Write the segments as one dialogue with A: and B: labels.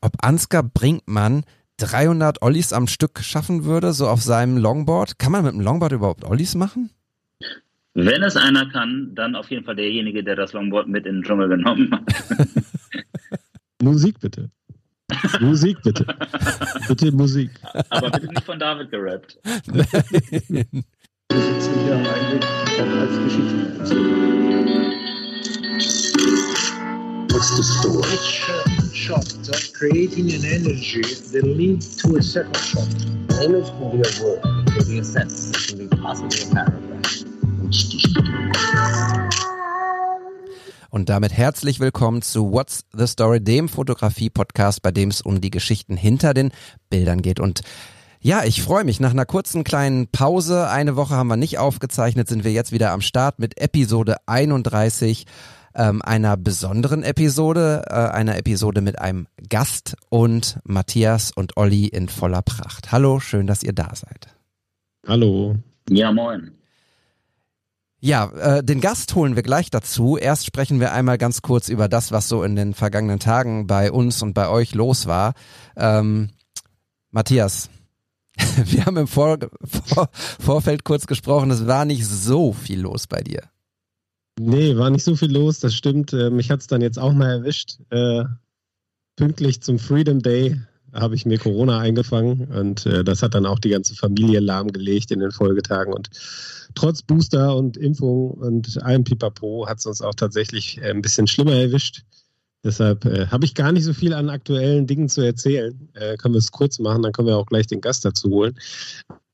A: ob Ansgar Brinkmann 300 Ollis am Stück schaffen würde, so auf seinem Longboard. Kann man mit dem Longboard überhaupt Ollis machen?
B: Wenn es einer kann, dann auf jeden Fall derjenige, der das Longboard mit in den Dschungel genommen hat.
C: Musik bitte. Musik bitte. bitte Musik.
B: Aber bitte nicht von David gerappt.
D: Wir sitzen hier eigentlich als Geschichten What's the story? Each shot creating an energy that leads to a second shot.
E: An image can be a word, it can be a sentence, it can be possibly a paragraph. What's the story?
A: Und damit herzlich willkommen zu What's the Story, dem Fotografie-Podcast, bei dem es um die Geschichten hinter den Bildern geht. Und ja, ich freue mich. Nach einer kurzen kleinen Pause, eine Woche haben wir nicht aufgezeichnet, sind wir jetzt wieder am Start mit Episode 31 ähm, einer besonderen Episode, äh, einer Episode mit einem Gast und Matthias und Olli in voller Pracht. Hallo, schön, dass ihr da seid.
C: Hallo.
B: Ja, moin.
A: Ja, äh, den Gast holen wir gleich dazu. Erst sprechen wir einmal ganz kurz über das, was so in den vergangenen Tagen bei uns und bei euch los war. Ähm, Matthias, wir haben im Vor Vor Vorfeld kurz gesprochen, es war nicht so viel los bei dir.
C: Nee, war nicht so viel los, das stimmt. Äh, mich hat es dann jetzt auch mal erwischt. Äh, pünktlich zum Freedom Day habe ich mir Corona eingefangen und äh, das hat dann auch die ganze Familie lahmgelegt in den Folgetagen und trotz Booster und Impfung und allem Pipapo hat es uns auch tatsächlich ein bisschen schlimmer erwischt. Deshalb äh, habe ich gar nicht so viel an aktuellen Dingen zu erzählen. Äh, können wir es kurz machen, dann können wir auch gleich den Gast dazu holen.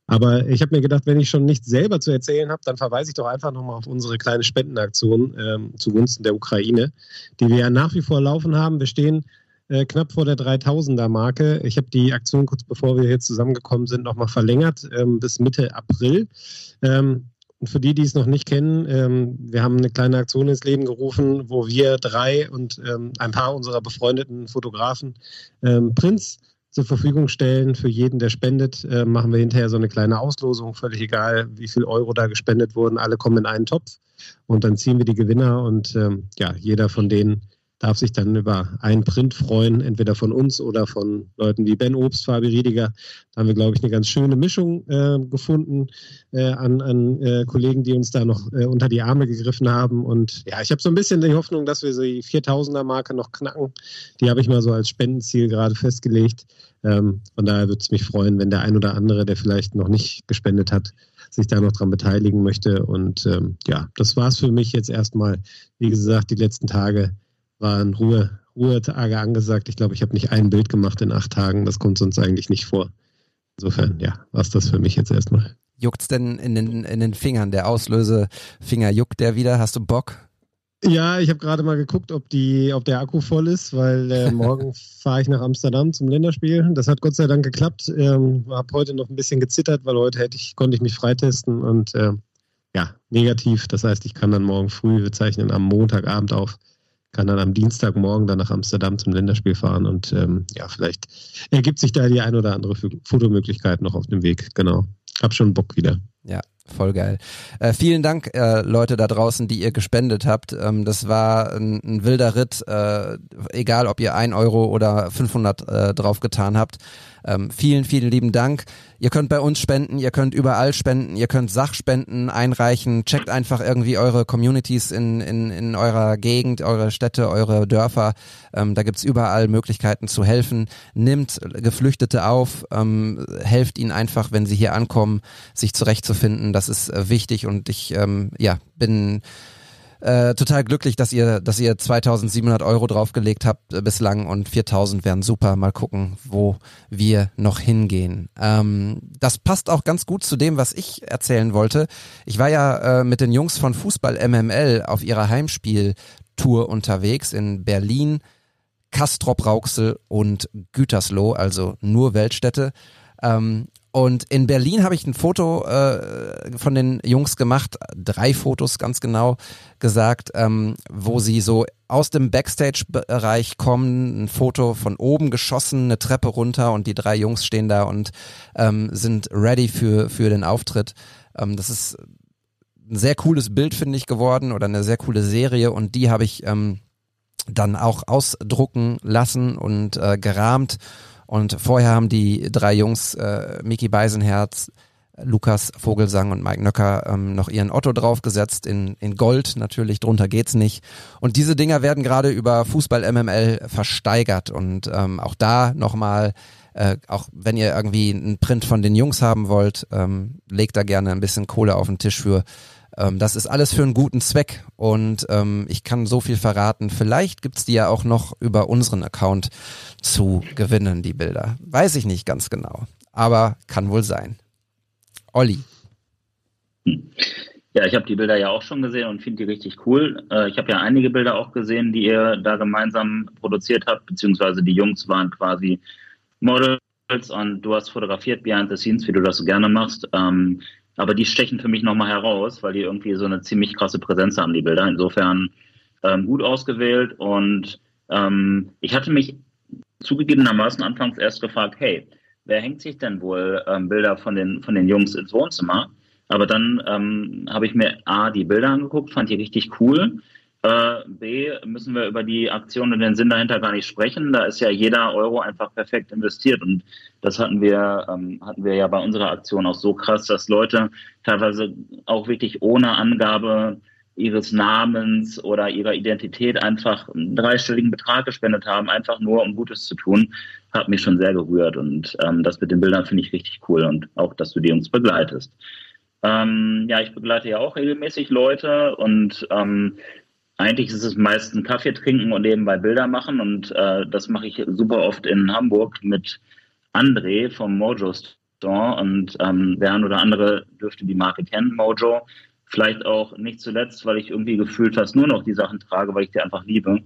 C: Aber ich habe mir gedacht, wenn ich schon nichts selber zu erzählen habe, dann verweise ich doch einfach nochmal auf unsere kleine Spendenaktion ähm, zugunsten der Ukraine, die wir ja nach wie vor laufen haben. Wir stehen äh, knapp vor der 3000er Marke. Ich habe die Aktion kurz bevor wir hier zusammengekommen sind nochmal verlängert ähm, bis Mitte April. Ähm, und für die, die es noch nicht kennen, ähm, wir haben eine kleine Aktion ins Leben gerufen, wo wir drei und ähm, ein paar unserer befreundeten Fotografen ähm, Prinz zur Verfügung stellen. Für jeden, der spendet, äh, machen wir hinterher so eine kleine Auslosung, völlig egal, wie viel Euro da gespendet wurden. Alle kommen in einen Topf und dann ziehen wir die Gewinner und ähm, ja, jeder von denen darf sich dann über einen Print freuen, entweder von uns oder von Leuten wie Ben Obst, Fabi Riediger. Da haben wir, glaube ich, eine ganz schöne Mischung äh, gefunden äh, an, an äh, Kollegen, die uns da noch äh, unter die Arme gegriffen haben. Und ja, ich habe so ein bisschen die Hoffnung, dass wir die 4000er-Marke noch knacken. Die habe ich mal so als Spendenziel gerade festgelegt. Ähm, von daher würde es mich freuen, wenn der ein oder andere, der vielleicht noch nicht gespendet hat, sich da noch dran beteiligen möchte. Und ähm, ja, das war es für mich jetzt erstmal. Wie gesagt, die letzten Tage waren Ruhe, Ruhetage angesagt. Ich glaube, ich habe nicht ein Bild gemacht in acht Tagen. Das kommt sonst eigentlich nicht vor. Insofern, ja, war es das für mich jetzt erstmal.
A: Juckt's denn in den, in den Fingern? Der Auslösefinger juckt der wieder? Hast du Bock?
C: Ja, ich habe gerade mal geguckt, ob, die, ob der Akku voll ist, weil äh, morgen fahre ich nach Amsterdam zum Länderspiel. Das hat Gott sei Dank geklappt. Ähm, habe heute noch ein bisschen gezittert, weil heute hätte ich, konnte ich mich freitesten und äh, ja, negativ. Das heißt, ich kann dann morgen früh, wir zeichnen am Montagabend auf, kann dann am Dienstagmorgen dann nach Amsterdam zum Länderspiel fahren und ähm, ja, vielleicht ergibt sich da die ein oder andere Fotomöglichkeit noch auf dem Weg. Genau. Hab schon Bock wieder.
A: Ja, voll geil. Äh, vielen Dank, äh, Leute da draußen, die ihr gespendet habt. Ähm, das war ein, ein wilder Ritt, äh, egal ob ihr ein Euro oder 500 äh, draufgetan habt. Ähm, vielen, vielen lieben Dank. Ihr könnt bei uns spenden, ihr könnt überall spenden, ihr könnt Sachspenden einreichen. Checkt einfach irgendwie eure Communities in, in, in eurer Gegend, eure Städte, eure Dörfer. Ähm, da gibt's überall Möglichkeiten zu helfen. Nimmt Geflüchtete auf, ähm, helft ihnen einfach, wenn sie hier ankommen, sich zurechtzufinden. Das ist äh, wichtig und ich ähm, ja, bin äh, total glücklich, dass ihr, dass ihr 2700 Euro draufgelegt habt äh, bislang und 4000 wären super. Mal gucken, wo wir noch hingehen. Ähm, das passt auch ganz gut zu dem, was ich erzählen wollte. Ich war ja äh, mit den Jungs von Fußball MML auf ihrer Heimspieltour unterwegs in Berlin, Kastrop Rauxel und Gütersloh, also nur Weltstädte. Ähm, und in Berlin habe ich ein Foto äh, von den Jungs gemacht, drei Fotos ganz genau gesagt, ähm, wo sie so aus dem Backstage-Bereich kommen, ein Foto von oben geschossen, eine Treppe runter und die drei Jungs stehen da und ähm, sind ready für, für den Auftritt. Ähm, das ist ein sehr cooles Bild, finde ich, geworden oder eine sehr coole Serie und die habe ich ähm, dann auch ausdrucken lassen und äh, gerahmt. Und vorher haben die drei Jungs, äh, Miki Beisenherz, Lukas Vogelsang und Mike Nöcker ähm, noch ihren Otto draufgesetzt in, in Gold natürlich, drunter geht's nicht. Und diese Dinger werden gerade über Fußball MML versteigert und ähm, auch da nochmal, äh, auch wenn ihr irgendwie einen Print von den Jungs haben wollt, ähm, legt da gerne ein bisschen Kohle auf den Tisch für. Ähm, das ist alles für einen guten Zweck und ähm, ich kann so viel verraten. Vielleicht gibt's die ja auch noch über unseren Account zu gewinnen, die Bilder. Weiß ich nicht ganz genau, aber kann wohl sein. Olli.
B: Ja, ich habe die Bilder ja auch schon gesehen und finde die richtig cool. Äh, ich habe ja einige Bilder auch gesehen, die ihr da gemeinsam produziert habt, beziehungsweise die Jungs waren quasi Models und du hast fotografiert behind the scenes, wie du das so gerne machst. Ähm, aber die stechen für mich nochmal heraus, weil die irgendwie so eine ziemlich krasse Präsenz haben, die Bilder. Insofern ähm, gut ausgewählt und ähm, ich hatte mich zugegebenermaßen anfangs erst gefragt, hey, wer hängt sich denn wohl ähm, Bilder von den, von den Jungs ins Wohnzimmer? Aber dann ähm, habe ich mir A, die Bilder angeguckt, fand die richtig cool. Äh, B, müssen wir über die Aktion und den Sinn dahinter gar nicht sprechen. Da ist ja jeder Euro einfach perfekt investiert. Und das hatten wir, ähm, hatten wir ja bei unserer Aktion auch so krass, dass Leute teilweise auch wirklich ohne Angabe ihres Namens oder ihrer Identität einfach einen dreistelligen Betrag gespendet haben, einfach nur um Gutes zu tun, hat mich schon sehr gerührt. Und ähm, das mit den Bildern finde ich richtig cool und auch, dass du die uns begleitest. Ähm, ja, ich begleite ja auch regelmäßig Leute und ähm, eigentlich ist es meist ein Kaffee trinken und nebenbei Bilder machen und äh, das mache ich super oft in Hamburg mit André vom Mojo Store und ähm, der ein oder andere dürfte die Marke kennen, Mojo. Vielleicht auch nicht zuletzt, weil ich irgendwie gefühlt fast nur noch die Sachen trage, weil ich die einfach liebe.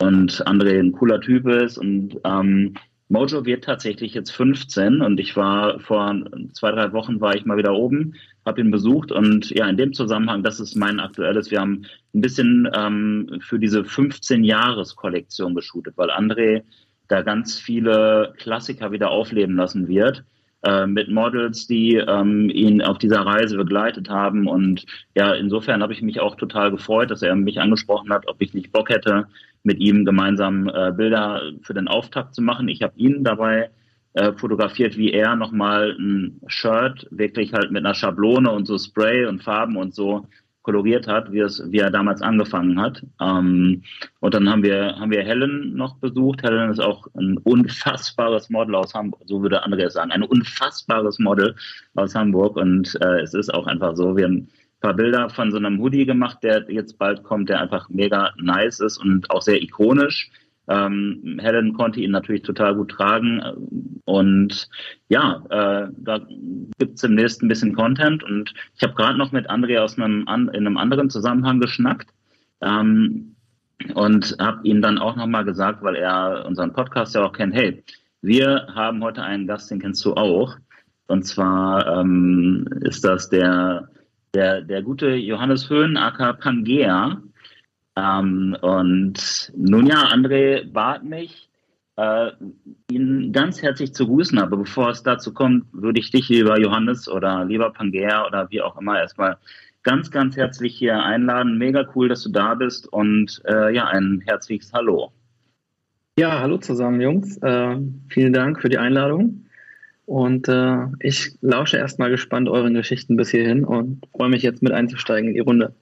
B: Und André ein cooler Typ ist. Und ähm, Mojo wird tatsächlich jetzt 15 und ich war vor zwei, drei Wochen war ich mal wieder oben, habe ihn besucht und ja, in dem Zusammenhang, das ist mein aktuelles, wir haben ein bisschen ähm, für diese 15-Jahres-Kollektion geshootet, weil André da ganz viele Klassiker wieder aufleben lassen wird. Äh, mit Models, die ähm, ihn auf dieser Reise begleitet haben. Und ja, insofern habe ich mich auch total gefreut, dass er mich angesprochen hat, ob ich nicht Bock hätte, mit ihm gemeinsam äh, Bilder für den Auftakt zu machen. Ich habe ihn dabei äh, fotografiert, wie er nochmal ein Shirt wirklich halt mit einer Schablone und so Spray und Farben und so koloriert hat, wie, es, wie er damals angefangen hat. Ähm, und dann haben wir, haben wir Helen noch besucht. Helen ist auch ein unfassbares Model aus Hamburg, so würde Andreas sagen, ein unfassbares Model aus Hamburg. Und äh, es ist auch einfach so, wir haben paar Bilder von so einem Hoodie gemacht, der jetzt bald kommt, der einfach mega nice ist und auch sehr ikonisch. Ähm, Helen konnte ihn natürlich total gut tragen. Und ja, äh, da gibt es demnächst ein bisschen Content. Und ich habe gerade noch mit André aus einem, an, in einem anderen Zusammenhang geschnackt. Ähm, und habe ihm dann auch nochmal gesagt, weil er unseren Podcast ja auch kennt, hey, wir haben heute einen Gast, den kennst du auch. Und zwar ähm, ist das der, der, der gute Johannes Höhn, aka Pangea. Ähm, und nun ja, André bat mich, äh, ihn ganz herzlich zu grüßen. Aber bevor es dazu kommt, würde ich dich, lieber Johannes oder lieber Pangea oder wie auch immer, erstmal ganz, ganz herzlich hier einladen. Mega cool, dass du da bist und äh, ja, ein herzliches Hallo.
F: Ja, hallo zusammen, Jungs. Äh, vielen Dank für die Einladung. Und äh, ich lausche erstmal gespannt euren Geschichten bis hierhin und freue mich jetzt mit einzusteigen in die Runde.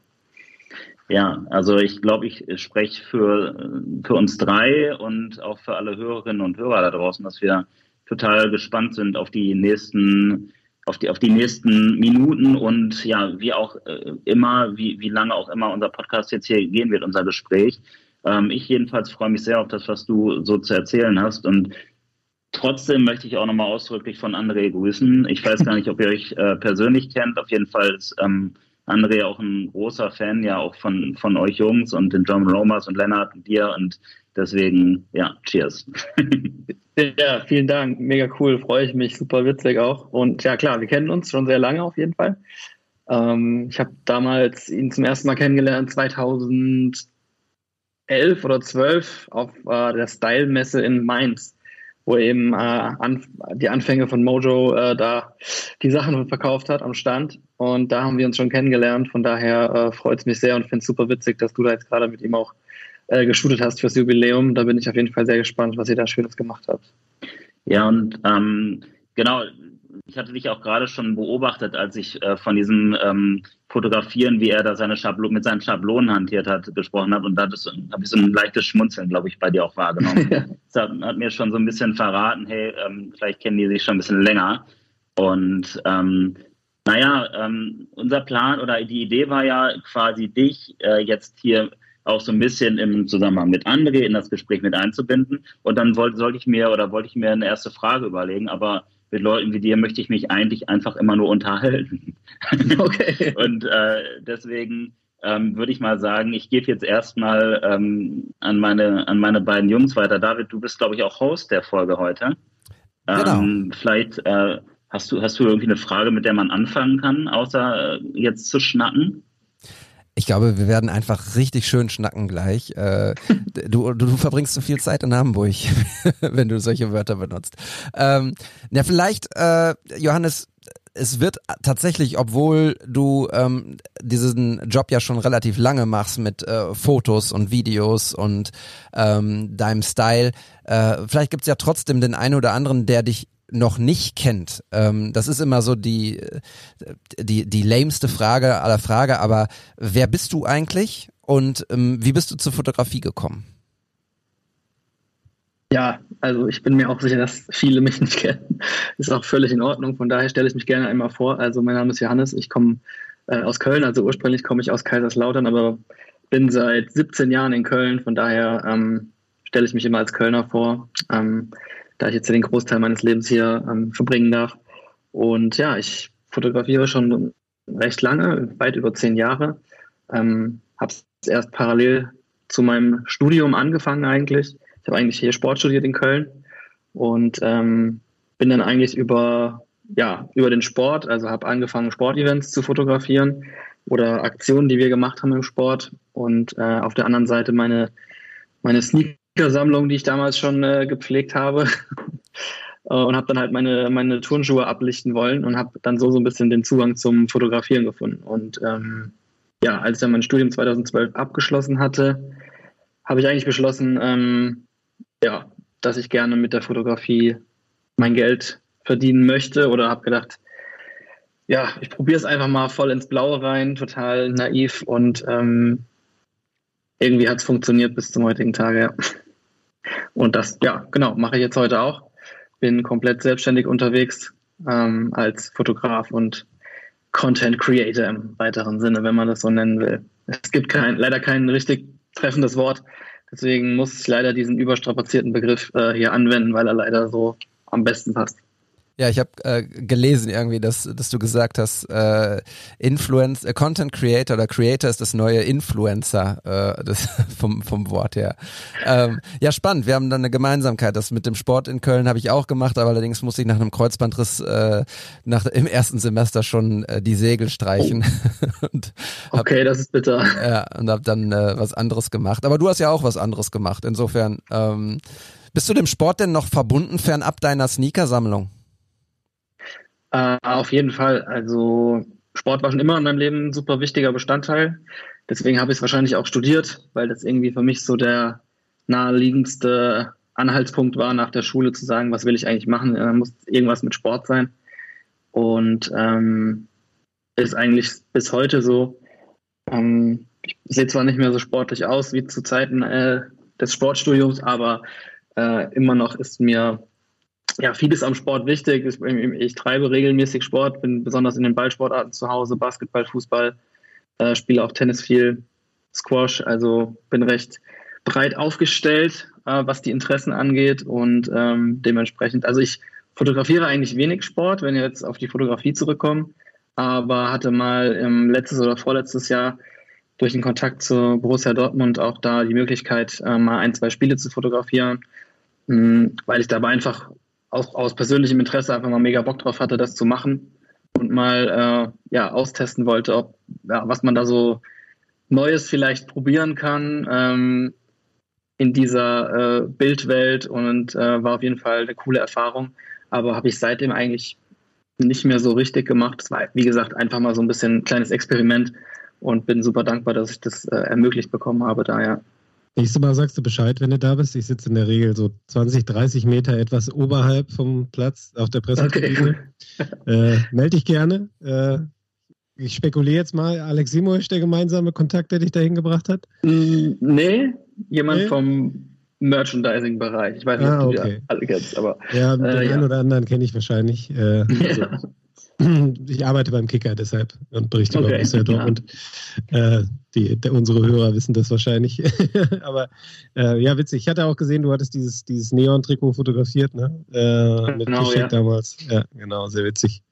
B: Ja, also ich glaube, ich spreche für, für uns drei und auch für alle Hörerinnen und Hörer da draußen, dass wir total gespannt sind auf die nächsten, auf die, auf die nächsten Minuten und ja, wie auch äh, immer, wie, wie lange auch immer unser Podcast jetzt hier gehen wird, unser Gespräch. Ähm, ich jedenfalls freue mich sehr auf das, was du so zu erzählen hast und Trotzdem möchte ich auch nochmal ausdrücklich von André grüßen. Ich weiß gar nicht, ob ihr euch äh, persönlich kennt. Auf jeden Fall ist ähm, André auch ein großer Fan ja auch von, von euch Jungs und den John Romas und Lennart und dir und deswegen, ja, cheers.
F: ja, vielen Dank, mega cool, freue ich mich, super witzig auch und ja klar, wir kennen uns schon sehr lange auf jeden Fall. Ähm, ich habe damals ihn zum ersten Mal kennengelernt, 2011 oder 12 auf äh, der Style-Messe in Mainz wo eben äh, an, die Anfänge von Mojo äh, da die Sachen verkauft hat am Stand. Und da haben wir uns schon kennengelernt. Von daher äh, freut es mich sehr und finde es super witzig, dass du da jetzt gerade mit ihm auch äh, geshootet hast fürs Jubiläum. Da bin ich auf jeden Fall sehr gespannt, was ihr da Schönes gemacht habt.
B: Ja, und ähm, genau, ich hatte dich auch gerade schon beobachtet, als ich äh, von diesem ähm, Fotografieren, wie er da seine Schablon mit seinen Schablonen hantiert hat, gesprochen habe. Und da habe ich so ein leichtes Schmunzeln, glaube ich, bei dir auch wahrgenommen. das hat, hat, mir schon so ein bisschen verraten, hey, ähm, vielleicht kennen die sich schon ein bisschen länger. Und ähm, naja, ähm, unser Plan oder die Idee war ja quasi dich äh, jetzt hier auch so ein bisschen im Zusammenhang mit André in das Gespräch mit einzubinden. Und dann wollte, sollte ich mir oder wollte ich mir eine erste Frage überlegen, aber mit Leuten wie dir möchte ich mich eigentlich einfach immer nur unterhalten. Okay. Und äh, deswegen ähm, würde ich mal sagen, ich gebe jetzt erstmal ähm, an, meine, an meine beiden Jungs weiter. David, du bist, glaube ich, auch Host der Folge heute. Genau. Ähm, vielleicht äh, hast, du, hast du irgendwie eine Frage, mit der man anfangen kann, außer äh, jetzt zu schnacken?
A: Ich glaube, wir werden einfach richtig schön schnacken gleich. Äh, du, du, verbringst zu viel Zeit in Hamburg, wenn du solche Wörter benutzt. Ähm, ja, vielleicht, äh, Johannes, es wird tatsächlich, obwohl du ähm, diesen Job ja schon relativ lange machst mit äh, Fotos und Videos und ähm, deinem Style, äh, vielleicht gibt's ja trotzdem den einen oder anderen, der dich noch nicht kennt, ähm, das ist immer so die, die, die lameste Frage aller Frage, aber wer bist du eigentlich und ähm, wie bist du zur Fotografie gekommen?
F: Ja, also ich bin mir auch sicher, dass viele mich nicht kennen. Ist auch völlig in Ordnung. Von daher stelle ich mich gerne einmal vor. Also mein Name ist Johannes, ich komme äh, aus Köln, also ursprünglich komme ich aus Kaiserslautern, aber bin seit 17 Jahren in Köln. Von daher ähm, stelle ich mich immer als Kölner vor. Ähm, da ich jetzt den Großteil meines Lebens hier ähm, verbringen darf. Und ja, ich fotografiere schon recht lange, weit über zehn Jahre. Ähm, habe es erst parallel zu meinem Studium angefangen eigentlich. Ich habe eigentlich hier Sport studiert in Köln und ähm, bin dann eigentlich über, ja, über den Sport, also habe angefangen, Sportevents zu fotografieren oder Aktionen, die wir gemacht haben im Sport und äh, auf der anderen Seite meine, meine Sneak Sammlung, die ich damals schon äh, gepflegt habe. Äh, und habe dann halt meine, meine Turnschuhe ablichten wollen und habe dann so so ein bisschen den Zugang zum Fotografieren gefunden. Und ähm, ja, als ich dann mein Studium 2012 abgeschlossen hatte, habe ich eigentlich beschlossen, ähm, ja, dass ich gerne mit der Fotografie mein Geld verdienen möchte oder habe gedacht, ja, ich probiere es einfach mal voll ins Blaue rein, total naiv und ähm, irgendwie hat es funktioniert bis zum heutigen Tage, ja. Und das, ja, genau, mache ich jetzt heute auch. Bin komplett selbstständig unterwegs ähm, als Fotograf und Content Creator im weiteren Sinne, wenn man das so nennen will. Es gibt kein, leider kein richtig treffendes Wort. Deswegen muss ich leider diesen überstrapazierten Begriff äh, hier anwenden, weil er leider so am besten passt.
A: Ja, ich habe äh, gelesen irgendwie, dass, dass du gesagt hast, äh, Influence, äh, Content Creator oder Creator ist das neue Influencer äh, das, vom, vom Wort her. Ähm, ja, spannend. Wir haben dann eine Gemeinsamkeit. Das mit dem Sport in Köln habe ich auch gemacht, aber allerdings musste ich nach einem Kreuzbandriss äh, nach, im ersten Semester schon äh, die Segel streichen.
F: Oh. hab, okay, das ist bitter.
A: Ja, und habe dann äh, was anderes gemacht. Aber du hast ja auch was anderes gemacht. Insofern, ähm, bist du dem Sport denn noch verbunden, fernab deiner Sneakersammlung?
F: Äh, auf jeden Fall. Also Sport war schon immer in meinem Leben ein super wichtiger Bestandteil. Deswegen habe ich es wahrscheinlich auch studiert, weil das irgendwie für mich so der naheliegendste Anhaltspunkt war, nach der Schule zu sagen, was will ich eigentlich machen? Da muss irgendwas mit Sport sein. Und ähm, ist eigentlich bis heute so. Ähm, ich sehe zwar nicht mehr so sportlich aus wie zu Zeiten äh, des Sportstudiums, aber äh, immer noch ist mir ja, vieles am Sport wichtig. Ich, ich, treibe regelmäßig Sport, bin besonders in den Ballsportarten zu Hause, Basketball, Fußball, äh, spiele auch Tennis viel, Squash, also bin recht breit aufgestellt, äh, was die Interessen angeht und ähm, dementsprechend, also ich fotografiere eigentlich wenig Sport, wenn wir jetzt auf die Fotografie zurückkommen, aber hatte mal im letztes oder vorletztes Jahr durch den Kontakt zu Borussia Dortmund auch da die Möglichkeit, äh, mal ein, zwei Spiele zu fotografieren, mh, hm, weil ich dabei einfach aus, aus persönlichem Interesse einfach mal mega Bock drauf hatte, das zu machen und mal äh, ja, austesten wollte, ob, ja, was man da so Neues vielleicht probieren kann ähm, in dieser äh, Bildwelt und äh, war auf jeden Fall eine coole Erfahrung. Aber habe ich seitdem eigentlich nicht mehr so richtig gemacht. Es war, wie gesagt, einfach mal so ein bisschen ein kleines Experiment und bin super dankbar, dass ich das äh, ermöglicht bekommen habe. Daher
C: Nächstes Mal sagst du Bescheid, wenn du da bist. Ich sitze in der Regel so 20, 30 Meter etwas oberhalb vom Platz auf der Pressetribüne. Okay. Äh, melde dich gerne. Äh, ich spekuliere jetzt mal, Alex Simovic, der gemeinsame Kontakt, der dich dahin gebracht hat?
F: Mm, nee, jemand nee? vom Merchandising-Bereich. Ich weiß nicht, ah, ob du okay. alle kennst, aber.
C: Ja, den äh, einen ja. oder anderen kenne ich wahrscheinlich. Äh, also, ja. Ich arbeite beim Kicker deshalb und berichte okay, über Borussia Dortmund. Ja. Äh, die, der, unsere Hörer wissen das wahrscheinlich. Aber äh, ja, witzig. Ich hatte auch gesehen, du hattest dieses, dieses Neon-Trikot fotografiert, ne? Äh, mit genau, ja. damals. Ja, genau, sehr witzig.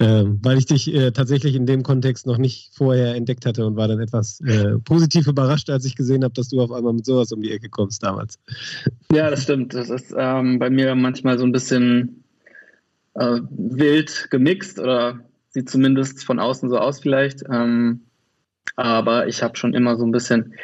C: Ähm, weil ich dich äh, tatsächlich in dem Kontext noch nicht vorher entdeckt hatte und war dann etwas äh, positiv überrascht, als ich gesehen habe, dass du auf einmal mit sowas um die Ecke kommst damals.
F: Ja, das stimmt. Das ist ähm, bei mir manchmal so ein bisschen äh, wild gemixt oder sieht zumindest von außen so aus vielleicht. Ähm, aber ich habe schon immer so ein bisschen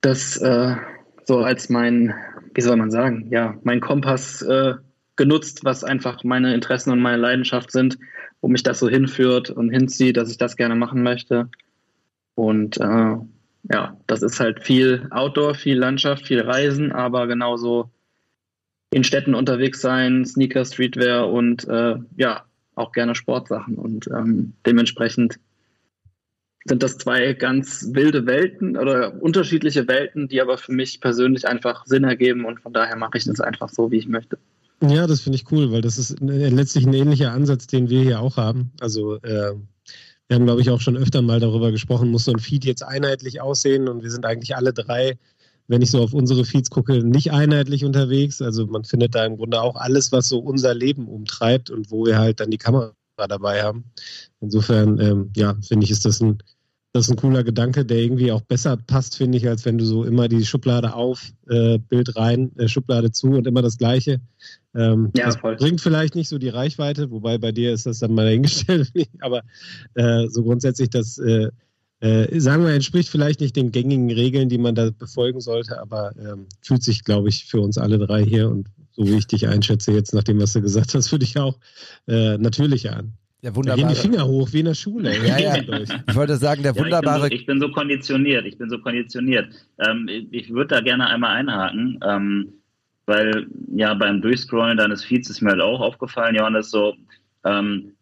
F: das äh, so als mein, wie soll man sagen, ja, mein Kompass äh, genutzt, was einfach meine Interessen und meine Leidenschaft sind, wo mich das so hinführt und hinzieht, dass ich das gerne machen möchte. Und äh, ja, das ist halt viel Outdoor, viel Landschaft, viel Reisen, aber genauso in Städten unterwegs sein, Sneaker, Streetwear und äh, ja, auch gerne Sportsachen. Und ähm, dementsprechend sind das zwei ganz wilde Welten oder unterschiedliche Welten, die aber für mich persönlich einfach Sinn ergeben und von daher mache ich das einfach so, wie ich möchte.
C: Ja, das finde ich cool, weil das ist letztlich ein ähnlicher Ansatz, den wir hier auch haben. Also äh, wir haben, glaube ich, auch schon öfter mal darüber gesprochen, muss so ein Feed jetzt einheitlich aussehen und wir sind eigentlich alle drei wenn ich so auf unsere Feeds gucke, nicht einheitlich unterwegs. Also man findet da im Grunde auch alles, was so unser Leben umtreibt und wo wir halt dann die Kamera dabei haben. Insofern, ähm, ja, finde ich, ist das ein, das ist ein cooler Gedanke, der irgendwie auch besser passt, finde ich, als wenn du so immer die Schublade auf, äh, Bild rein, äh, Schublade zu und immer das Gleiche. Ähm, ja, das voll. bringt vielleicht nicht so die Reichweite, wobei bei dir ist das dann mal dahingestellt. Aber äh, so grundsätzlich, dass äh, sagen wir, entspricht vielleicht nicht den gängigen Regeln, die man da befolgen sollte, aber ähm, fühlt sich, glaube ich, für uns alle drei hier und so wie ich dich einschätze jetzt, nachdem was du gesagt hast, für dich auch äh, natürlicher an.
A: Der wunderbare. Da
C: gehen die Finger hoch wie in der Schule.
A: Ja, ja. Ich wollte sagen, der wunderbare.
B: Ja, ich, bin so, ich, bin so, konditioniert. Ich bin so konditioniert. Ähm, ich, ich würde da gerne einmal einhaken, ähm, weil ja beim Durchscrollen deines Feeds ist mir halt auch aufgefallen, Johannes, so ähm,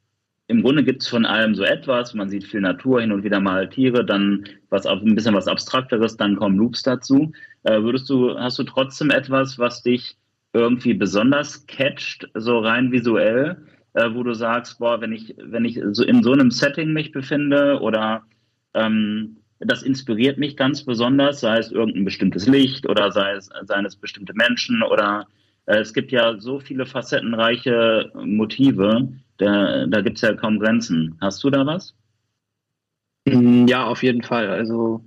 B: im Grunde gibt es von allem so etwas. Man sieht viel Natur, hin und wieder mal Tiere, dann was ein bisschen was Abstrakteres, dann kommen Loops dazu. Äh, würdest du, hast du trotzdem etwas, was dich irgendwie besonders catcht, so rein visuell, äh, wo du sagst, boah, wenn ich, wenn ich so in so einem Setting mich befinde oder ähm, das inspiriert mich ganz besonders, sei es irgendein bestimmtes Licht oder sei es, seien es bestimmte Menschen oder äh, es gibt ja so viele facettenreiche Motive, da, da gibt es ja kaum Grenzen. Hast du da was?
F: Mm, ja, auf jeden Fall. Also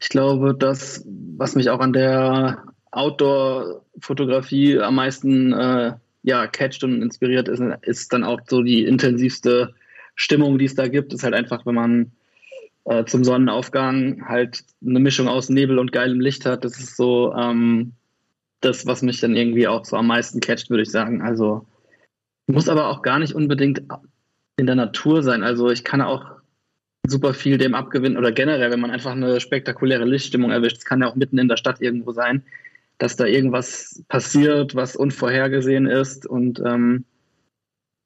F: ich glaube, das, was mich auch an der Outdoor-Fotografie am meisten äh, ja, catcht und inspiriert, ist, ist dann auch so die intensivste Stimmung, die es da gibt. Ist halt einfach, wenn man äh, zum Sonnenaufgang halt eine Mischung aus Nebel und geilem Licht hat. Das ist so ähm, das, was mich dann irgendwie auch so am meisten catcht, würde ich sagen. Also muss aber auch gar nicht unbedingt in der Natur sein. Also ich kann auch super viel dem abgewinnen oder generell, wenn man einfach eine spektakuläre Lichtstimmung erwischt, es kann ja auch mitten in der Stadt irgendwo sein, dass da irgendwas passiert, was unvorhergesehen ist und ähm,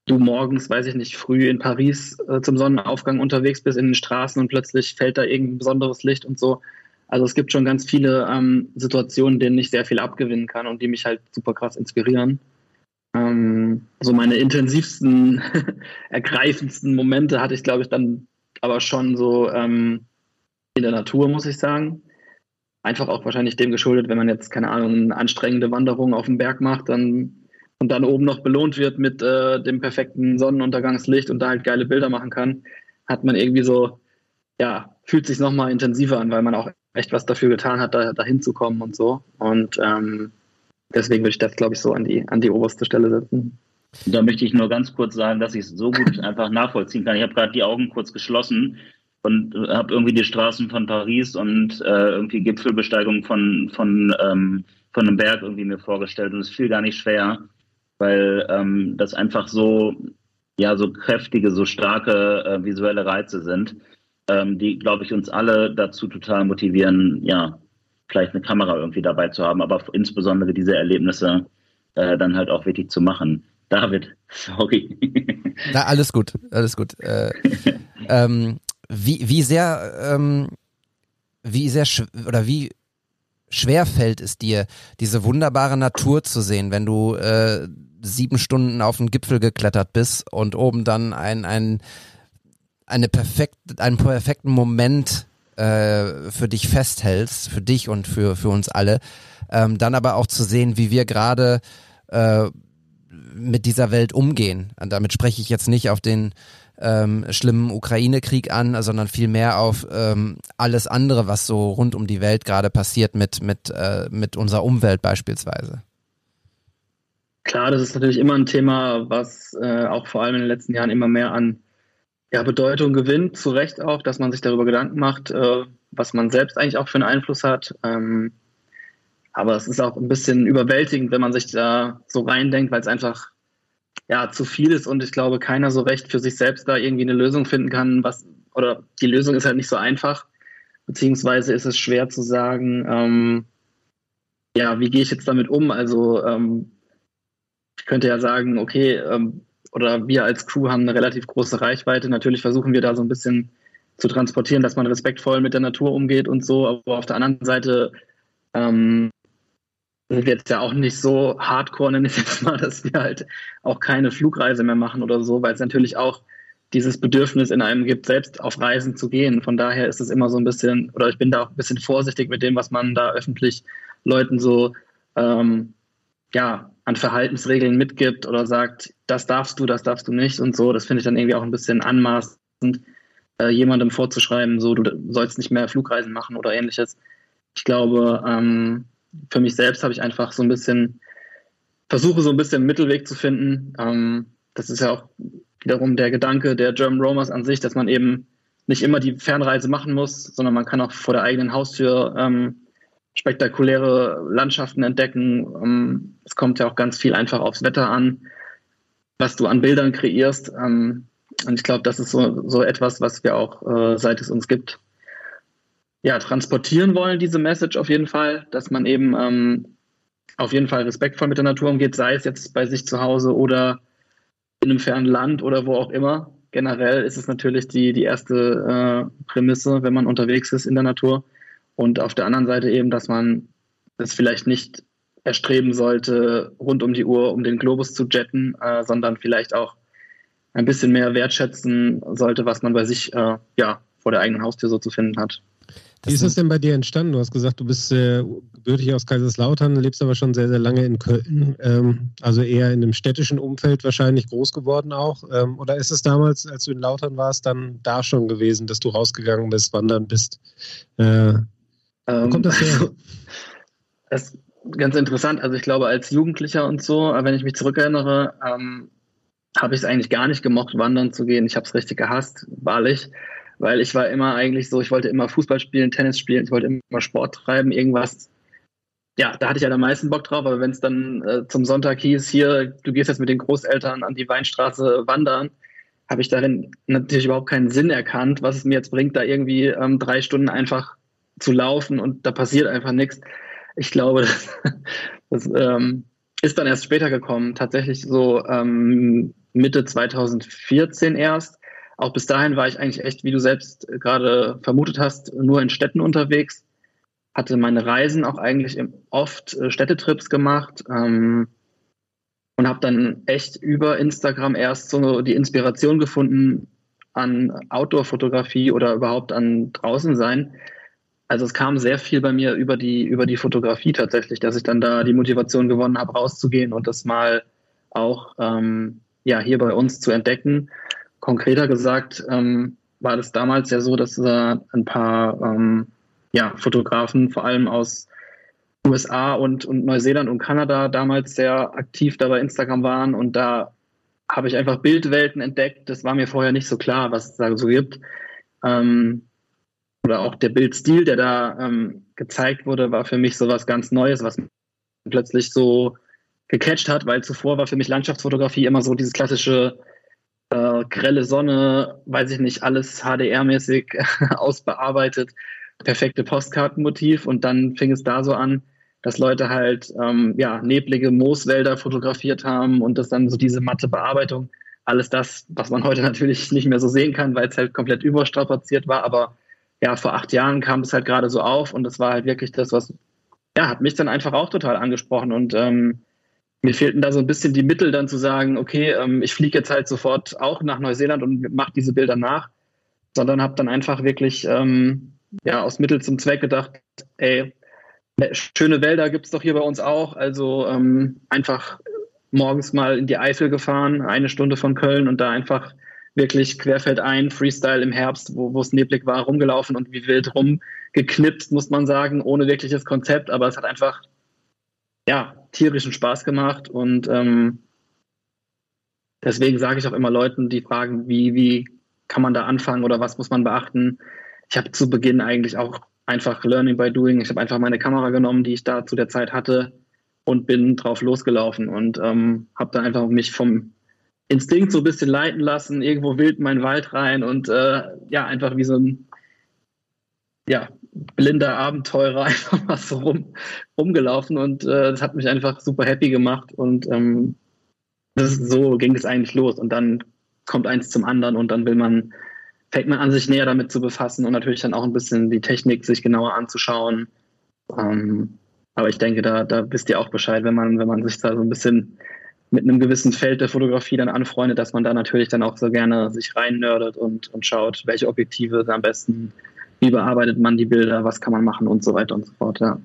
F: du morgens, weiß ich nicht, früh in Paris äh, zum Sonnenaufgang unterwegs bist in den Straßen und plötzlich fällt da irgendein besonderes Licht und so. Also es gibt schon ganz viele ähm, Situationen, denen ich sehr viel abgewinnen kann und die mich halt super krass inspirieren. Ähm, so meine intensivsten, ergreifendsten Momente hatte ich, glaube ich, dann aber schon so ähm, in der Natur, muss ich sagen. Einfach auch wahrscheinlich dem geschuldet, wenn man jetzt, keine Ahnung, eine anstrengende Wanderung auf dem Berg macht dann, und dann oben noch belohnt wird mit äh, dem perfekten Sonnenuntergangslicht und da halt geile Bilder machen kann, hat man irgendwie so, ja, fühlt sich nochmal intensiver an, weil man auch echt was dafür getan hat, da, da hinzukommen und so. Und ähm, deswegen würde ich das, glaube ich, so an die, an die oberste Stelle setzen.
B: Da möchte ich nur ganz kurz sagen, dass ich es so gut einfach nachvollziehen kann. Ich habe gerade die Augen kurz geschlossen und habe irgendwie die Straßen von Paris und äh, irgendwie Gipfelbesteigung von, von, ähm, von einem Berg irgendwie mir vorgestellt. Und es fiel gar nicht schwer, weil ähm, das einfach so, ja, so kräftige, so starke äh, visuelle Reize sind, ähm, die, glaube ich, uns alle dazu total motivieren, ja, vielleicht eine Kamera irgendwie dabei zu haben, aber insbesondere diese Erlebnisse äh, dann halt auch wirklich zu machen. David, sorry.
A: Na, alles gut, alles gut. Äh, ähm, wie, wie sehr, ähm, wie sehr oder wie schwer fällt es dir, diese wunderbare Natur zu sehen, wenn du äh, sieben Stunden auf den Gipfel geklettert bist und oben dann ein, ein, eine perfekt, einen perfekten Moment äh, für dich festhältst, für dich und für, für uns alle. Ähm, dann aber auch zu sehen, wie wir gerade äh, mit dieser Welt umgehen. Und damit spreche ich jetzt nicht auf den ähm, schlimmen Ukraine-Krieg an, sondern vielmehr auf ähm, alles andere, was so rund um die Welt gerade passiert mit, mit, äh, mit unserer Umwelt beispielsweise.
F: Klar, das ist natürlich immer ein Thema, was äh, auch vor allem in den letzten Jahren immer mehr an ja, Bedeutung gewinnt, zu Recht auch, dass man sich darüber Gedanken macht, äh, was man selbst eigentlich auch für einen Einfluss hat. Ähm, aber es ist auch ein bisschen überwältigend, wenn man sich da so reindenkt, weil es einfach ja zu viel ist und ich glaube, keiner so recht für sich selbst da irgendwie eine Lösung finden kann, was oder die Lösung ist halt nicht so einfach, beziehungsweise ist es schwer zu sagen, ähm, ja, wie gehe ich jetzt damit um? Also ähm, ich könnte ja sagen, okay, ähm, oder wir als Crew haben eine relativ große Reichweite. Natürlich versuchen wir da so ein bisschen zu transportieren, dass man respektvoll mit der Natur umgeht und so. Aber auf der anderen Seite ähm, sind wir jetzt ja auch nicht so hardcore, nenne ich jetzt mal, dass wir halt auch keine Flugreise mehr machen oder so, weil es natürlich auch dieses Bedürfnis in einem gibt, selbst auf Reisen zu gehen. Von daher ist es immer so ein bisschen, oder ich bin da auch ein bisschen vorsichtig mit dem, was man da öffentlich Leuten so ähm, ja, an Verhaltensregeln mitgibt oder sagt, das darfst du, das darfst du nicht und so. Das finde ich dann irgendwie auch ein bisschen anmaßend, äh, jemandem vorzuschreiben, so, du sollst nicht mehr Flugreisen machen oder ähnliches. Ich glaube, ähm, für mich selbst habe ich einfach so ein bisschen, versuche so ein bisschen einen Mittelweg zu finden. Ähm, das ist ja auch wiederum der Gedanke der German Romers an sich, dass man eben nicht immer die Fernreise machen muss, sondern man kann auch vor der eigenen Haustür ähm, spektakuläre Landschaften entdecken. Ähm, es kommt ja auch ganz viel einfach aufs Wetter an, was du an Bildern kreierst. Ähm, und ich glaube, das ist so, so etwas, was wir auch, äh, seit es uns gibt, ja, transportieren wollen, diese Message auf jeden Fall, dass man eben ähm, auf jeden Fall respektvoll mit der Natur umgeht, sei es jetzt bei sich zu Hause oder in einem fernen Land oder wo auch immer. Generell ist es natürlich die, die erste äh, Prämisse, wenn man unterwegs ist in der Natur. Und auf der anderen Seite eben, dass man es vielleicht nicht erstreben sollte, rund um die Uhr um den Globus zu jetten, äh, sondern vielleicht auch ein bisschen mehr wertschätzen sollte, was man bei sich äh, ja, vor der eigenen Haustür so zu finden hat.
C: Wie ist das denn bei dir entstanden? Du hast gesagt, du bist äh, gebürtig aus Kaiserslautern, lebst aber schon sehr, sehr lange in Köln. Ähm, also eher in einem städtischen Umfeld wahrscheinlich groß geworden auch. Ähm, oder ist es damals, als du in Lautern warst, dann da schon gewesen, dass du rausgegangen bist, wandern bist? Äh,
F: ähm, kommt das her? das ist ganz interessant. Also ich glaube, als Jugendlicher und so, wenn ich mich zurückerinnere, ähm, habe ich es eigentlich gar nicht gemocht, wandern zu gehen. Ich habe es richtig gehasst, wahrlich, weil ich war immer eigentlich so, ich wollte immer Fußball spielen, Tennis spielen, ich wollte immer Sport treiben, irgendwas. Ja, da hatte ich ja halt am meisten Bock drauf, aber wenn es dann äh, zum Sonntag hieß, hier, du gehst jetzt mit den Großeltern an die Weinstraße wandern, habe ich darin natürlich überhaupt keinen Sinn erkannt, was es mir jetzt bringt, da irgendwie ähm, drei Stunden einfach zu laufen und da passiert einfach nichts. Ich glaube, das, das ähm, ist dann erst später gekommen, tatsächlich so ähm, Mitte 2014 erst. Auch bis dahin war ich eigentlich echt, wie du selbst gerade vermutet hast, nur in Städten unterwegs. Hatte meine Reisen auch eigentlich oft äh, Städtetrips gemacht ähm, und habe dann echt über Instagram erst so die Inspiration gefunden an Outdoor-Fotografie oder überhaupt an draußen sein also es kam sehr viel bei mir über die, über die Fotografie tatsächlich, dass ich dann da die Motivation gewonnen habe, rauszugehen und das mal auch ähm, ja, hier bei uns zu entdecken. Konkreter gesagt ähm, war das damals ja so, dass äh, ein paar ähm, ja, Fotografen, vor allem aus USA und, und Neuseeland und Kanada, damals sehr aktiv da bei Instagram waren und da habe ich einfach Bildwelten entdeckt. Das war mir vorher nicht so klar, was es da so gibt. Ähm, oder auch der Bildstil, der da ähm, gezeigt wurde, war für mich so was ganz Neues, was plötzlich so gecatcht hat, weil zuvor war für mich Landschaftsfotografie immer so dieses klassische äh, grelle Sonne, weiß ich nicht, alles HDR-mäßig ausbearbeitet perfekte Postkartenmotiv. Und dann fing es da so an, dass Leute halt ähm, ja, neblige Mooswälder fotografiert haben und das dann so diese matte Bearbeitung, alles das, was man heute natürlich nicht mehr so sehen kann, weil es halt komplett überstrapaziert war, aber ja, vor acht Jahren kam es halt gerade so auf und das war halt wirklich das, was, ja, hat mich dann einfach auch total angesprochen und ähm, mir fehlten da so ein bisschen die Mittel dann zu sagen, okay, ähm, ich fliege jetzt halt sofort auch nach Neuseeland und mache diese Bilder nach, sondern habe dann einfach wirklich ähm, ja, aus Mittel zum Zweck gedacht, ey, schöne Wälder gibt es doch hier bei uns auch, also ähm, einfach morgens mal in die Eifel gefahren, eine Stunde von Köln und da einfach wirklich querfeldein, Freestyle im Herbst, wo es neblig war, rumgelaufen und wie wild rumgeknipst, muss man sagen, ohne wirkliches Konzept, aber es hat einfach ja, tierischen Spaß gemacht und ähm, deswegen sage ich auch immer Leuten, die fragen, wie, wie kann man da anfangen oder was muss man beachten. Ich habe zu Beginn eigentlich auch einfach Learning by Doing. Ich habe einfach meine Kamera genommen, die ich da zu der Zeit hatte und bin drauf losgelaufen und ähm, habe dann einfach mich vom Instinkt so ein bisschen leiten lassen, irgendwo wild in meinen Wald rein und äh, ja, einfach wie so ein ja, blinder Abenteurer einfach mal so rum, rumgelaufen und äh, das hat mich einfach super happy gemacht und ähm, das, so ging es eigentlich los und dann kommt eins zum anderen und dann will man, fängt man an, sich näher damit zu befassen und natürlich dann auch ein bisschen die Technik sich genauer anzuschauen. Ähm, aber ich denke, da, da wisst ihr auch Bescheid, wenn man, wenn man sich da so ein bisschen mit einem gewissen Feld der Fotografie dann anfreundet, dass man da natürlich dann auch so gerne sich reinnördet und, und schaut, welche Objektive am besten wie bearbeitet man die Bilder, was kann man machen und so weiter und so fort, ja.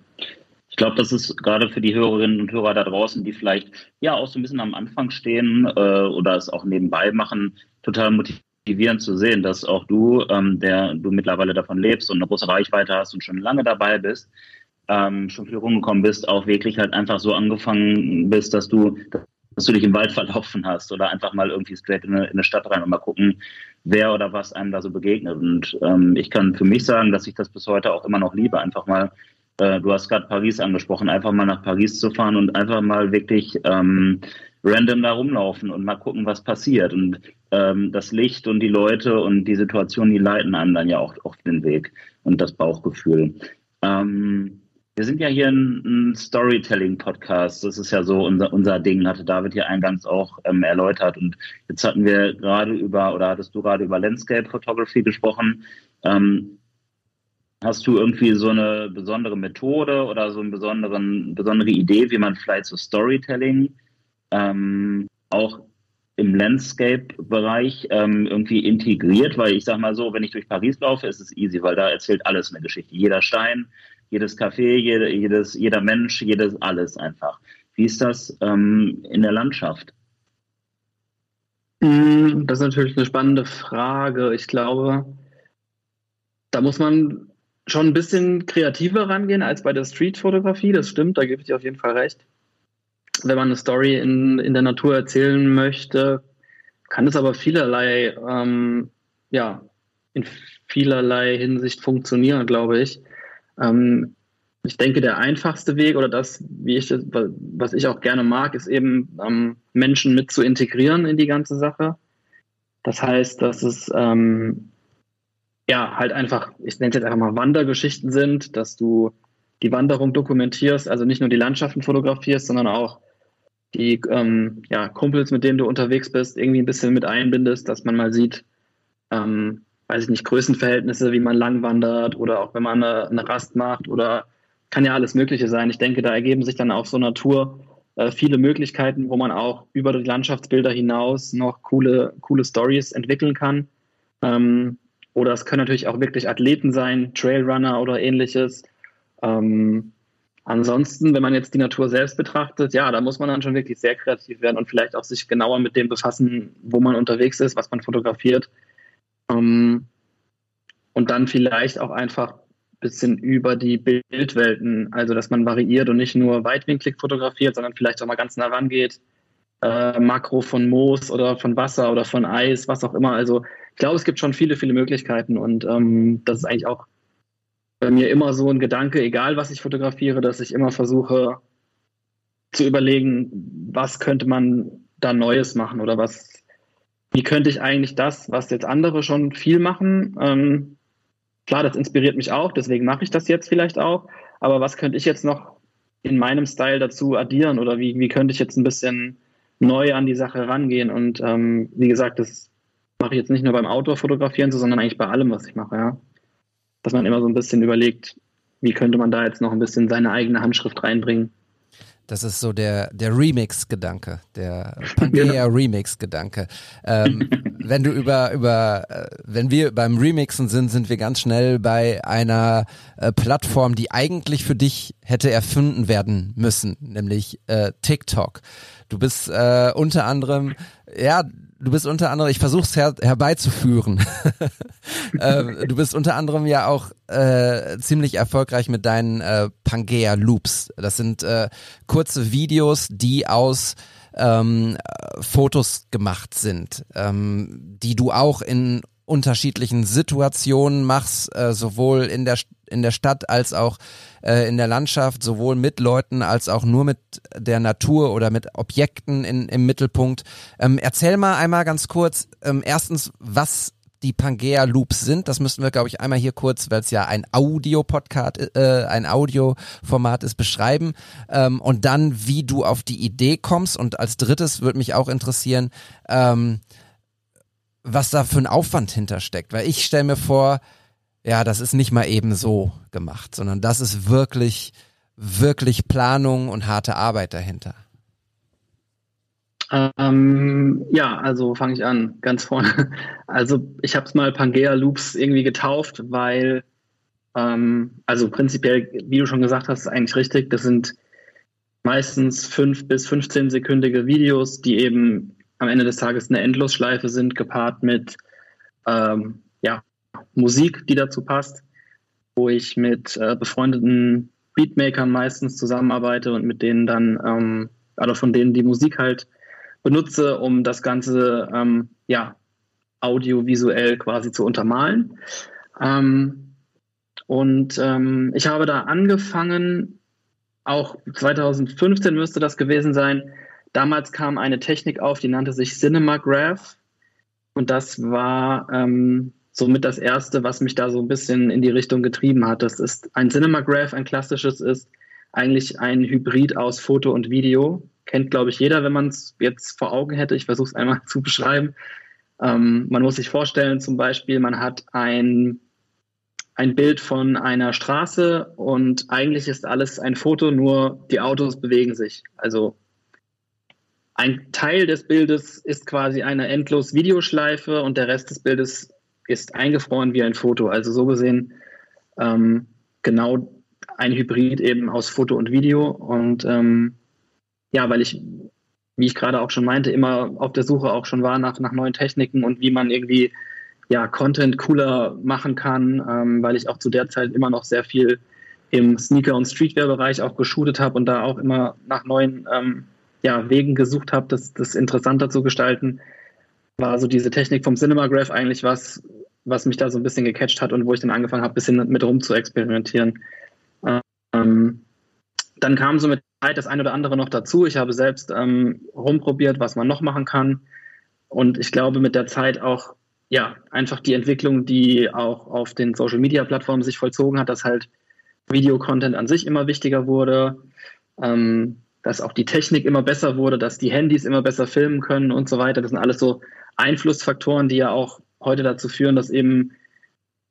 B: Ich glaube, das ist gerade für die Hörerinnen und Hörer da draußen, die vielleicht ja auch so ein bisschen am Anfang stehen äh, oder es auch nebenbei machen, total motivierend zu sehen, dass auch du, ähm, der du mittlerweile davon lebst und eine große Reichweite hast und schon lange dabei bist, ähm, schon viel rumgekommen bist, auch wirklich halt einfach so angefangen bist, dass du, dass du dich im Wald verlaufen hast oder einfach mal irgendwie straight in eine, in eine Stadt rein und mal gucken, wer oder was einem da so begegnet. Und ähm, ich kann für mich sagen, dass ich das bis heute auch immer noch liebe, einfach mal, äh, du hast gerade Paris angesprochen, einfach mal nach Paris zu fahren und einfach mal wirklich ähm, random da rumlaufen und mal gucken, was passiert. Und ähm, das Licht und die Leute und die Situation, die leiten einem dann ja auch auf den Weg und das Bauchgefühl. Ähm, wir sind ja hier ein, ein Storytelling-Podcast. Das ist ja so unser, unser Ding, hatte David hier eingangs auch ähm, erläutert. Und jetzt hatten wir gerade über, oder hattest du gerade über Landscape Photography gesprochen. Ähm, hast du irgendwie so eine besondere Methode oder so eine besondere Idee, wie man vielleicht so Storytelling ähm, auch im Landscape-Bereich ähm, irgendwie integriert, weil ich sag mal so, wenn ich durch Paris laufe, ist es easy, weil da erzählt alles eine Geschichte. Jeder Stein, jedes Café, jede, jedes, jeder Mensch, jedes alles einfach. Wie ist das ähm, in der Landschaft?
F: Mm, das ist natürlich eine spannende Frage. Ich glaube, da muss man schon ein bisschen kreativer rangehen als bei der Street-Fotografie. Das stimmt, da gebe ich dir auf jeden Fall recht. Wenn man eine Story in, in der Natur erzählen möchte, kann es aber vielerlei, ähm, ja, in vielerlei Hinsicht funktionieren, glaube ich. Ähm, ich denke, der einfachste Weg oder das, wie ich das, was ich auch gerne mag, ist eben ähm, Menschen mit zu integrieren in die ganze Sache. Das heißt, dass es ähm, ja halt einfach, ich nenne es jetzt einfach mal Wandergeschichten sind, dass du die Wanderung dokumentierst, also nicht nur die Landschaften fotografierst, sondern auch die ähm, ja, Kumpels, mit denen du unterwegs bist, irgendwie ein bisschen mit einbindest, dass man mal sieht, ähm, weiß ich nicht, Größenverhältnisse, wie man lang wandert oder auch wenn man eine, eine, Rast macht oder kann ja alles Mögliche sein. Ich denke, da ergeben sich dann auf so einer Tour äh, viele Möglichkeiten, wo man auch über die Landschaftsbilder hinaus noch coole, coole Stories entwickeln kann. Ähm, oder es können natürlich auch wirklich Athleten sein, Trailrunner oder ähnliches. Ähm, ansonsten, wenn man jetzt die Natur selbst betrachtet, ja, da muss man dann schon wirklich sehr kreativ werden und vielleicht auch sich genauer mit dem befassen, wo man unterwegs ist, was man fotografiert und dann vielleicht auch einfach ein bisschen über die Bildwelten, also dass man variiert und nicht nur weitwinklig fotografiert, sondern vielleicht auch mal ganz nah rangeht. Äh, Makro von Moos oder von Wasser oder von Eis, was auch immer. Also ich glaube, es gibt schon viele, viele Möglichkeiten und ähm, das ist eigentlich auch bei mir immer so ein Gedanke, egal was ich fotografiere, dass ich immer versuche zu überlegen, was könnte man da Neues machen oder was wie könnte ich eigentlich das, was jetzt andere schon viel machen, ähm, klar, das inspiriert mich auch, deswegen mache ich das jetzt vielleicht auch. Aber was könnte ich jetzt noch in meinem Style dazu addieren oder wie, wie könnte ich jetzt ein bisschen neu an die Sache rangehen? Und ähm, wie gesagt, das mache ich jetzt nicht nur beim Outdoor-Fotografieren, sondern eigentlich bei allem, was ich mache, ja. Dass man immer so ein bisschen überlegt, wie könnte man da jetzt noch ein bisschen seine eigene Handschrift reinbringen.
A: Das ist so der, der Remix-Gedanke, der Pangea genau. Ähm, wenn du über, über, äh, wenn wir beim Remixen sind, sind wir ganz schnell bei einer äh, Plattform, die eigentlich für dich hätte erfunden werden müssen, nämlich äh, TikTok. Du bist äh, unter anderem, ja, du bist unter anderem, ich versuche es her, herbeizuführen. äh, du bist unter anderem ja auch äh, ziemlich erfolgreich mit deinen äh, Pangea Loops. Das sind äh, kurze Videos, die aus ähm, Fotos gemacht sind, ähm, die du auch in unterschiedlichen Situationen machst, äh, sowohl in der in der Stadt als auch äh, in der Landschaft, sowohl mit Leuten als auch nur mit der Natur oder mit Objekten in, im Mittelpunkt. Ähm, erzähl mal einmal ganz kurz, ähm, erstens, was die Pangea Loops sind. Das müssten wir, glaube ich, einmal hier kurz, weil es ja ein Audio-Podcast, äh, ein Audioformat ist, beschreiben. Ähm, und dann, wie du auf die Idee kommst. Und als drittes würde mich auch interessieren, ähm, was da für ein Aufwand hintersteckt. Weil ich stelle mir vor, ja, das ist nicht mal eben so gemacht, sondern das ist wirklich, wirklich Planung und harte Arbeit dahinter.
F: Ähm, ja, also fange ich an, ganz vorne. Also ich habe es mal Pangea Loops irgendwie getauft, weil, ähm, also prinzipiell, wie du schon gesagt hast, ist eigentlich richtig. Das sind meistens fünf bis 15 sekündige Videos, die eben am Ende des Tages eine Endlosschleife sind, gepaart mit ähm, Musik, die dazu passt, wo ich mit äh, befreundeten Beatmakern meistens zusammenarbeite und mit denen dann, ähm, oder von denen die Musik halt benutze, um das Ganze ähm, ja, audiovisuell quasi zu untermalen. Ähm, und ähm, ich habe da angefangen, auch 2015 müsste das gewesen sein, Damals kam eine Technik auf, die nannte sich Cinemagraph. Und das war ähm, somit das erste, was mich da so ein bisschen in die Richtung getrieben hat. Das ist ein Cinemagraph, ein klassisches ist eigentlich ein Hybrid aus Foto und Video. Kennt, glaube ich, jeder, wenn man es jetzt vor Augen hätte. Ich versuche es einmal zu beschreiben. Ähm, man muss sich vorstellen, zum Beispiel, man hat ein, ein Bild von einer Straße und eigentlich ist alles ein Foto, nur die Autos bewegen sich. Also ein Teil des Bildes ist quasi eine endlos Videoschleife und der Rest des Bildes ist eingefroren wie ein Foto. Also so gesehen ähm, genau ein Hybrid eben aus Foto und Video. Und ähm, ja, weil ich, wie ich gerade auch schon meinte, immer auf der Suche auch schon war nach, nach neuen Techniken und wie man irgendwie ja, Content cooler machen kann, ähm, weil ich auch zu der Zeit immer noch sehr viel im Sneaker- und Streetwear-Bereich auch geshootet habe und da auch immer nach neuen ähm, ja, Wegen gesucht habe, das, das interessanter zu gestalten, war so diese Technik vom Cinemagraph eigentlich was, was mich da so ein bisschen gecatcht hat und wo ich dann angefangen habe, ein bisschen mit rum zu experimentieren. Ähm, dann kam so mit Zeit das eine oder andere noch dazu. Ich habe selbst ähm, rumprobiert, was man noch machen kann. Und ich glaube, mit der Zeit auch, ja, einfach die Entwicklung, die auch auf den Social Media Plattformen sich vollzogen hat, dass halt Videocontent an sich immer wichtiger wurde. Ähm, dass auch die Technik immer besser wurde, dass die Handys immer besser filmen können und so weiter. Das sind alles so Einflussfaktoren, die ja auch heute dazu führen, dass eben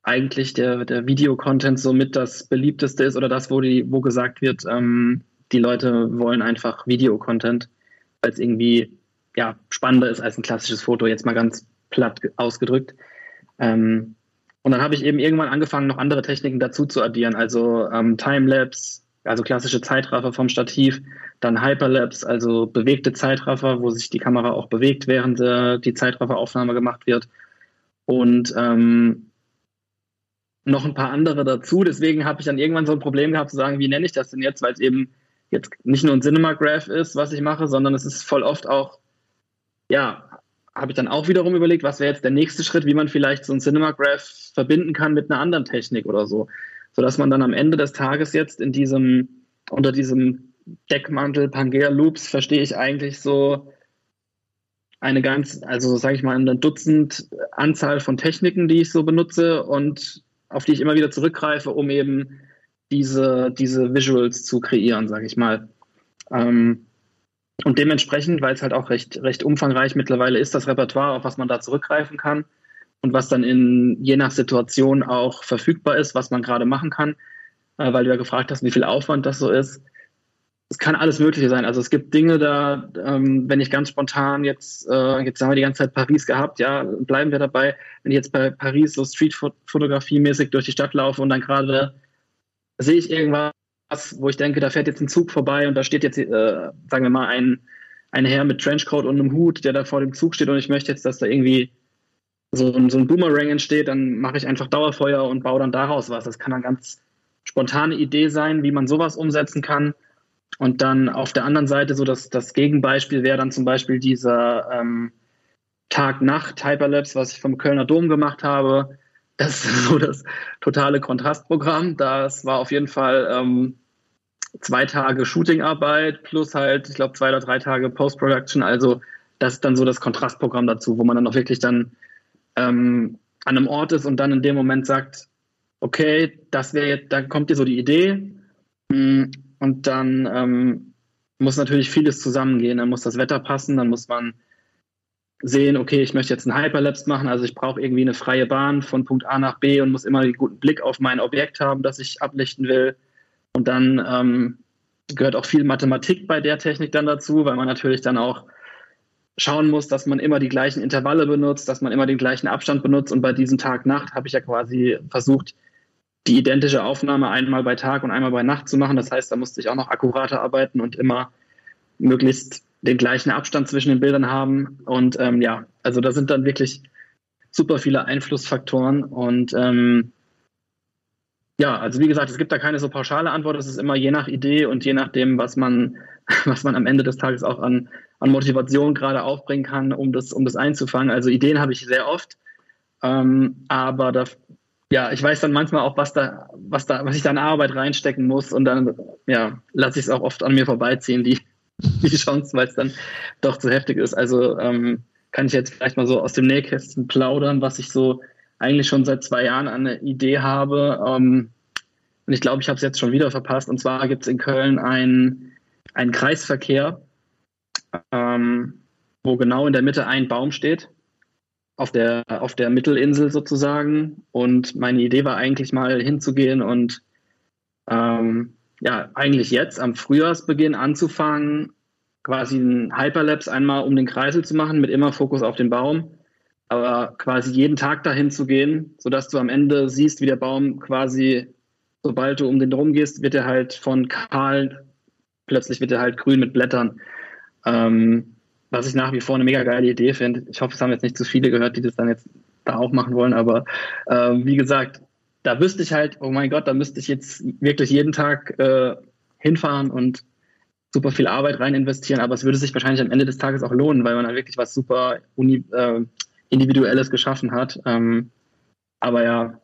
F: eigentlich der, der Videocontent somit das beliebteste ist oder das, wo, die, wo gesagt wird, ähm, die Leute wollen einfach Videocontent, weil es irgendwie ja, spannender ist als ein klassisches Foto, jetzt mal ganz platt ausgedrückt. Ähm, und dann habe ich eben irgendwann angefangen, noch andere Techniken dazu zu addieren, also ähm, Timelapse, also klassische Zeitraffer vom Stativ, dann Hyperlapse, also bewegte Zeitraffer, wo sich die Kamera auch bewegt, während äh, die Zeitrafferaufnahme gemacht wird. Und ähm, noch ein paar andere dazu. Deswegen habe ich dann irgendwann so ein Problem gehabt zu sagen, wie nenne ich das denn jetzt, weil es eben jetzt nicht nur ein Cinemagraph ist, was ich mache, sondern es ist voll oft auch, ja, habe ich dann auch wiederum überlegt, was wäre jetzt der nächste Schritt, wie man vielleicht so ein Cinemagraph verbinden kann mit einer anderen Technik oder so sodass man dann am Ende des Tages jetzt in diesem, unter diesem Deckmantel Pangea Loops verstehe ich eigentlich so eine ganz, also sage ich mal, eine Dutzend Anzahl von Techniken, die ich so benutze und auf die ich immer wieder zurückgreife, um eben diese, diese Visuals zu kreieren, sage ich mal. Ähm, und dementsprechend, weil es halt auch recht, recht umfangreich mittlerweile ist, das Repertoire, auf was man da zurückgreifen kann und was dann in je nach Situation auch verfügbar ist, was man gerade machen kann, äh, weil du ja gefragt hast, wie viel Aufwand das so ist. Es kann alles Mögliche sein. Also es gibt Dinge da, ähm, wenn ich ganz spontan jetzt, äh, jetzt haben wir die ganze Zeit Paris gehabt, ja, bleiben wir dabei. Wenn ich jetzt bei Paris so Streetfotografie-mäßig durch die Stadt laufe und dann gerade sehe ich irgendwas, wo ich denke, da fährt jetzt ein Zug vorbei und da steht jetzt, äh, sagen wir mal, ein, ein Herr mit Trenchcoat und einem Hut, der da vor dem Zug steht und ich möchte jetzt, dass da irgendwie so ein, so ein Boomerang entsteht, dann mache ich einfach Dauerfeuer und baue dann daraus was. Das kann eine ganz spontane Idee sein, wie man sowas umsetzen kann. Und dann auf der anderen Seite so das, das Gegenbeispiel wäre dann zum Beispiel dieser ähm, Tag-Nacht-Hyperlapse, was ich vom Kölner Dom gemacht habe. Das ist so das totale Kontrastprogramm. Das war auf jeden Fall ähm, zwei Tage Shootingarbeit plus halt, ich glaube, zwei oder drei Tage Post-Production. Also das ist dann so das Kontrastprogramm dazu, wo man dann auch wirklich dann ähm, an einem Ort ist und dann in dem Moment sagt, okay, das wäre jetzt, da kommt dir so die Idee mm, und dann ähm, muss natürlich vieles zusammengehen. Dann muss das Wetter passen, dann muss man sehen, okay, ich möchte jetzt einen Hyperlapse machen, also ich brauche irgendwie eine freie Bahn von Punkt A nach B und muss immer einen guten Blick auf mein Objekt haben, das ich ablichten will. Und dann ähm, gehört auch viel Mathematik bei der Technik dann dazu, weil man natürlich dann auch schauen muss, dass man immer die gleichen Intervalle benutzt, dass man immer den gleichen Abstand benutzt. Und bei diesem Tag-Nacht habe ich ja quasi versucht, die identische Aufnahme einmal bei Tag und einmal bei Nacht zu machen. Das heißt, da musste ich auch noch akkurater arbeiten und immer möglichst den gleichen Abstand zwischen den Bildern haben. Und ähm, ja, also da sind dann wirklich super viele Einflussfaktoren. Und ähm, ja, also wie gesagt, es gibt da keine so pauschale Antwort. Es ist immer je nach Idee und je nachdem, was man, was man am Ende des Tages auch an, an Motivation gerade aufbringen kann, um das, um das einzufangen. Also Ideen habe ich sehr oft. Ähm, aber da, ja, ich weiß dann manchmal auch, was da, was da, was ich da an Arbeit reinstecken muss und dann, ja, lasse ich es auch oft an mir vorbeiziehen, die, die Chance, weil es dann doch zu heftig ist. Also ähm, kann ich jetzt vielleicht mal so aus dem Nähkästchen plaudern, was ich so eigentlich schon seit zwei Jahren eine Idee habe. Ähm, und ich glaube, ich habe es jetzt schon wieder verpasst. Und zwar gibt es in Köln einen, einen Kreisverkehr, ähm, wo genau in der Mitte ein Baum steht, auf der, auf der Mittelinsel sozusagen. Und meine Idee war eigentlich mal hinzugehen und ähm, ja, eigentlich jetzt am Frühjahrsbeginn anzufangen, quasi einen Hyperlapse einmal um den Kreisel zu machen, mit immer Fokus auf den Baum, aber quasi jeden Tag dahin zu gehen, sodass du am Ende siehst, wie der Baum quasi, sobald du um den drum gehst, wird er halt von kahl, plötzlich wird er halt grün mit Blättern. Ähm, was ich nach wie vor eine mega geile Idee finde. Ich hoffe, es haben jetzt nicht zu viele gehört, die das dann jetzt da auch machen wollen, aber äh, wie gesagt, da wüsste ich halt, oh mein Gott, da müsste ich jetzt wirklich jeden Tag äh, hinfahren und super viel Arbeit rein investieren, aber es würde sich wahrscheinlich am Ende des Tages auch lohnen, weil man dann wirklich was super uni, äh, Individuelles geschaffen hat. Ähm, aber ja,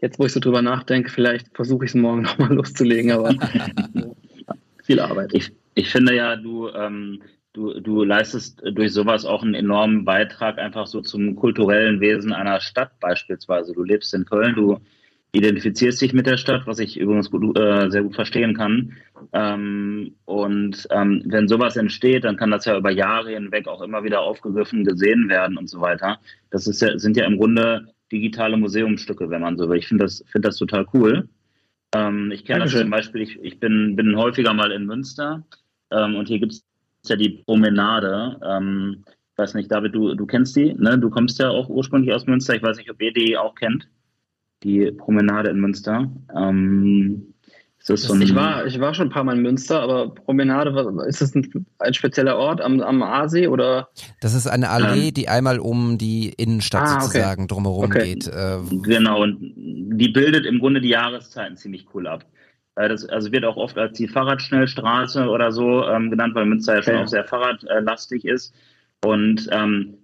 F: jetzt wo ich so drüber nachdenke, vielleicht versuche ich es morgen nochmal loszulegen, aber viel Arbeit.
B: Ich, ich finde ja, du, ähm, du, du leistest durch sowas auch einen enormen Beitrag einfach so zum kulturellen Wesen einer Stadt beispielsweise. Du lebst in Köln, du identifizierst dich mit der Stadt, was ich übrigens gut, äh, sehr gut verstehen kann. Ähm, und ähm, wenn sowas entsteht, dann kann das ja über Jahre hinweg auch immer wieder aufgegriffen, gesehen werden und so weiter. Das ist ja, sind ja im Grunde digitale Museumstücke, wenn man so will. Ich finde das, finde das total cool. Ähm, ich kenne das zum Beispiel, ich, ich bin, bin häufiger mal in Münster ähm, und hier gibt es ja die Promenade. Ähm, ich weiß nicht, David, du, du kennst die, ne? Du kommst ja auch ursprünglich aus Münster. Ich weiß nicht, ob ihr die auch kennt die Promenade in Münster. Ähm,
F: so ich, war, ich war schon ein paar Mal in Münster, aber Promenade, ist das ein, ein spezieller Ort am, am Aasee oder?
A: Das ist eine Allee, ähm, die einmal um die Innenstadt ah, sozusagen okay. drumherum okay. geht. Äh,
B: genau, und die bildet im Grunde die Jahreszeiten ziemlich cool ab. Äh, das, also wird auch oft als die Fahrradschnellstraße oder so ähm, genannt, weil Münster ja schon auch sehr fahrradlastig ist. Und ähm,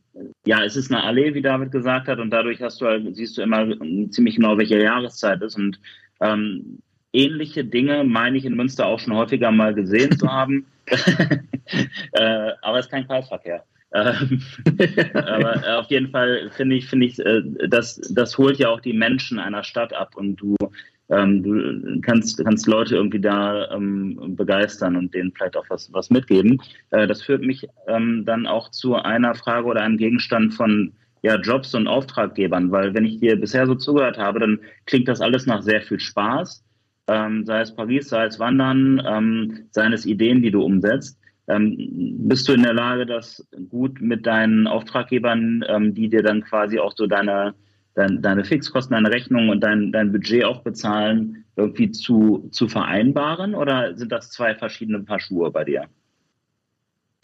B: ja, es ist eine Allee, wie David gesagt hat, und dadurch hast du halt, siehst du immer ziemlich genau, welche Jahreszeit ist. Und ähm, ähnliche Dinge meine ich in Münster auch schon häufiger mal gesehen zu haben. äh, aber es ist kein Kreisverkehr. Ähm, aber auf jeden Fall finde ich, finde ich, äh, das, das holt ja auch die Menschen einer Stadt ab und du, ähm, du kannst, kannst Leute irgendwie da ähm, begeistern und denen vielleicht auch was, was mitgeben. Äh, das führt mich ähm, dann auch zu einer Frage oder einem Gegenstand von ja, Jobs und Auftraggebern, weil wenn ich dir bisher so zugehört habe, dann klingt das alles nach sehr viel Spaß, ähm, sei es Paris, sei es Wandern, ähm, seien es Ideen, die du umsetzt. Ähm, bist du in der Lage, das gut mit deinen Auftraggebern, die dir dann quasi auch so deine, dein, deine Fixkosten, deine Rechnung und dein, dein Budget auch bezahlen, irgendwie zu, zu vereinbaren? Oder sind das zwei verschiedene Paar Schuhe bei dir?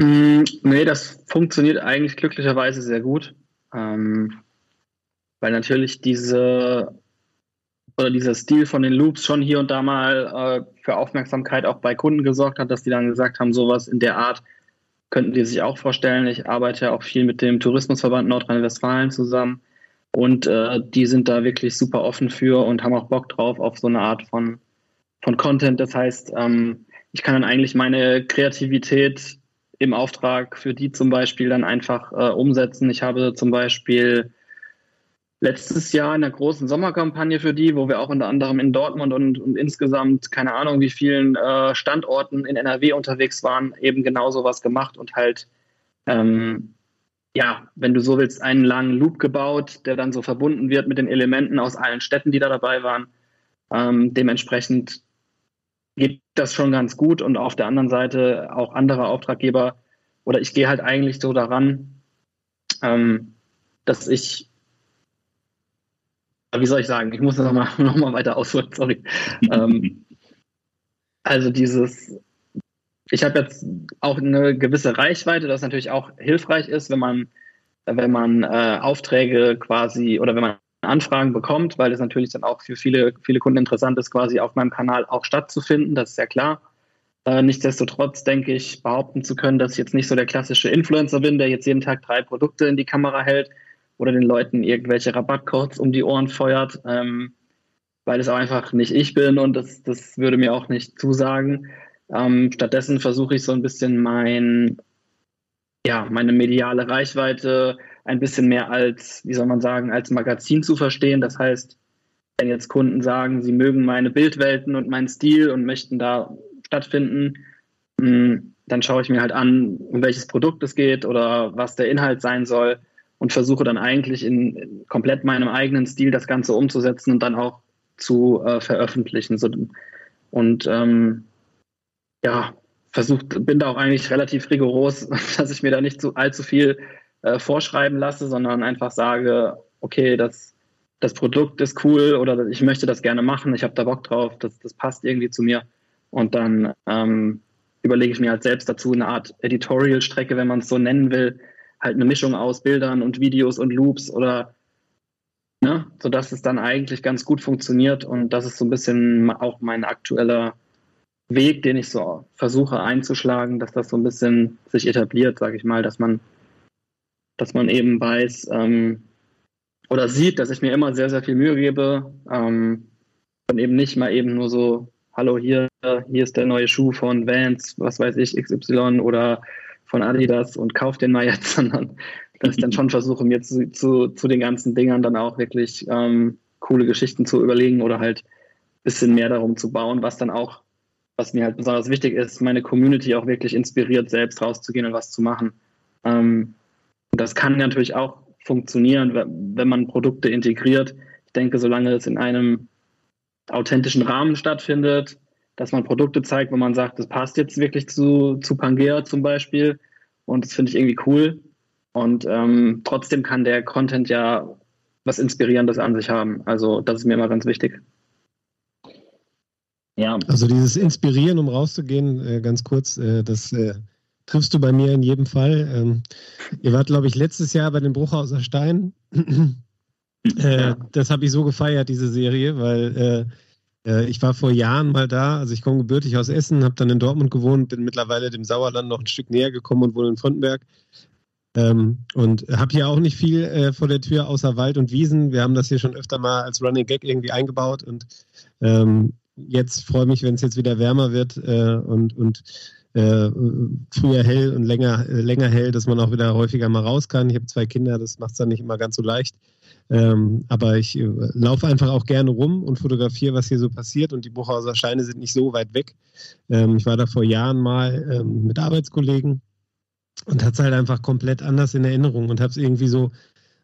F: Mm, nee, das funktioniert eigentlich glücklicherweise sehr gut. Ähm, weil natürlich diese oder dieser Stil von den Loops schon hier und da mal äh, für Aufmerksamkeit auch bei Kunden gesorgt hat, dass die dann gesagt haben, sowas in der Art könnten die sich auch vorstellen. Ich arbeite ja auch viel mit dem Tourismusverband Nordrhein-Westfalen zusammen und äh, die sind da wirklich super offen für und haben auch Bock drauf auf so eine Art von, von Content. Das heißt, ähm, ich kann dann eigentlich meine Kreativität im Auftrag für die zum Beispiel dann einfach äh, umsetzen. Ich habe zum Beispiel letztes Jahr in der großen Sommerkampagne für die, wo wir auch unter anderem in Dortmund und, und insgesamt keine Ahnung wie vielen äh, Standorten in NRW unterwegs waren, eben genau sowas gemacht und halt ähm, ja, wenn du so willst, einen langen Loop gebaut, der dann so verbunden wird mit den Elementen aus allen Städten, die da dabei waren. Ähm, dementsprechend geht das schon ganz gut und auf der anderen Seite auch andere Auftraggeber oder ich gehe halt eigentlich so daran, ähm, dass ich wie soll ich sagen, ich muss das nochmal noch mal weiter ausholen, sorry. ähm, also dieses, ich habe jetzt auch eine gewisse Reichweite, das natürlich auch hilfreich ist, wenn man, wenn man äh, Aufträge quasi oder wenn man Anfragen bekommt, weil es natürlich dann auch für viele, viele Kunden interessant ist, quasi auf meinem Kanal auch stattzufinden, das ist ja klar. Äh, nichtsdestotrotz denke ich, behaupten zu können, dass ich jetzt nicht so der klassische Influencer bin, der jetzt jeden Tag drei Produkte in die Kamera hält, oder den Leuten irgendwelche Rabattcodes um die Ohren feuert, ähm, weil es auch einfach nicht ich bin und das, das würde mir auch nicht zusagen. Ähm, stattdessen versuche ich so ein bisschen mein, ja, meine mediale Reichweite ein bisschen mehr als, wie soll man sagen, als Magazin zu verstehen. Das heißt, wenn jetzt Kunden sagen, sie mögen meine Bildwelten und meinen Stil und möchten da stattfinden, hm, dann schaue ich mir halt an, um welches Produkt es geht oder was der Inhalt sein soll und versuche dann eigentlich in komplett meinem eigenen Stil das Ganze umzusetzen und dann auch zu äh, veröffentlichen. So, und ähm, ja, versucht, bin da auch eigentlich relativ rigoros, dass ich mir da nicht so allzu viel äh, vorschreiben lasse, sondern einfach sage, okay, das, das Produkt ist cool oder ich möchte das gerne machen, ich habe da Bock drauf, das, das passt irgendwie zu mir. Und dann ähm, überlege ich mir halt selbst dazu eine Art Editorial-Strecke, wenn man es so nennen will, halt eine Mischung aus Bildern und Videos und Loops oder ne, sodass es dann eigentlich ganz gut funktioniert und das ist so ein bisschen auch mein aktueller Weg, den ich so versuche einzuschlagen, dass das so ein bisschen sich etabliert, sage ich mal, dass man, dass man eben weiß ähm, oder sieht, dass ich mir immer sehr, sehr viel Mühe gebe ähm, und eben nicht mal eben nur so, hallo, hier, hier ist der neue Schuh von Vans, was weiß ich, XY oder von Adidas und kaufe den mal jetzt, sondern dass ich dann schon versuche, mir zu, zu, zu den ganzen Dingern dann auch wirklich ähm, coole Geschichten zu überlegen oder halt bisschen mehr darum zu bauen, was dann auch, was mir halt besonders wichtig ist, meine Community auch wirklich inspiriert, selbst rauszugehen und was zu machen. Ähm, das kann natürlich auch funktionieren, wenn man Produkte integriert. Ich denke, solange es in einem authentischen Rahmen stattfindet, dass man Produkte zeigt, wo man sagt, das passt jetzt wirklich zu, zu Pangea zum Beispiel. Und das finde ich irgendwie cool. Und ähm, trotzdem kann der Content ja was Inspirierendes an sich haben. Also das ist mir immer ganz wichtig.
C: Ja. Also dieses Inspirieren, um rauszugehen, äh, ganz kurz, äh, das äh, triffst du bei mir in jedem Fall. Ähm, ihr wart, glaube ich, letztes Jahr bei dem Bruchhauser Stein. Äh, das habe ich so gefeiert, diese Serie, weil ich war vor Jahren mal da, also ich komme gebürtig aus Essen, habe dann in Dortmund gewohnt, bin mittlerweile dem Sauerland noch ein Stück näher gekommen und wohne in Frontenberg. Ähm, und habe hier auch nicht viel äh, vor der Tür außer Wald und Wiesen. Wir haben das hier schon öfter mal als Running Gag irgendwie eingebaut und ähm, jetzt freue mich, wenn es jetzt wieder wärmer wird äh, und, und äh, früher hell und länger, äh, länger hell, dass man auch wieder häufiger mal raus kann. Ich habe zwei Kinder, das macht es dann nicht immer ganz so leicht. Ähm, aber ich äh, laufe einfach auch gerne rum und fotografiere, was hier so passiert. Und die Buchhauser Scheine sind nicht so weit weg. Ähm, ich war da vor Jahren mal ähm, mit Arbeitskollegen und hatte es halt einfach komplett anders in Erinnerung und habe es irgendwie so,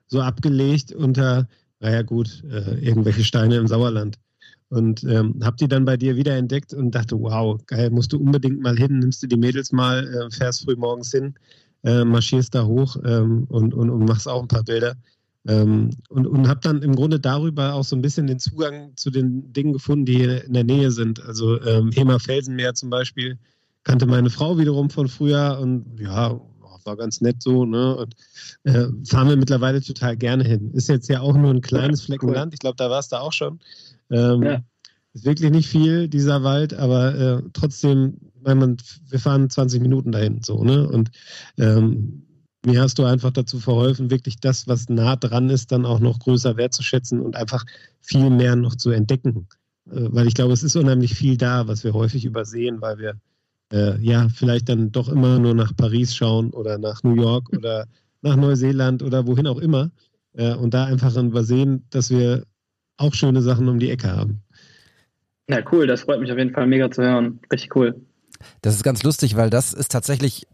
C: so abgelegt unter, naja gut, äh, irgendwelche Steine im Sauerland. Und ähm, habe die dann bei dir wieder entdeckt und dachte, wow, geil, musst du unbedingt mal hin, nimmst du die Mädels mal, äh, fährst früh morgens hin, äh, marschierst da hoch ähm, und, und, und machst auch ein paar Bilder. Ähm, und und habe dann im Grunde darüber auch so ein bisschen den Zugang zu den Dingen gefunden, die hier in der Nähe sind. Also ähm, Hema Felsenmeer zum Beispiel kannte meine Frau wiederum von früher und ja, war ganz nett so. Ne? Und äh, fahren wir mittlerweile total gerne hin. Ist jetzt ja auch nur ein kleines Flecken. Land. Ich glaube, da war es da auch schon. Ähm, ja. Ist wirklich nicht viel, dieser Wald, aber äh, trotzdem, weil man, wir fahren 20 Minuten dahin, so, ne? Und ähm, mir hast du einfach dazu verholfen, wirklich das, was nah dran ist, dann auch noch größer wertzuschätzen und einfach viel mehr noch zu entdecken. Äh, weil ich glaube, es ist unheimlich viel da, was wir häufig übersehen, weil wir äh, ja vielleicht dann doch immer nur nach Paris schauen oder nach New York oder nach Neuseeland oder wohin auch immer. Äh, und da einfach übersehen, dass wir auch schöne Sachen um die Ecke haben.
F: Ja, cool, das freut mich auf jeden Fall mega zu hören. Richtig cool.
A: Das ist ganz lustig, weil das ist tatsächlich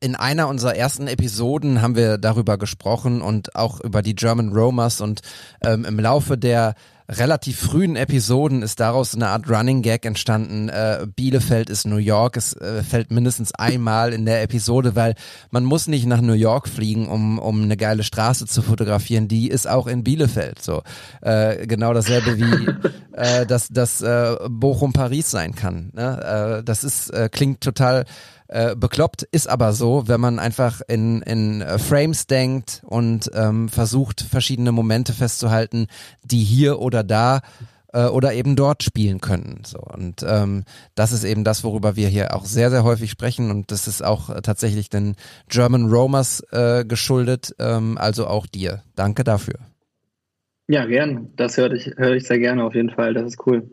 A: in einer unserer ersten Episoden haben wir darüber gesprochen und auch über die German Romers und ähm, im Laufe der relativ frühen Episoden ist daraus eine Art Running Gag entstanden. Äh, Bielefeld ist New York. Es äh, fällt mindestens einmal in der Episode, weil man muss nicht nach New York fliegen, um, um eine geile Straße zu fotografieren. Die ist auch in Bielefeld. So äh, genau dasselbe wie äh, dass das äh, Bochum Paris sein kann. Ne? Äh, das ist äh, klingt total äh, bekloppt, ist aber so, wenn man einfach in, in äh, Frames denkt und ähm, versucht, verschiedene Momente festzuhalten, die hier oder da äh, oder eben dort spielen können. So und ähm, das ist eben das, worüber wir hier auch sehr sehr häufig sprechen und das ist auch äh, tatsächlich den German Romers äh, geschuldet, ähm, also auch dir. Danke dafür.
F: Ja, gern. Das höre ich, höre ich sehr gerne auf jeden Fall. Das ist cool.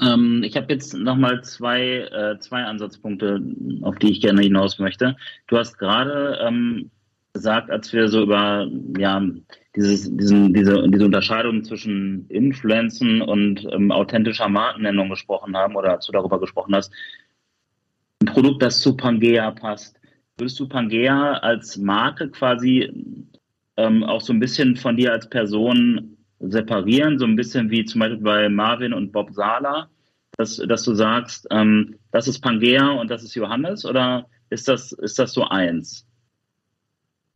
B: Ähm, ich habe jetzt nochmal zwei, äh, zwei Ansatzpunkte, auf die ich gerne hinaus möchte. Du hast gerade ähm, gesagt, als wir so über ja, dieses, diesen, diese, diese Unterscheidung zwischen Influenzen und ähm, authentischer Markennennung gesprochen haben oder als du darüber gesprochen hast, ein Produkt, das zu Pangea passt. Würdest du Pangea als Marke quasi ähm, auch so ein bisschen von dir als Person separieren, so ein bisschen wie zum Beispiel bei Marvin und Bob Sala, dass, dass du sagst, ähm, das ist Pangea und das ist Johannes oder ist das, ist das so eins?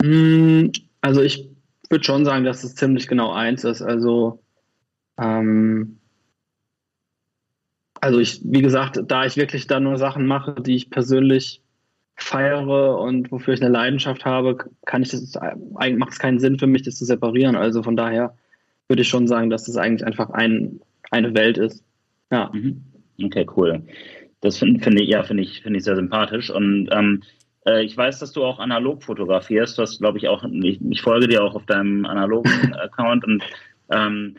F: Hm, also ich würde schon sagen, dass es ziemlich genau eins ist. Also, ähm, also ich, wie gesagt, da ich wirklich da nur Sachen mache, die ich persönlich feiere und wofür ich eine Leidenschaft habe, kann ich das, eigentlich macht es keinen Sinn für mich, das zu separieren. Also von daher würde ich schon sagen, dass das eigentlich einfach ein, eine Welt ist. Ja.
B: Mhm. Okay, cool. Das finde find ich, ja, finde ich, finde ich sehr sympathisch. Und ähm, äh, ich weiß, dass du auch analog fotografierst. Du hast, glaube ich, auch, ich, ich, folge dir auch auf deinem analogen Account und ähm,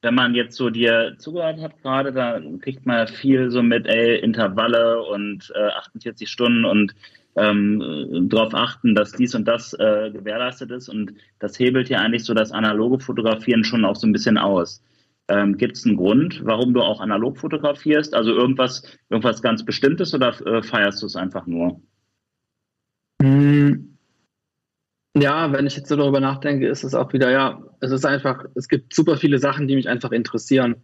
B: wenn man jetzt so dir zugehört hat gerade, da kriegt man viel so mit, ey, Intervalle und äh, 48 Stunden und ähm, darauf achten, dass dies und das äh, gewährleistet ist. Und das hebelt ja eigentlich so das analoge Fotografieren schon auch so ein bisschen aus. Ähm, Gibt es einen Grund, warum du auch analog fotografierst? Also irgendwas, irgendwas ganz Bestimmtes oder äh, feierst du es einfach nur?
F: Hm. Ja, wenn ich jetzt so darüber nachdenke, ist es auch wieder, ja, es ist einfach, es gibt super viele Sachen, die mich einfach interessieren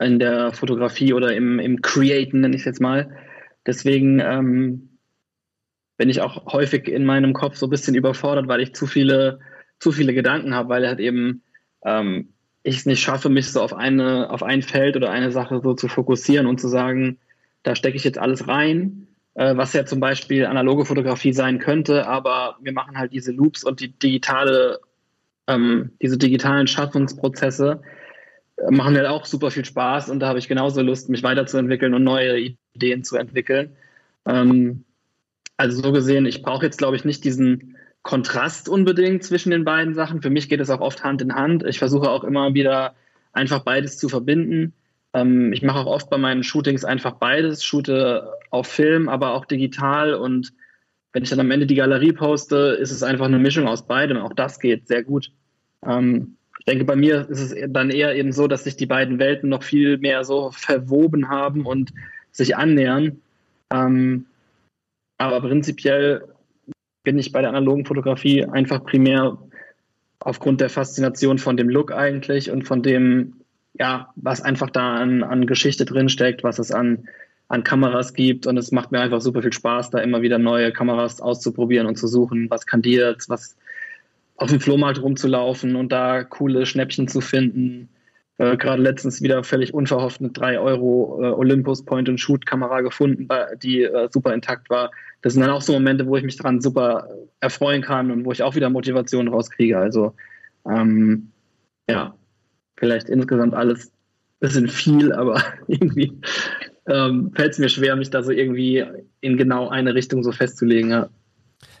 F: in der Fotografie oder im, im Createn, nenne ich es jetzt mal. Deswegen ähm, bin ich auch häufig in meinem Kopf so ein bisschen überfordert, weil ich zu viele, zu viele Gedanken habe, weil halt eben ähm, ich es nicht schaffe, mich so auf eine, auf ein Feld oder eine Sache so zu fokussieren und zu sagen, da stecke ich jetzt alles rein, äh, was ja zum Beispiel analoge Fotografie sein könnte, aber wir machen halt diese Loops und die digitale, ähm, diese digitalen Schaffungsprozesse äh, machen halt auch super viel Spaß und da habe ich genauso Lust, mich weiterzuentwickeln und neue Ideen zu entwickeln. Ähm, also so gesehen, ich brauche jetzt, glaube ich, nicht diesen Kontrast unbedingt zwischen den beiden Sachen. Für mich geht es auch oft Hand in Hand. Ich versuche auch immer wieder einfach beides zu verbinden. Ähm, ich mache auch oft bei meinen Shootings einfach beides, shoote auf Film, aber auch digital und wenn ich dann am Ende die Galerie poste, ist es einfach eine Mischung aus beidem. Auch das geht sehr gut. Ähm, ich denke, bei mir ist es dann eher eben so, dass sich die beiden Welten noch viel mehr so verwoben haben und sich annähern. Ähm, aber prinzipiell bin ich bei der analogen Fotografie einfach primär aufgrund der Faszination von dem Look eigentlich und von dem, ja, was einfach da an, an Geschichte drinsteckt, was es an, an Kameras gibt. Und es macht mir einfach super viel Spaß, da immer wieder neue Kameras auszuprobieren und zu suchen, was kann die jetzt, was auf dem Flohmarkt rumzulaufen und da coole Schnäppchen zu finden. Äh, Gerade letztens wieder völlig unverhofft eine 3 Euro äh, Olympus Point-and-Shoot-Kamera gefunden, die äh, super intakt war. Das sind dann auch so Momente, wo ich mich daran super erfreuen kann und wo ich auch wieder Motivation rauskriege. Also ähm, ja, vielleicht insgesamt alles ein bisschen viel, aber irgendwie ähm, fällt es mir schwer, mich da so irgendwie in genau eine Richtung so festzulegen. Ja.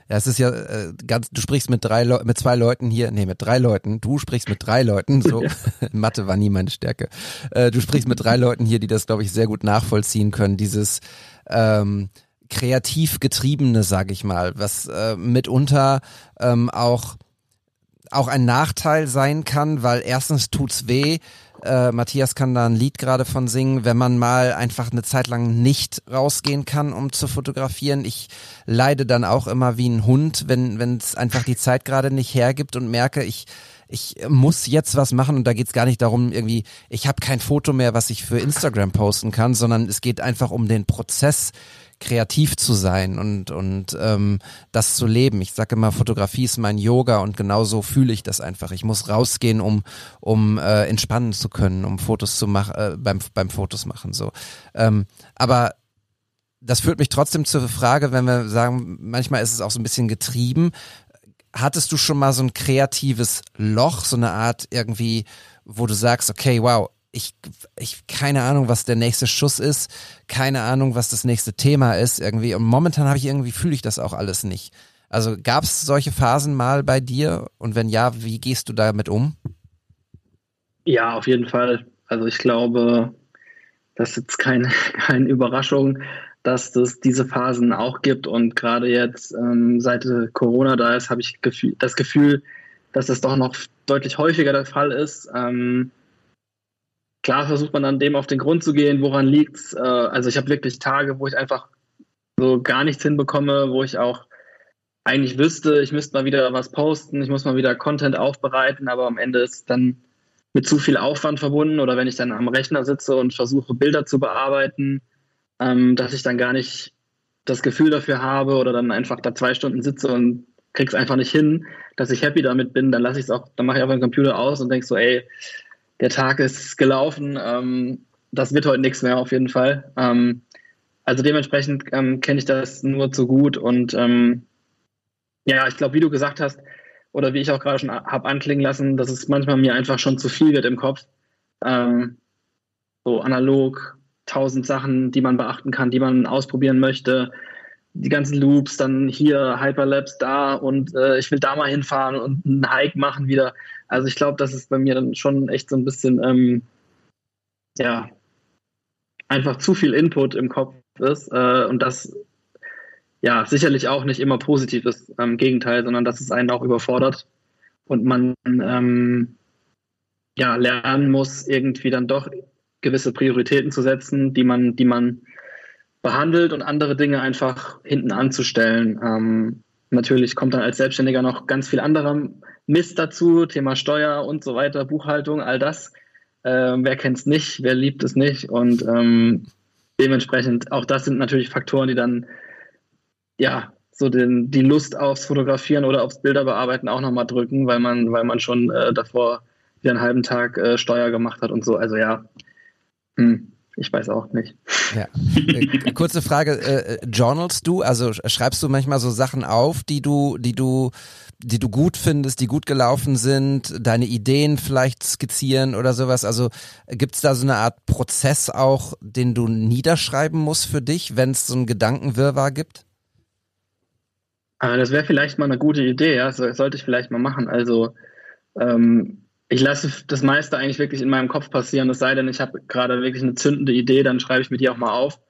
A: Ja, es ist ja äh, ganz, du sprichst mit drei Leu mit zwei Leuten hier, nee, mit drei Leuten, du sprichst mit drei Leuten, so, ja. Mathe war nie meine Stärke. Äh, du sprichst mit drei Leuten hier, die das, glaube ich, sehr gut nachvollziehen können, dieses ähm, kreativ getriebene, sag ich mal, was äh, mitunter ähm, auch auch ein Nachteil sein kann, weil erstens tut's weh, äh, Matthias kann da ein Lied gerade von singen, wenn man mal einfach eine Zeit lang nicht rausgehen kann, um zu fotografieren. Ich leide dann auch immer wie ein Hund, wenn wenn es einfach die Zeit gerade nicht hergibt und merke, ich ich muss jetzt was machen und da geht's gar nicht darum, irgendwie, ich habe kein Foto mehr, was ich für Instagram posten kann, sondern es geht einfach um den Prozess, kreativ zu sein und, und ähm, das zu leben. Ich sage immer, Fotografie ist mein Yoga und genauso fühle ich das einfach. Ich muss rausgehen, um, um äh, entspannen zu können, um Fotos zu machen, äh, beim, beim Fotos machen. So. Ähm, aber das führt mich trotzdem zur Frage, wenn wir sagen, manchmal ist es auch so ein bisschen getrieben. Hattest du schon mal so ein kreatives Loch, so eine Art irgendwie, wo du sagst, okay, wow, ich, ich, keine Ahnung, was der nächste Schuss ist, keine Ahnung, was das nächste Thema ist irgendwie. Und momentan habe ich irgendwie, fühle ich das auch alles nicht. Also gab es solche Phasen mal bei dir? Und wenn ja, wie gehst du damit um?
F: Ja, auf jeden Fall. Also ich glaube, das ist jetzt keine, keine Überraschung, dass es diese Phasen auch gibt. Und gerade jetzt, ähm, seit Corona da ist, habe ich das Gefühl, dass das doch noch deutlich häufiger der Fall ist. Ähm, klar versucht man dann dem auf den Grund zu gehen, woran liegt's. Äh, also ich habe wirklich Tage, wo ich einfach so gar nichts hinbekomme, wo ich auch eigentlich wüsste, ich müsste mal wieder was posten, ich muss mal wieder Content aufbereiten, aber am Ende ist dann mit zu viel Aufwand verbunden oder wenn ich dann am Rechner sitze und versuche Bilder zu bearbeiten, ähm, dass ich dann gar nicht das Gefühl dafür habe oder dann einfach da zwei Stunden sitze und krieg's einfach nicht hin, dass ich happy damit bin, dann lasse ich es auch, dann mache ich einfach den Computer aus und denke so, ey, der Tag ist gelaufen. Ähm, das wird heute nichts mehr auf jeden Fall. Ähm, also dementsprechend ähm, kenne ich das nur zu gut und ähm, ja, ich glaube, wie du gesagt hast oder wie ich auch gerade schon habe anklingen lassen, dass es manchmal mir einfach schon zu viel wird im Kopf. Ähm, so analog, tausend Sachen, die man beachten kann, die man ausprobieren möchte die ganzen Loops, dann hier Hyperlapse da und äh, ich will da mal hinfahren und einen Hike machen wieder. Also ich glaube, dass es bei mir dann schon echt so ein bisschen, ähm, ja, einfach zu viel Input im Kopf ist äh, und das ja sicherlich auch nicht immer positiv ist, im Gegenteil, sondern dass es einen auch überfordert und man ähm, ja lernen muss, irgendwie dann doch gewisse Prioritäten zu setzen, die man, die man behandelt und andere Dinge einfach hinten anzustellen. Ähm, natürlich kommt dann als Selbstständiger noch ganz viel anderer Mist dazu, Thema Steuer und so weiter, Buchhaltung, all das. Äh, wer kennt es nicht, wer liebt es nicht und ähm, dementsprechend auch das sind natürlich Faktoren, die dann ja so den, die Lust aufs Fotografieren oder aufs Bilderbearbeiten auch nochmal drücken, weil man, weil man schon äh, davor wieder einen halben Tag äh, Steuer gemacht hat und so. Also ja, hm. Ich weiß auch nicht.
A: Ja. Äh, kurze Frage, äh, äh, journalst du, also schreibst du manchmal so Sachen auf, die du, die du, die du gut findest, die gut gelaufen sind, deine Ideen vielleicht skizzieren oder sowas? Also gibt es da so eine Art Prozess auch, den du niederschreiben musst für dich, wenn es so einen Gedankenwirrwarr gibt?
F: Ah, das wäre vielleicht mal eine gute Idee, ja. Das sollte ich vielleicht mal machen. Also ähm, ich lasse das meiste eigentlich wirklich in meinem Kopf passieren, es sei denn, ich habe gerade wirklich eine zündende Idee, dann schreibe ich mir die auch mal auf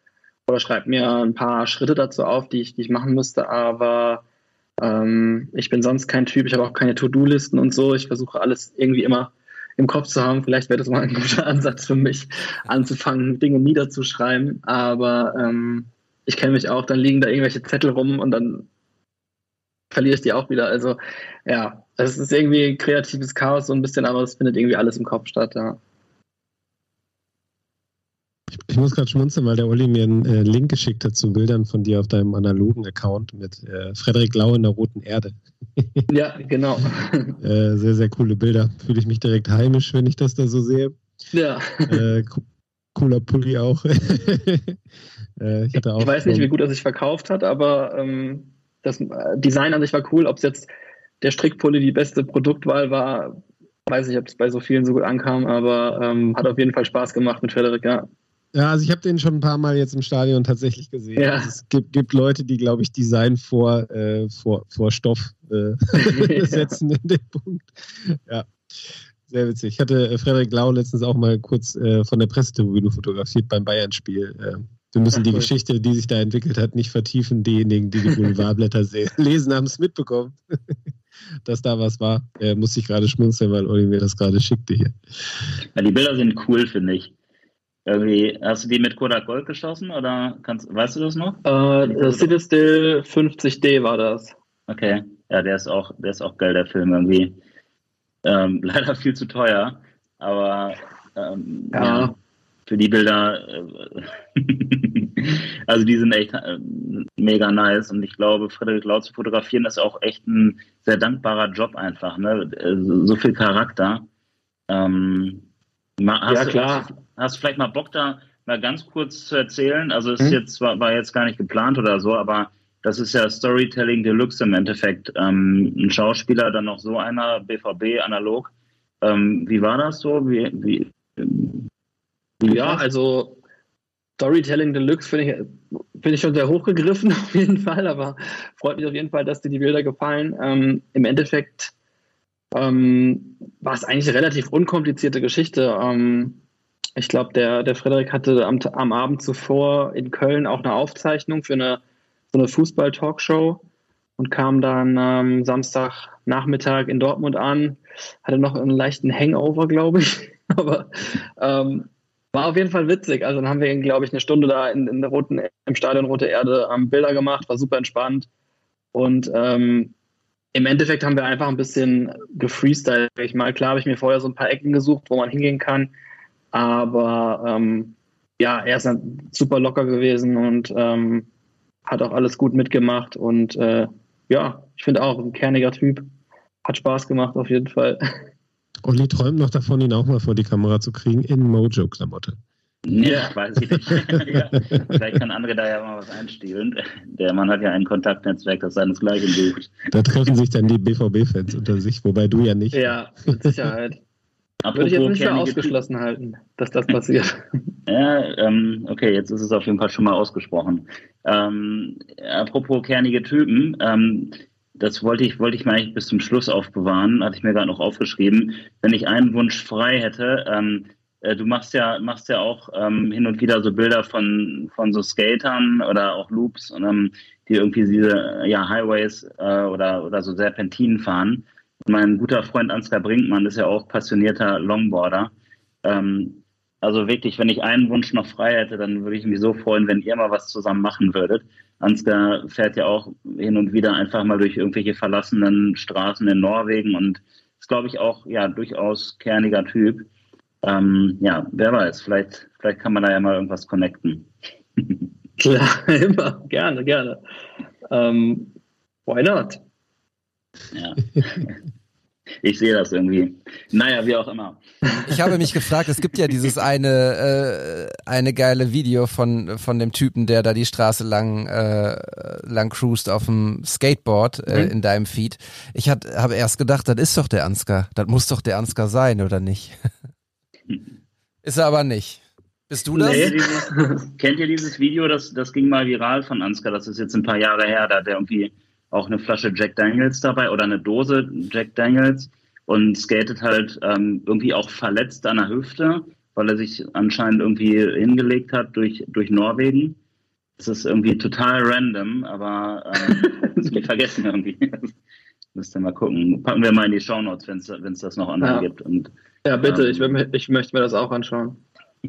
F: oder schreibe mir ein paar Schritte dazu auf, die ich, die ich machen müsste. Aber ähm, ich bin sonst kein Typ, ich habe auch keine To-Do-Listen und so. Ich versuche alles irgendwie immer im Kopf zu haben. Vielleicht wäre das mal ein guter Ansatz für mich, anzufangen, Dinge niederzuschreiben. Aber ähm, ich kenne mich auch, dann liegen da irgendwelche Zettel rum und dann verliere ich die auch wieder. Also ja, es ist irgendwie kreatives Chaos so ein bisschen, aber es findet irgendwie alles im Kopf statt, ja.
C: Ich, ich muss gerade schmunzeln, weil der Olli mir einen äh, Link geschickt hat zu Bildern von dir auf deinem analogen Account mit äh, Frederik Lau in der Roten Erde.
F: ja, genau.
C: äh, sehr, sehr coole Bilder. Fühle ich mich direkt heimisch, wenn ich das da so sehe.
F: Ja.
C: Äh, cooler Pulli auch.
F: Äh, ich, hatte auch ich weiß nicht, wie gut er sich verkauft hat, aber ähm, das äh, Design an sich war cool. Ob es jetzt der Strickpulli die beste Produktwahl war, weiß ich, ob es bei so vielen so gut ankam, aber ähm, hat auf jeden Fall Spaß gemacht mit Frederik, ja.
C: Ja, also ich habe den schon ein paar Mal jetzt im Stadion tatsächlich gesehen. Ja. Also es gibt, gibt, Leute, die, glaube ich, Design vor, äh, vor, vor Stoff äh, setzen in den Punkt. Ja, sehr witzig. Ich hatte äh, Frederik Lau letztens auch mal kurz äh, von der Pressetribüne fotografiert beim Bayern-Spiel. Äh, wir müssen die Geschichte, die sich da entwickelt hat, nicht vertiefen. Diejenigen, die die Boulevardblätter lesen, haben es mitbekommen, dass da was war. Äh, muss ich gerade schmunzeln, weil Olli mir das gerade schickte hier.
B: Ja, die Bilder sind cool, finde ich. Irgendwie, hast du die mit Kodak Gold geschossen oder kannst, weißt du das noch?
F: Äh, das Citystil 50D war das.
B: Okay, ja, der ist auch, der ist auch geil, der Film irgendwie. Ähm, leider viel zu teuer, aber ähm, ja. ja. für die Bilder, äh, also die sind echt äh, mega nice und ich glaube, Frederik Lau zu fotografieren ist auch echt ein sehr dankbarer Job einfach, ne? Äh, so viel Charakter. Ähm,
F: ja, klar.
B: Du, Hast du vielleicht mal Bock da mal ganz kurz zu erzählen? Also es hm? jetzt war, war, jetzt gar nicht geplant oder so, aber das ist ja Storytelling Deluxe im Endeffekt. Ähm, ein Schauspieler, dann noch so einer, BVB analog. Ähm, wie war das so? Wie, wie,
F: wie ja, also Storytelling Deluxe finde ich, find ich schon sehr hochgegriffen auf jeden Fall, aber freut mich auf jeden Fall, dass dir die Bilder gefallen. Ähm, Im Endeffekt ähm, war es eigentlich eine relativ unkomplizierte Geschichte. Ähm, ich glaube, der, der Frederik hatte am, am Abend zuvor in Köln auch eine Aufzeichnung für eine, so eine Fußball-Talkshow und kam dann ähm, Samstagnachmittag in Dortmund an, hatte noch einen leichten Hangover, glaube ich. Aber ähm, war auf jeden Fall witzig. Also dann haben wir ihn, glaube ich, eine Stunde da in, in der roten, im Stadion Rote Erde am Bilder gemacht, war super entspannt. Und ähm, im Endeffekt haben wir einfach ein bisschen gefreestylt. Ich mal, klar habe ich mir vorher so ein paar Ecken gesucht, wo man hingehen kann. Aber ähm, ja, er ist super locker gewesen und ähm, hat auch alles gut mitgemacht. Und äh, ja, ich finde auch ein kerniger Typ. Hat Spaß gemacht auf jeden Fall.
C: Olli träumt noch davon, ihn auch mal vor die Kamera zu kriegen in Mojo-Klamotte.
B: Ja, weiß ich nicht. ja, vielleicht kann andere da ja mal was einstielen. Der Mann hat ja ein Kontaktnetzwerk, das seinesgleichen sucht.
C: Da treffen sich dann die BVB-Fans unter sich, wobei du ja nicht.
F: Ja, mit Sicherheit. Apropos Würde ich jetzt nicht für ausgeschlossen halten, dass das passiert.
B: ja, ähm, okay, jetzt ist es auf jeden Fall schon mal ausgesprochen. Ähm, apropos kernige Typen, ähm, das wollte ich, wollte ich mir eigentlich bis zum Schluss aufbewahren, hatte ich mir gerade noch aufgeschrieben. Wenn ich einen Wunsch frei hätte, ähm, äh, du machst ja, machst ja auch ähm, hin und wieder so Bilder von, von so Skatern oder auch Loops, ähm, die irgendwie diese ja, Highways äh, oder, oder so Serpentinen fahren. Mein guter Freund Ansgar Brinkmann ist ja auch passionierter Longboarder. Ähm, also wirklich, wenn ich einen Wunsch noch frei hätte, dann würde ich mich so freuen, wenn ihr mal was zusammen machen würdet. Ansgar fährt ja auch hin und wieder einfach mal durch irgendwelche verlassenen Straßen in Norwegen und ist, glaube ich, auch ja durchaus kerniger Typ. Ähm, ja, wer weiß, vielleicht, vielleicht kann man da ja mal irgendwas connecten.
F: Klar, immer, gerne, gerne. Ähm, why not?
B: Ja. Ich sehe das irgendwie. Naja, wie auch immer.
A: Ich habe mich gefragt, es gibt ja dieses eine äh, eine geile Video von von dem Typen, der da die Straße lang äh, lang cruist auf dem Skateboard äh, mhm. in deinem Feed. Ich habe erst gedacht, das ist doch der Ansgar. Das muss doch der Ansgar sein, oder nicht? ist er aber nicht. Bist du das? Nee,
B: dieses, kennt ihr dieses Video? Das, das ging mal viral von Ansgar. Das ist jetzt ein paar Jahre her. Da hat er irgendwie auch eine Flasche Jack Daniels dabei oder eine Dose Jack Daniels und skatet halt ähm, irgendwie auch verletzt an der Hüfte, weil er sich anscheinend irgendwie hingelegt hat durch, durch Norwegen. Das ist irgendwie total random, aber äh, ich vergessen irgendwie. Müsst ihr mal gucken. Packen wir mal in die Shownotes, wenn es das noch online ja. gibt. Und,
F: ja, bitte, ähm, ich, ich möchte mir das auch anschauen.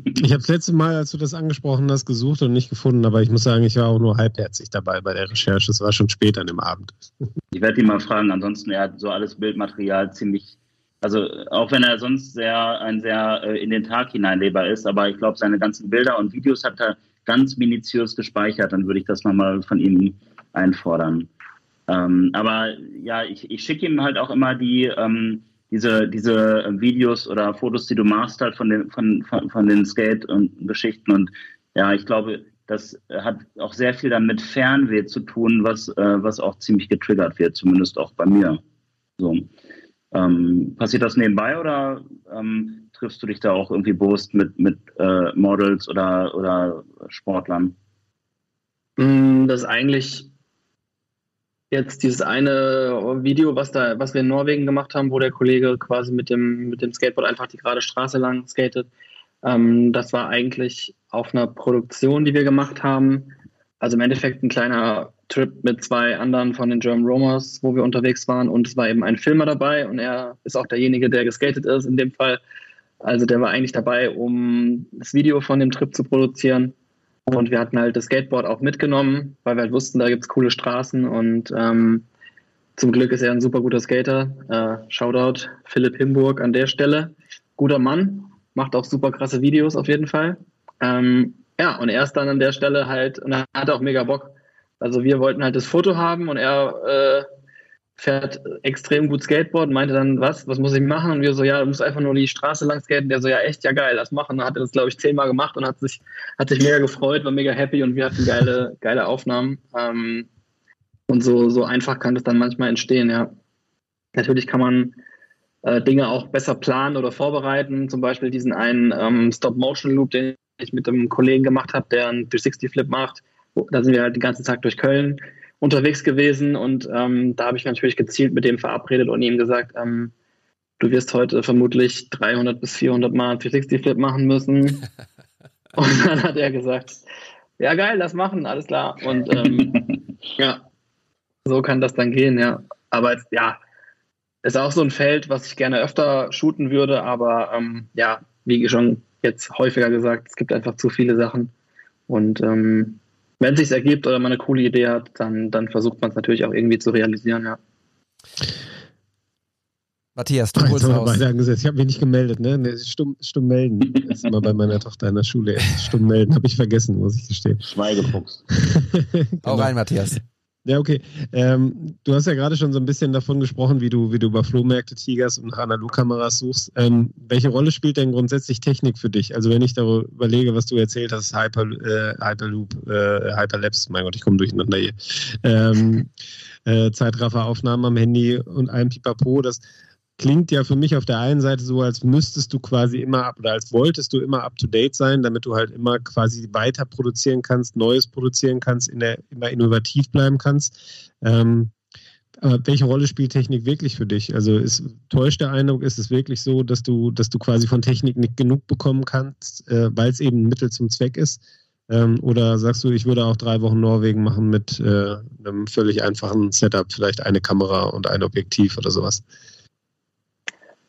C: Ich habe das letzte Mal, als du das angesprochen hast, gesucht und nicht gefunden, aber ich muss sagen, ich war auch nur halbherzig dabei bei der Recherche. Es war schon spät an dem Abend.
B: Ich werde ihn mal fragen, ansonsten, er hat so alles Bildmaterial ziemlich, also auch wenn er sonst sehr, ein sehr äh, in den Tag hineinleber ist, aber ich glaube, seine ganzen Bilder und Videos hat er ganz minutiös gespeichert, dann würde ich das nochmal von ihm einfordern. Ähm, aber ja, ich, ich schicke ihm halt auch immer die, ähm, diese, diese Videos oder Fotos, die du machst, halt von den, von, von, von den Skate- und Geschichten. Und ja, ich glaube, das hat auch sehr viel dann mit Fernweh zu tun, was, äh, was auch ziemlich getriggert wird, zumindest auch bei mir. So. Ähm, passiert das nebenbei oder ähm, triffst du dich da auch irgendwie bewusst mit, mit äh, Models oder, oder Sportlern?
F: Mm, das eigentlich jetzt dieses eine Video, was da, was wir in Norwegen gemacht haben, wo der Kollege quasi mit dem, mit dem Skateboard einfach die gerade Straße lang skatet. Ähm, das war eigentlich auf einer Produktion, die wir gemacht haben. Also im Endeffekt ein kleiner Trip mit zwei anderen von den German Romers, wo wir unterwegs waren. Und es war eben ein Filmer dabei und er ist auch derjenige, der geskatet ist in dem Fall. Also der war eigentlich dabei, um das Video von dem Trip zu produzieren. Und wir hatten halt das Skateboard auch mitgenommen, weil wir halt wussten, da gibt es coole Straßen und ähm, zum Glück ist er ein super guter Skater. Äh, Shoutout Philipp Himburg an der Stelle. Guter Mann, macht auch super krasse Videos auf jeden Fall. Ähm, ja, und er ist dann an der Stelle halt, und er hatte auch mega Bock. Also wir wollten halt das Foto haben und er äh, fährt extrem gut Skateboard, meinte dann, was, was muss ich machen? Und wir so, ja, du musst einfach nur die Straße lang skaten. Der so, ja, echt, ja geil, das machen. Dann hat er das, glaube ich, zehnmal gemacht und hat sich, hat sich mega gefreut, war mega happy und wir hatten geile, geile Aufnahmen. Ähm, und so, so einfach kann das dann manchmal entstehen, ja. Natürlich kann man äh, Dinge auch besser planen oder vorbereiten. Zum Beispiel diesen einen ähm, Stop-Motion-Loop, den ich mit einem Kollegen gemacht habe, der einen 360-Flip macht. Da sind wir halt den ganzen Tag durch Köln unterwegs gewesen und ähm, da habe ich natürlich gezielt mit dem verabredet und ihm gesagt, ähm, du wirst heute vermutlich 300 bis 400 Mal 360-Flip machen müssen. und dann hat er gesagt, ja geil, das machen, alles klar. Und ähm, ja, so kann das dann gehen, ja. Aber ja, ist auch so ein Feld, was ich gerne öfter shooten würde, aber ähm, ja, wie schon jetzt häufiger gesagt, es gibt einfach zu viele Sachen. Und ähm, wenn es sich ergibt oder man eine coole Idee hat, dann, dann versucht man es natürlich auch irgendwie zu realisieren, ja.
A: Matthias, du holst raus.
C: Ich habe mich nicht gemeldet, ne? ne stumm, stumm melden. Das ist immer bei meiner Tochter in der Schule. Stumm melden, habe ich vergessen, muss ich gestehen.
B: Schweigefuchs.
A: genau. Auch rein, Matthias.
C: Ja, okay. Ähm, du hast ja gerade schon so ein bisschen davon gesprochen, wie du, wie du über Flohmärkte Tigers und Analogkameras suchst. Ähm, welche Rolle spielt denn grundsätzlich Technik für dich? Also wenn ich darüber überlege, was du erzählt hast, Hyper, äh, Hyperloop, äh, Hyperlapse, mein Gott, ich komme durcheinander hier. Ähm, äh, Zeitrafferaufnahmen am Handy und allem Pipapo, das klingt ja für mich auf der einen Seite so, als müsstest du quasi immer oder als wolltest du immer up to date sein, damit du halt immer quasi weiter produzieren kannst, Neues produzieren kannst, in der, immer innovativ bleiben kannst. Ähm, aber welche Rolle spielt Technik wirklich für dich? Also ist, täuscht der Eindruck, ist es wirklich so, dass du, dass du quasi von Technik nicht genug bekommen kannst, äh, weil es eben ein Mittel zum Zweck ist? Ähm, oder sagst du, ich würde auch drei Wochen Norwegen machen mit äh, einem völlig einfachen Setup, vielleicht eine Kamera und ein Objektiv oder sowas?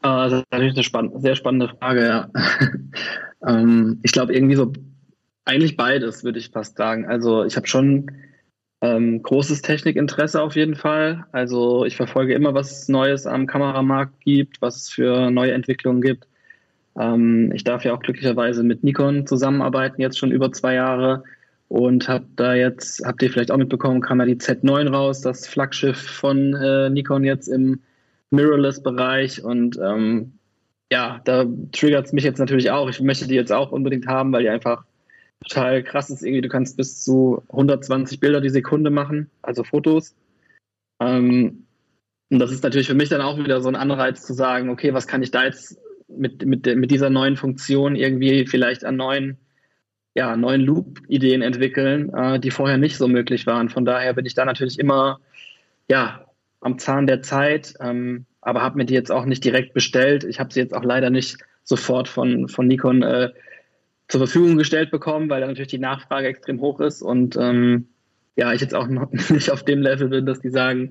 F: Ah, das ist natürlich eine spann sehr spannende Frage, ja. ähm, ich glaube, irgendwie so, eigentlich beides, würde ich fast sagen. Also, ich habe schon ähm, großes Technikinteresse auf jeden Fall. Also, ich verfolge immer, was es Neues am Kameramarkt gibt, was es für neue Entwicklungen gibt. Ähm, ich darf ja auch glücklicherweise mit Nikon zusammenarbeiten, jetzt schon über zwei Jahre. Und habe da jetzt, habt ihr vielleicht auch mitbekommen, kam ja die Z9 raus, das Flaggschiff von äh, Nikon jetzt im Mirrorless-Bereich und ähm, ja, da triggert es mich jetzt natürlich auch. Ich möchte die jetzt auch unbedingt haben, weil die einfach total krass ist. Irgendwie, du kannst bis zu 120 Bilder die Sekunde machen, also Fotos. Ähm, und das ist natürlich für mich dann auch wieder so ein Anreiz zu sagen, okay, was kann ich da jetzt mit, mit, mit dieser neuen Funktion irgendwie vielleicht an neuen, ja, neuen Loop-Ideen entwickeln, äh, die vorher nicht so möglich waren. Von daher bin ich da natürlich immer, ja, am Zahn der Zeit. Ähm, aber habe mir die jetzt auch nicht direkt bestellt. Ich habe sie jetzt auch leider nicht sofort von, von Nikon äh, zur Verfügung gestellt bekommen, weil da natürlich die Nachfrage extrem hoch ist und ähm, ja, ich jetzt auch noch nicht auf dem Level bin, dass die sagen,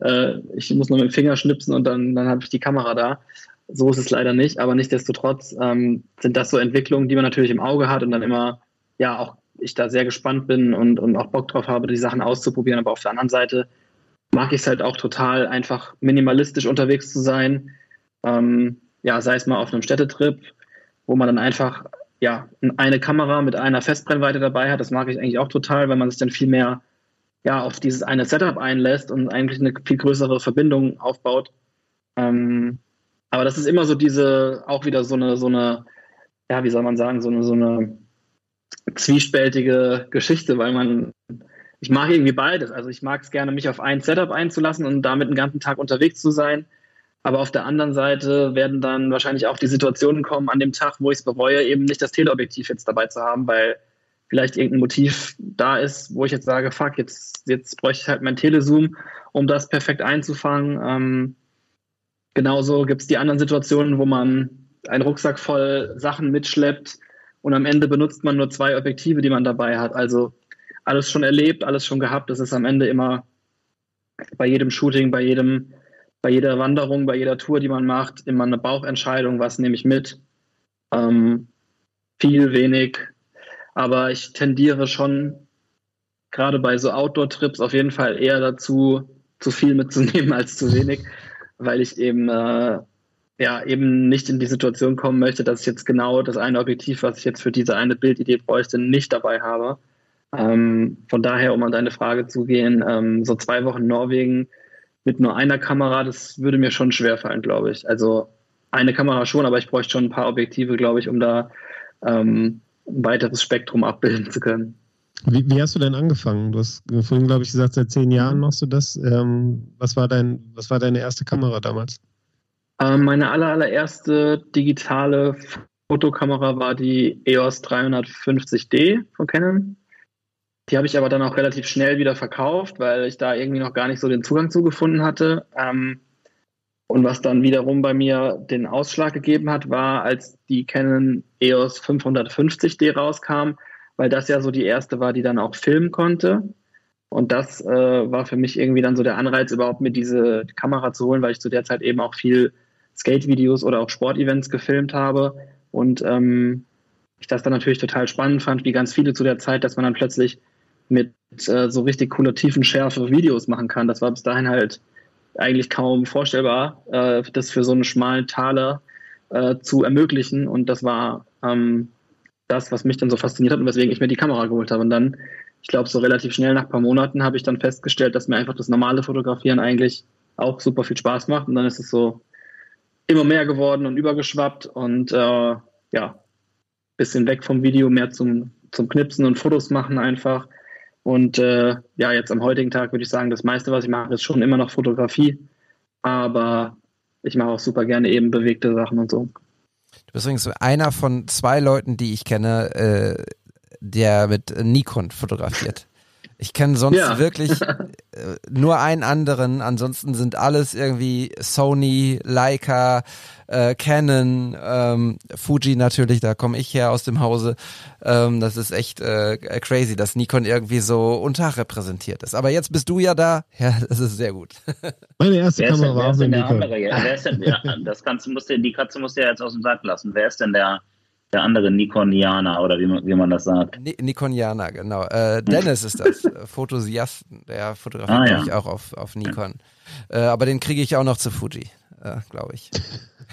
F: äh, ich muss nur mit dem Finger schnipsen und dann, dann habe ich die Kamera da. So ist es leider nicht, aber nichtsdestotrotz ähm, sind das so Entwicklungen, die man natürlich im Auge hat und dann immer, ja, auch ich da sehr gespannt bin und, und auch Bock drauf habe, die Sachen auszuprobieren. Aber auf der anderen Seite mag ich es halt auch total, einfach minimalistisch unterwegs zu sein. Ähm, ja, sei es mal auf einem Städtetrip, wo man dann einfach ja, eine Kamera mit einer Festbrennweite dabei hat. Das mag ich eigentlich auch total, weil man sich dann viel mehr ja, auf dieses eine Setup einlässt und eigentlich eine viel größere Verbindung aufbaut. Ähm, aber das ist immer so diese, auch wieder so eine, so eine, ja, wie soll man sagen, so eine, so eine zwiespältige Geschichte, weil man, ich mag irgendwie beides. Also ich mag es gerne, mich auf ein Setup einzulassen und damit den ganzen Tag unterwegs zu sein. Aber auf der anderen Seite werden dann wahrscheinlich auch die Situationen kommen an dem Tag, wo ich es bereue, eben nicht das Teleobjektiv jetzt dabei zu haben, weil vielleicht irgendein Motiv da ist, wo ich jetzt sage, fuck, jetzt, jetzt bräuchte ich halt mein Telezoom, um das perfekt einzufangen. Ähm, genauso gibt es die anderen Situationen, wo man einen Rucksack voll Sachen mitschleppt und am Ende benutzt man nur zwei Objektive, die man dabei hat. Also alles schon erlebt, alles schon gehabt. Das ist am Ende immer bei jedem Shooting, bei jedem bei jeder Wanderung, bei jeder Tour, die man macht, immer eine Bauchentscheidung, was nehme ich mit. Ähm, viel, wenig. Aber ich tendiere schon gerade bei so Outdoor-Trips auf jeden Fall eher dazu, zu viel mitzunehmen als zu wenig, weil ich eben äh, ja eben nicht in die Situation kommen möchte, dass ich jetzt genau das eine Objektiv, was ich jetzt für diese eine Bildidee bräuchte, nicht dabei habe. Ähm, von daher, um an deine Frage zu gehen, ähm, so zwei Wochen Norwegen mit nur einer Kamera, das würde mir schon schwer fallen, glaube ich. Also eine Kamera schon, aber ich bräuchte schon ein paar Objektive, glaube ich, um da ähm, ein weiteres Spektrum abbilden zu können.
C: Wie, wie, hast du denn angefangen? Du hast vorhin, glaube ich, gesagt, seit zehn Jahren machst du das. Ähm, was, war dein, was war deine erste Kamera damals?
F: Ähm, meine aller, allererste digitale Fotokamera war die EOS 350D von Canon. Die habe ich aber dann auch relativ schnell wieder verkauft, weil ich da irgendwie noch gar nicht so den Zugang zugefunden hatte. Ähm, und was dann wiederum bei mir den Ausschlag gegeben hat, war, als die Canon EOS 550D rauskam, weil das ja so die erste war, die dann auch filmen konnte. Und das äh, war für mich irgendwie dann so der Anreiz, überhaupt mir diese Kamera zu holen, weil ich zu der Zeit eben auch viel Skate-Videos oder auch Sportevents gefilmt habe. Und ähm, ich das dann natürlich total spannend fand, wie ganz viele zu der Zeit, dass man dann plötzlich mit äh, so richtig cooler Tiefenschärfe Videos machen kann. Das war bis dahin halt eigentlich kaum vorstellbar, äh, das für so einen schmalen Taler äh, zu ermöglichen. Und das war ähm, das, was mich dann so fasziniert hat und weswegen ich mir die Kamera geholt habe. Und dann, ich glaube, so relativ schnell nach ein paar Monaten habe ich dann festgestellt, dass mir einfach das normale Fotografieren eigentlich auch super viel Spaß macht. Und dann ist es so immer mehr geworden und übergeschwappt und äh, ja, bisschen weg vom Video, mehr zum, zum Knipsen und Fotos machen einfach. Und äh, ja, jetzt am heutigen Tag würde ich sagen, das meiste, was ich mache, ist schon immer noch Fotografie. Aber ich mache auch super gerne eben bewegte Sachen und so.
A: Du bist übrigens einer von zwei Leuten, die ich kenne, äh, der mit Nikon fotografiert. Ich kenne sonst ja. wirklich äh, nur einen anderen. Ansonsten sind alles irgendwie Sony, Leica, äh, Canon, ähm, Fuji natürlich. Da komme ich her aus dem Hause. Ähm, das ist echt äh, crazy, dass Nikon irgendwie so unterrepräsentiert ist. Aber jetzt bist du ja da. Ja, das ist sehr gut.
C: Meine erste wer Kamera war
B: denn, wer Andere, wer ist denn, ja, das kannst, musst du, die Katze musst du ja jetzt aus dem Sack lassen. Wer ist denn der der andere Nikonianer oder wie man, wie man das sagt.
A: Ni Nikonianer, genau. Äh, Dennis ist das, Photosiast, der fotografiert ah, ja. ich auch auf, auf Nikon. Äh, aber den kriege ich auch noch zu Fuji, äh, glaube ich.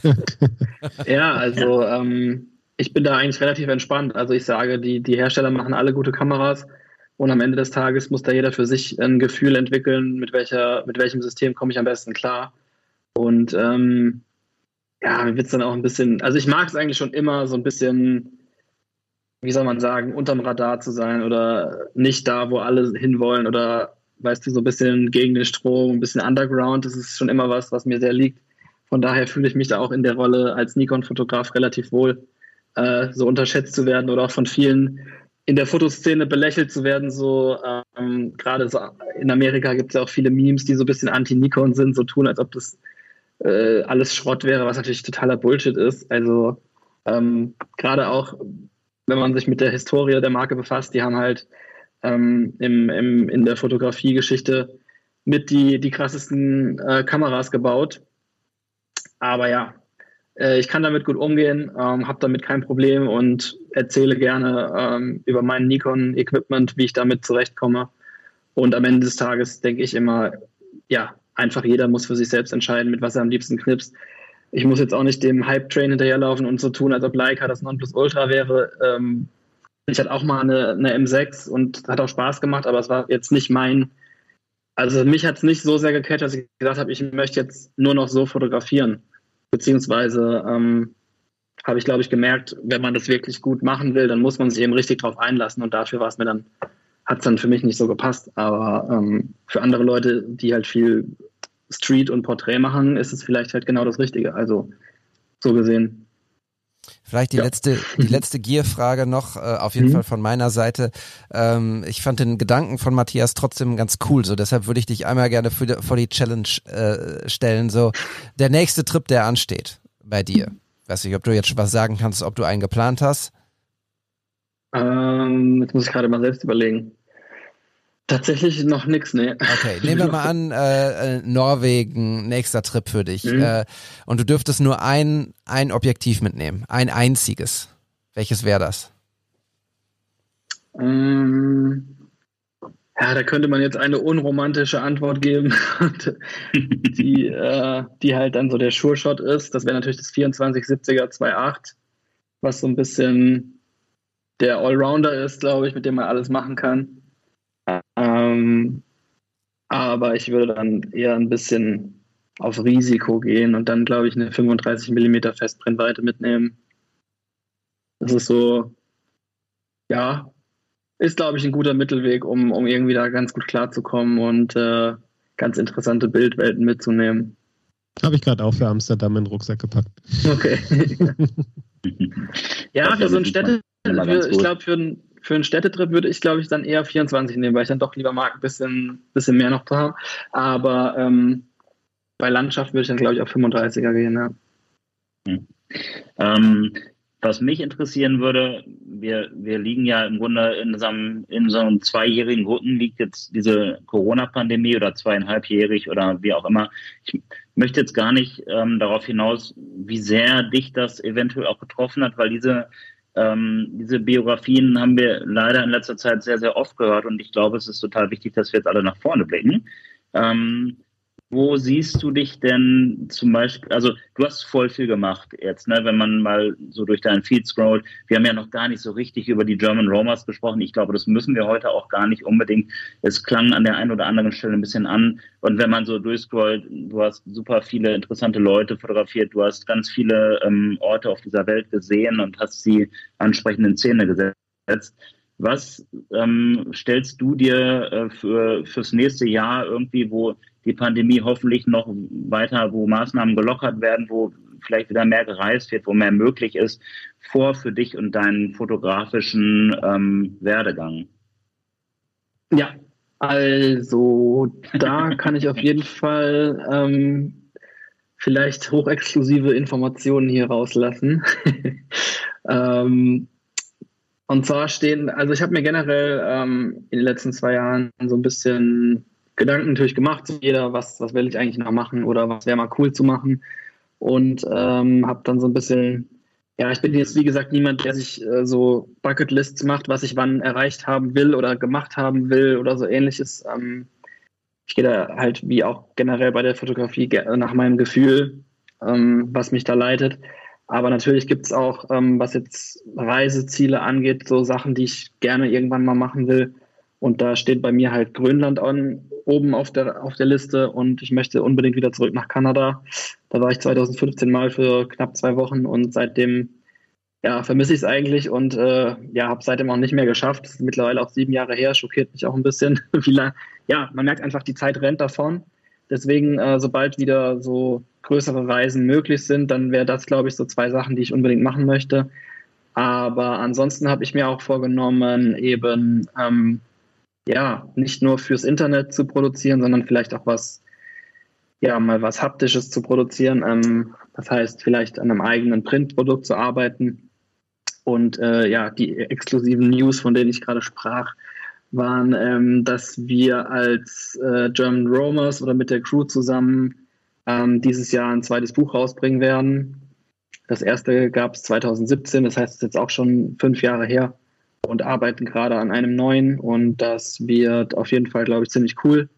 F: ja, also ähm, ich bin da eigentlich relativ entspannt. Also ich sage, die, die Hersteller machen alle gute Kameras und am Ende des Tages muss da jeder für sich ein Gefühl entwickeln, mit, welcher, mit welchem System komme ich am besten klar. Und ähm, ja, mir wird es dann auch ein bisschen, also ich mag es eigentlich schon immer so ein bisschen, wie soll man sagen, unterm Radar zu sein oder nicht da, wo alle hinwollen oder weißt du, so ein bisschen gegen den Strom, ein bisschen Underground, das ist schon immer was, was mir sehr liegt. Von daher fühle ich mich da auch in der Rolle als Nikon-Fotograf relativ wohl, äh, so unterschätzt zu werden oder auch von vielen in der Fotoszene belächelt zu werden. So ähm, gerade so in Amerika gibt es ja auch viele Memes, die so ein bisschen anti-Nikon sind, so tun, als ob das äh, alles Schrott wäre, was natürlich totaler Bullshit ist. Also ähm, gerade auch, wenn man sich mit der Historie der Marke befasst, die haben halt ähm, im, im, in der Fotografiegeschichte mit die, die krassesten äh, Kameras gebaut. Aber ja, äh, ich kann damit gut umgehen, ähm, habe damit kein Problem und erzähle gerne ähm, über mein Nikon-Equipment, wie ich damit zurechtkomme. Und am Ende des Tages denke ich immer, ja, einfach jeder muss für sich selbst entscheiden, mit was er am liebsten knipst. Ich muss jetzt auch nicht dem Hype-Train hinterherlaufen und so tun, als ob Leica das Nonplusultra wäre. Ähm, ich hatte auch mal eine, eine M6 und hat auch Spaß gemacht, aber es war jetzt nicht mein, also mich hat es nicht so sehr gecatcht, dass ich gesagt habe, ich möchte jetzt nur noch so fotografieren. Beziehungsweise ähm, habe ich, glaube ich, gemerkt, wenn man das wirklich gut machen will, dann muss man sich eben richtig drauf einlassen und dafür war es mir dann, hat es dann für mich nicht so gepasst. Aber ähm, für andere Leute, die halt viel Street und Porträt machen, ist es vielleicht halt genau das Richtige. Also so gesehen
A: Vielleicht die ja. letzte, die letzte Gier-Frage noch, äh, auf jeden mhm. Fall von meiner Seite. Ähm, ich fand den Gedanken von Matthias trotzdem ganz cool, so deshalb würde ich dich einmal gerne für die, vor die Challenge äh, stellen. So der nächste Trip, der ansteht bei dir. Weiß nicht, ob du jetzt schon was sagen kannst, ob du einen geplant hast.
F: Ähm, jetzt muss ich gerade mal selbst überlegen. Tatsächlich noch nichts, ne.
A: Okay, nehmen wir mal an, äh, äh, Norwegen, nächster Trip für dich. Mhm. Äh, und du dürftest nur ein, ein Objektiv mitnehmen, ein einziges. Welches wäre das?
F: Ähm, ja, da könnte man jetzt eine unromantische Antwort geben, die, äh, die halt dann so der Sure-Shot ist. Das wäre natürlich das 2470er 2.8, was so ein bisschen der Allrounder ist, glaube ich, mit dem man alles machen kann. Ähm, aber ich würde dann eher ein bisschen auf Risiko gehen und dann, glaube ich, eine 35 mm Festbrennweite mitnehmen. Das ist so, ja, ist, glaube ich, ein guter Mittelweg, um, um irgendwie da ganz gut klarzukommen und äh, ganz interessante Bildwelten mitzunehmen.
C: Habe ich gerade auch für Amsterdam in den Rucksack gepackt.
F: Okay. ja, für so ein Städte, für, ich glaube, für ein für einen Städtetrip würde ich, glaube ich, dann eher 24 nehmen, weil ich dann doch lieber mag, ein bisschen, bisschen mehr noch zu haben. Aber ähm, bei Landschaft würde ich dann, glaube ich, auf 35er gehen. Ja.
B: Hm. Ähm, was mich interessieren würde, wir, wir liegen ja im Grunde in so einem, in so einem zweijährigen Rücken liegt jetzt diese Corona-Pandemie oder zweieinhalbjährig oder wie auch immer. Ich möchte jetzt gar nicht ähm, darauf hinaus, wie sehr dich das eventuell auch getroffen hat, weil diese ähm, diese Biografien haben wir leider in letzter Zeit sehr, sehr oft gehört und ich glaube, es ist total wichtig, dass wir jetzt alle nach vorne blicken. Ähm, wo siehst du dich denn zum Beispiel, also du hast voll viel gemacht jetzt, ne, wenn man mal so durch deinen Feed scrollt. Wir haben ja noch gar nicht so richtig über die German Romers gesprochen. Ich glaube, das müssen wir heute auch gar nicht unbedingt. Es klang an der einen oder anderen Stelle ein bisschen an. Und wenn man so durchscrollt, du hast super viele interessante Leute fotografiert, du hast ganz viele ähm, Orte auf dieser Welt gesehen und hast sie ansprechend in Szene gesetzt. Was ähm, stellst du dir äh, für, fürs nächste Jahr irgendwie, wo die Pandemie hoffentlich noch weiter, wo Maßnahmen gelockert werden, wo vielleicht wieder mehr gereist wird, wo mehr möglich ist, vor für dich und deinen fotografischen ähm, Werdegang?
F: Ja, also da kann ich auf jeden Fall ähm, vielleicht hochexklusive Informationen hier rauslassen. ähm, und zwar stehen, also ich habe mir generell ähm, in den letzten zwei Jahren so ein bisschen Gedanken natürlich gemacht, jeder, was, was will ich eigentlich noch machen oder was wäre mal cool zu machen. Und ähm, habe dann so ein bisschen, ja, ich bin jetzt wie gesagt niemand, der sich äh, so Bucketlists macht, was ich wann erreicht haben will oder gemacht haben will oder so ähnliches. Ähm, ich gehe da halt wie auch generell bei der Fotografie nach meinem Gefühl, ähm, was mich da leitet. Aber natürlich gibt es auch, ähm, was jetzt Reiseziele angeht, so Sachen, die ich gerne irgendwann mal machen will. Und da steht bei mir halt Grönland an, oben auf der, auf der Liste und ich möchte unbedingt wieder zurück nach Kanada. Da war ich 2015 mal für knapp zwei Wochen und seitdem ja, vermisse ich es eigentlich und äh, ja, habe seitdem auch nicht mehr geschafft. Das ist mittlerweile auch sieben Jahre her, schockiert mich auch ein bisschen. Ja, man merkt einfach, die Zeit rennt davon. Deswegen, äh, sobald wieder so größere Reisen möglich sind, dann wäre das, glaube ich, so zwei Sachen, die ich unbedingt machen möchte. Aber ansonsten habe ich mir auch vorgenommen, eben ähm, ja, nicht nur fürs Internet zu produzieren, sondern vielleicht auch was, ja, mal was Haptisches zu produzieren. Ähm, das heißt, vielleicht an einem eigenen Printprodukt zu arbeiten. Und äh, ja, die exklusiven News, von denen ich gerade sprach, waren, ähm, dass wir als äh, German Romers oder mit der Crew zusammen ähm, dieses Jahr ein zweites Buch rausbringen werden. Das erste gab es 2017, das heißt, es ist jetzt auch schon fünf Jahre her und arbeiten gerade an einem neuen und das wird auf jeden Fall, glaube ich, ziemlich cool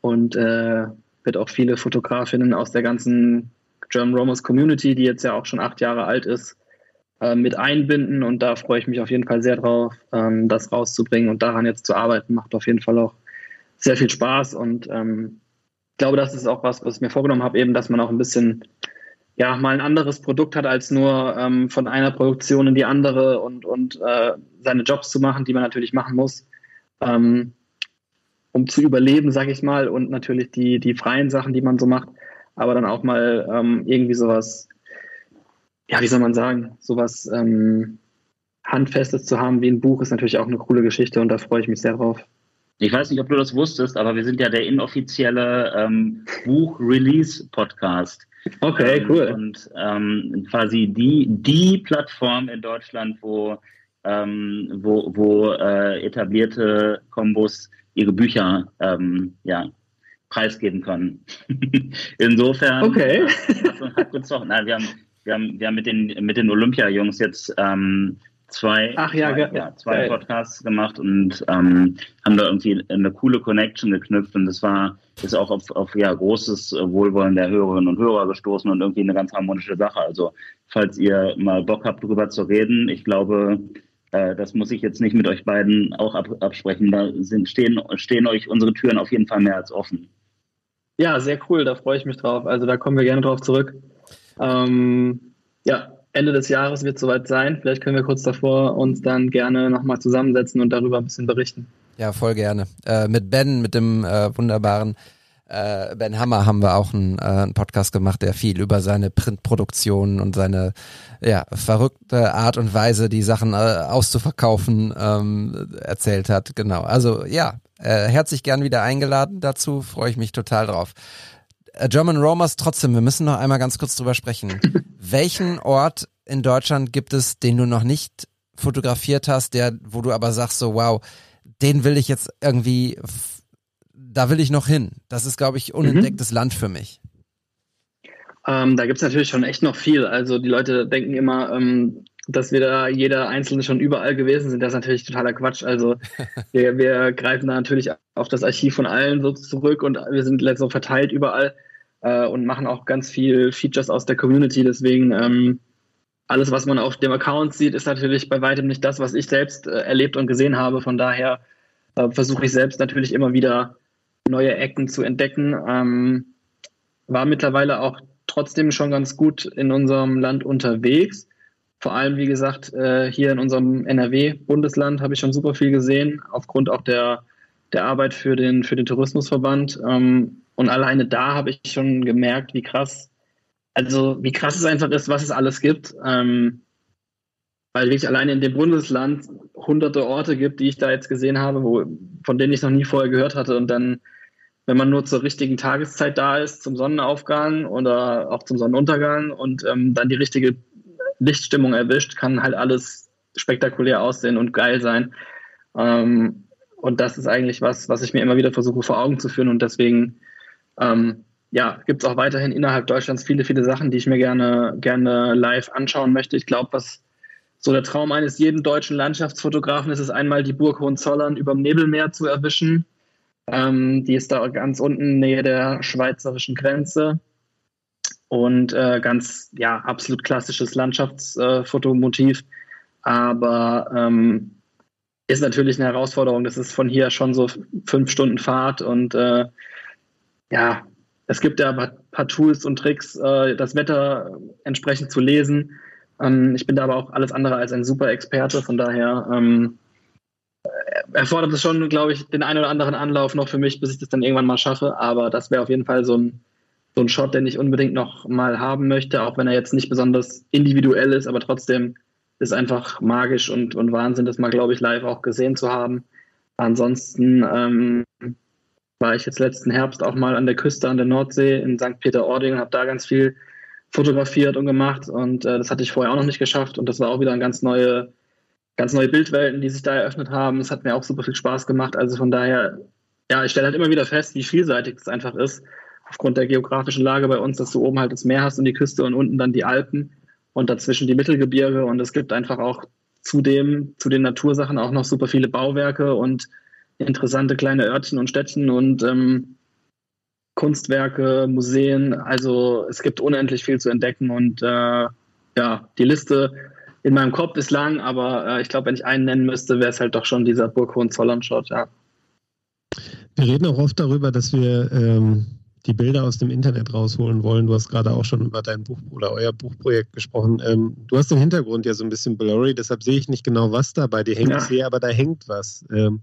F: und äh, wird auch viele Fotografinnen aus der ganzen German Romers Community, die jetzt ja auch schon acht Jahre alt ist, äh, mit einbinden und da freue ich mich auf jeden Fall sehr drauf, ähm, das rauszubringen und daran jetzt zu arbeiten, macht auf jeden Fall auch sehr viel Spaß und ähm, ich glaube, das ist auch was, was ich mir vorgenommen habe, eben, dass man auch ein bisschen ja, mal ein anderes Produkt hat, als nur ähm, von einer Produktion in die andere und, und äh, seine Jobs zu machen, die man natürlich machen muss, ähm, um zu überleben, sage ich mal, und natürlich die, die freien Sachen, die man so macht, aber dann auch mal ähm, irgendwie sowas ja, wie soll man sagen, sowas ähm, Handfestes zu haben wie ein Buch ist natürlich auch eine coole Geschichte und da freue ich mich sehr drauf.
B: Ich weiß nicht, ob du das wusstest, aber wir sind ja der inoffizielle ähm, Buch-Release-Podcast.
F: Okay, cool.
B: Ähm, und ähm, quasi die, die Plattform in Deutschland, wo, ähm, wo, wo äh, etablierte Kombos ihre Bücher ähm, ja, preisgeben können. Insofern
F: okay.
B: hat, hat gezogen. Nein, wir haben wir haben, wir haben mit den, mit den Olympia-Jungs jetzt ähm, zwei,
F: Ach, ja,
B: zwei, ja, zwei Podcasts gemacht und ähm, haben da irgendwie eine coole Connection geknüpft und das war ist auch auf, auf ja, großes Wohlwollen der Hörerinnen und Hörer gestoßen und irgendwie eine ganz harmonische Sache. Also falls ihr mal Bock habt, darüber zu reden, ich glaube, äh, das muss ich jetzt nicht mit euch beiden auch ab, absprechen. Da sind, stehen, stehen euch unsere Türen auf jeden Fall mehr als offen.
F: Ja, sehr cool, da freue ich mich drauf. Also da kommen wir gerne drauf zurück. Ähm, ja, Ende des Jahres wird es soweit sein. Vielleicht können wir kurz davor uns dann gerne nochmal zusammensetzen und darüber ein bisschen berichten.
A: Ja, voll gerne. Äh, mit Ben, mit dem äh, wunderbaren äh, Ben Hammer haben wir auch einen, äh, einen Podcast gemacht, der viel über seine Printproduktion und seine ja, verrückte Art und Weise, die Sachen äh, auszuverkaufen, ähm, erzählt hat. Genau. Also ja, äh, herzlich gern wieder eingeladen dazu, freue ich mich total drauf. Äh, German Romers trotzdem, wir müssen noch einmal ganz kurz drüber sprechen. Welchen Ort in Deutschland gibt es, den du noch nicht fotografiert hast, der, wo du aber sagst so, wow, den will ich jetzt irgendwie, da will ich noch hin. Das ist, glaube ich, unentdecktes mhm. Land für mich.
F: Ähm, da gibt es natürlich schon echt noch viel. Also die Leute denken immer, ähm, dass wir da jeder Einzelne schon überall gewesen sind. Das ist natürlich totaler Quatsch. Also wir, wir greifen da natürlich auf das Archiv von allen so zurück und wir sind so verteilt überall äh, und machen auch ganz viel Features aus der Community. Deswegen ähm, alles, was man auf dem Account sieht, ist natürlich bei weitem nicht das, was ich selbst äh, erlebt und gesehen habe. Von daher äh, versuche ich selbst natürlich immer wieder neue Ecken zu entdecken. Ähm, war mittlerweile auch trotzdem schon ganz gut in unserem Land unterwegs. Vor allem, wie gesagt, äh, hier in unserem NRW-Bundesland habe ich schon super viel gesehen, aufgrund auch der, der Arbeit für den, für den Tourismusverband. Ähm, und alleine da habe ich schon gemerkt, wie krass, also wie krass es einfach ist, was es alles gibt. Ähm, weil wirklich alleine in dem Bundesland hunderte Orte gibt, die ich da jetzt gesehen habe, wo, von denen ich noch nie vorher gehört hatte. Und dann, wenn man nur zur richtigen Tageszeit da ist, zum Sonnenaufgang oder auch zum Sonnenuntergang und ähm, dann die richtige Lichtstimmung erwischt, kann halt alles spektakulär aussehen und geil sein. Ähm, und das ist eigentlich was, was ich mir immer wieder versuche vor Augen zu führen. Und deswegen ähm, ja, gibt es auch weiterhin innerhalb Deutschlands viele, viele Sachen, die ich mir gerne, gerne live anschauen möchte. Ich glaube, was so der Traum eines jeden deutschen Landschaftsfotografen ist es einmal, die Burg Hohenzollern über dem Nebelmeer zu erwischen. Ähm, die ist da ganz unten nähe der schweizerischen Grenze und äh, ganz, ja, absolut klassisches Landschaftsfotomotiv. Äh, Aber ähm, ist natürlich eine Herausforderung. Das ist von hier schon so fünf Stunden Fahrt und äh, ja, es gibt ja ein paar Tools und Tricks, äh, das Wetter entsprechend zu lesen. Ähm, ich bin da aber auch alles andere als ein super Experte, von daher ähm, erfordert es schon, glaube ich, den einen oder anderen Anlauf noch für mich, bis ich das dann irgendwann mal schaffe. Aber das wäre auf jeden Fall so ein so ein Shot, den ich unbedingt noch mal haben möchte, auch wenn er jetzt nicht besonders individuell ist, aber trotzdem ist einfach magisch und, und Wahnsinn, das mal, glaube ich, live auch gesehen zu haben. Ansonsten, ähm, war ich jetzt letzten Herbst auch mal an der Küste an der Nordsee in St. Peter-Ording und habe da ganz viel fotografiert und gemacht und äh, das hatte ich vorher auch noch nicht geschafft und das war auch wieder eine ganz neue, ganz neue Bildwelten, die sich da eröffnet haben. Es hat mir auch super viel Spaß gemacht. Also von daher, ja, ich stelle halt immer wieder fest, wie vielseitig es einfach ist, aufgrund der geografischen Lage bei uns, dass du oben halt das Meer hast und die Küste und unten dann die Alpen und dazwischen die Mittelgebirge und es gibt einfach auch zudem zu den Natursachen auch noch super viele Bauwerke und interessante kleine Örtchen und Städtchen und ähm, Kunstwerke, Museen. Also es gibt unendlich viel zu entdecken und äh, ja, die Liste in meinem Kopf ist lang, aber äh, ich glaube, wenn ich einen nennen müsste, wäre es halt doch schon dieser Burg Hohenzollern-Shot, ja.
C: Wir reden auch oft darüber, dass wir ähm, die Bilder aus dem Internet rausholen wollen. Du hast gerade auch schon über dein Buch oder euer Buchprojekt gesprochen. Ähm, du hast den Hintergrund ja so ein bisschen blurry, deshalb sehe ich nicht genau, was da bei dir hängt. Ja. Ich sehe aber, da hängt was. Ähm,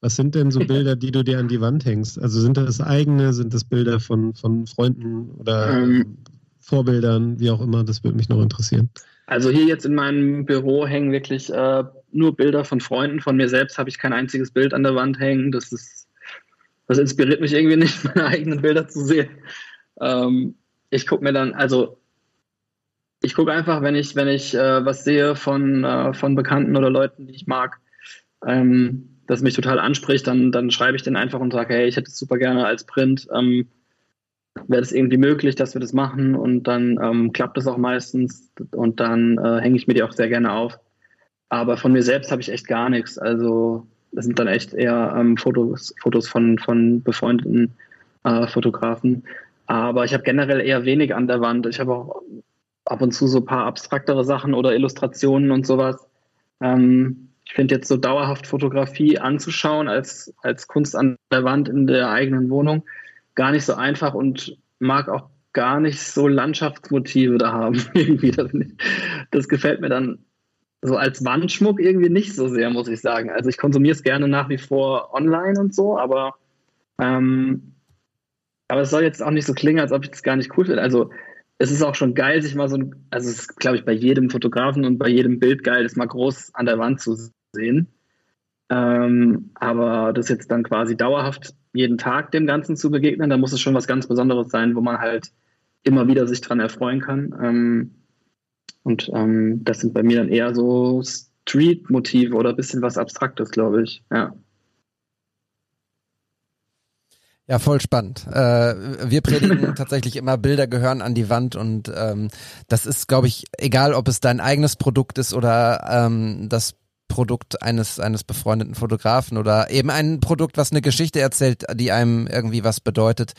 C: was sind denn so Bilder, die du dir an die Wand hängst? Also sind das eigene, sind das Bilder von, von Freunden oder ähm, Vorbildern, wie auch immer? Das würde mich noch interessieren.
F: Also hier jetzt in meinem Büro hängen wirklich äh, nur Bilder von Freunden. Von mir selbst habe ich kein einziges Bild an der Wand hängen. Das ist das inspiriert mich irgendwie nicht, meine eigenen Bilder zu sehen. Ähm, ich gucke mir dann, also ich gucke einfach, wenn ich, wenn ich äh, was sehe von, äh, von Bekannten oder Leuten, die ich mag, ähm, das mich total anspricht, dann, dann schreibe ich den einfach und sage, hey, ich hätte es super gerne als Print. Ähm, Wäre das irgendwie möglich, dass wir das machen? Und dann ähm, klappt das auch meistens und dann äh, hänge ich mir die auch sehr gerne auf. Aber von mir selbst habe ich echt gar nichts. Also das sind dann echt eher ähm, Fotos, Fotos von, von befreundeten äh, Fotografen. Aber ich habe generell eher wenig an der Wand. Ich habe auch ab und zu so ein paar abstraktere Sachen oder Illustrationen und sowas. Ähm, ich finde jetzt so dauerhaft Fotografie anzuschauen als, als Kunst an der Wand in der eigenen Wohnung gar nicht so einfach und mag auch gar nicht so Landschaftsmotive da haben. Das gefällt mir dann so als Wandschmuck irgendwie nicht so sehr, muss ich sagen. Also ich konsumiere es gerne nach wie vor online und so, aber, ähm, aber es soll jetzt auch nicht so klingen, als ob ich das gar nicht cool finde. Also es ist auch schon geil, sich mal so ein, also es ist, glaube ich, bei jedem Fotografen und bei jedem Bild geil, das mal groß an der Wand zu sehen. Ähm, aber das jetzt dann quasi dauerhaft jeden Tag dem Ganzen zu begegnen, da muss es schon was ganz Besonderes sein, wo man halt immer wieder sich dran erfreuen kann. Ähm, und ähm, das sind bei mir dann eher so Street-Motive oder ein bisschen was Abstraktes, glaube ich. Ja.
A: Ja, voll spannend. Äh, wir predigen tatsächlich immer, Bilder gehören an die Wand und ähm, das ist, glaube ich, egal, ob es dein eigenes Produkt ist oder ähm, das Produkt eines eines befreundeten Fotografen oder eben ein Produkt, was eine Geschichte erzählt, die einem irgendwie was bedeutet.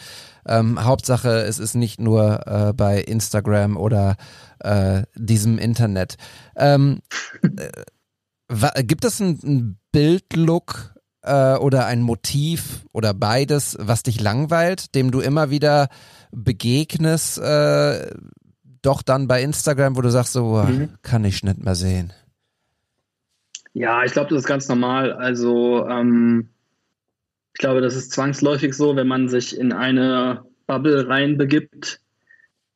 A: Ähm, Hauptsache, es ist nicht nur äh, bei Instagram oder äh, diesem Internet. Ähm, äh, gibt es einen Bildlook äh, oder ein Motiv oder beides, was dich langweilt, dem du immer wieder begegnest, äh, doch dann bei Instagram, wo du sagst, so mhm. kann ich nicht mehr sehen?
F: Ja, ich glaube, das ist ganz normal. Also ähm, ich glaube, das ist zwangsläufig so, wenn man sich in eine Bubble reinbegibt,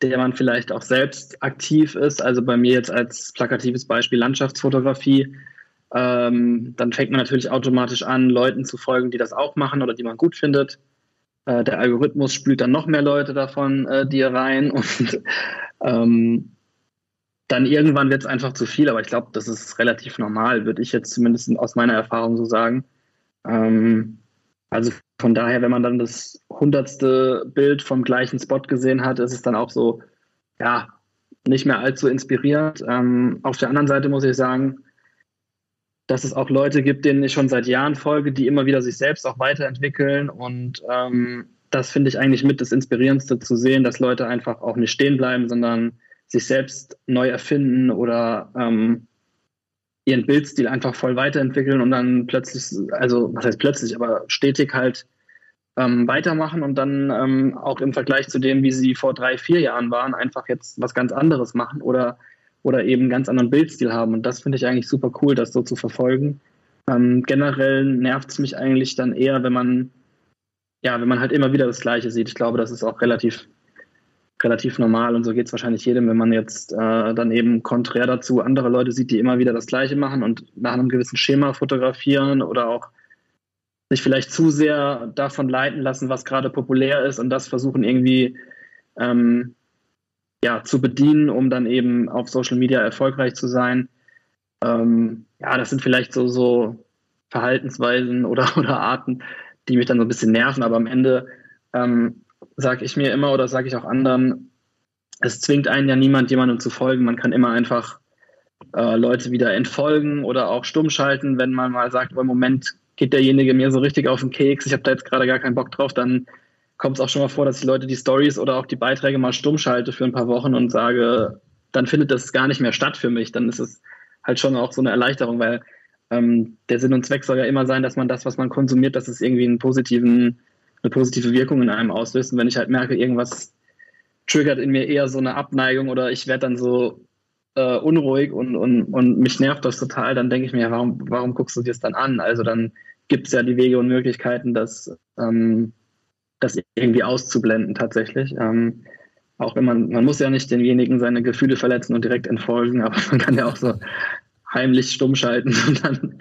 F: der man vielleicht auch selbst aktiv ist. Also bei mir jetzt als plakatives Beispiel Landschaftsfotografie. Ähm, dann fängt man natürlich automatisch an, Leuten zu folgen, die das auch machen oder die man gut findet. Äh, der Algorithmus spült dann noch mehr Leute davon äh, dir rein und ähm, dann irgendwann wird es einfach zu viel, aber ich glaube, das ist relativ normal, würde ich jetzt zumindest aus meiner Erfahrung so sagen. Ähm, also von daher, wenn man dann das hundertste Bild vom gleichen Spot gesehen hat, ist es dann auch so, ja, nicht mehr allzu inspirierend. Ähm, auf der anderen Seite muss ich sagen, dass es auch Leute gibt, denen ich schon seit Jahren folge, die immer wieder sich selbst auch weiterentwickeln. Und ähm, das finde ich eigentlich mit das Inspirierendste zu sehen, dass Leute einfach auch nicht stehen bleiben, sondern sich selbst neu erfinden oder ähm, ihren Bildstil einfach voll weiterentwickeln und dann plötzlich, also was heißt plötzlich, aber stetig halt ähm, weitermachen und dann ähm, auch im Vergleich zu dem, wie sie vor drei, vier Jahren waren, einfach jetzt was ganz anderes machen oder, oder eben einen ganz anderen Bildstil haben. Und das finde ich eigentlich super cool, das so zu verfolgen. Ähm, generell nervt es mich eigentlich dann eher, wenn man, ja, wenn man halt immer wieder das Gleiche sieht. Ich glaube, das ist auch relativ relativ normal und so geht es wahrscheinlich jedem, wenn man jetzt äh, dann eben konträr dazu andere Leute sieht, die immer wieder das Gleiche machen und nach einem gewissen Schema fotografieren oder auch sich vielleicht zu sehr davon leiten lassen, was gerade populär ist und das versuchen irgendwie ähm, ja, zu bedienen, um dann eben auf Social Media erfolgreich zu sein. Ähm, ja, das sind vielleicht so, so Verhaltensweisen oder, oder Arten, die mich dann so ein bisschen nerven, aber am Ende ähm, sage ich mir immer oder sage ich auch anderen, es zwingt einen ja niemand, jemandem zu folgen. Man kann immer einfach äh, Leute wieder entfolgen oder auch stumm schalten, wenn man mal sagt, im Moment geht derjenige mir so richtig auf den Keks, ich habe da jetzt gerade gar keinen Bock drauf, dann kommt es auch schon mal vor, dass ich Leute die Stories oder auch die Beiträge mal stumm schalte für ein paar Wochen und sage, dann findet das gar nicht mehr statt für mich. Dann ist es halt schon auch so eine Erleichterung, weil ähm, der Sinn und Zweck soll ja immer sein, dass man das, was man konsumiert, dass es irgendwie einen positiven, eine positive Wirkung in einem auslöst. Und wenn ich halt merke, irgendwas triggert in mir eher so eine Abneigung oder ich werde dann so äh, unruhig und, und, und mich nervt das total, dann denke ich mir, warum, warum guckst du dir das dann an? Also dann gibt es ja die Wege und Möglichkeiten, das, ähm, das irgendwie auszublenden tatsächlich. Ähm, auch wenn man, man muss ja nicht denjenigen seine Gefühle verletzen und direkt entfolgen, aber man kann ja auch so heimlich stumm schalten und dann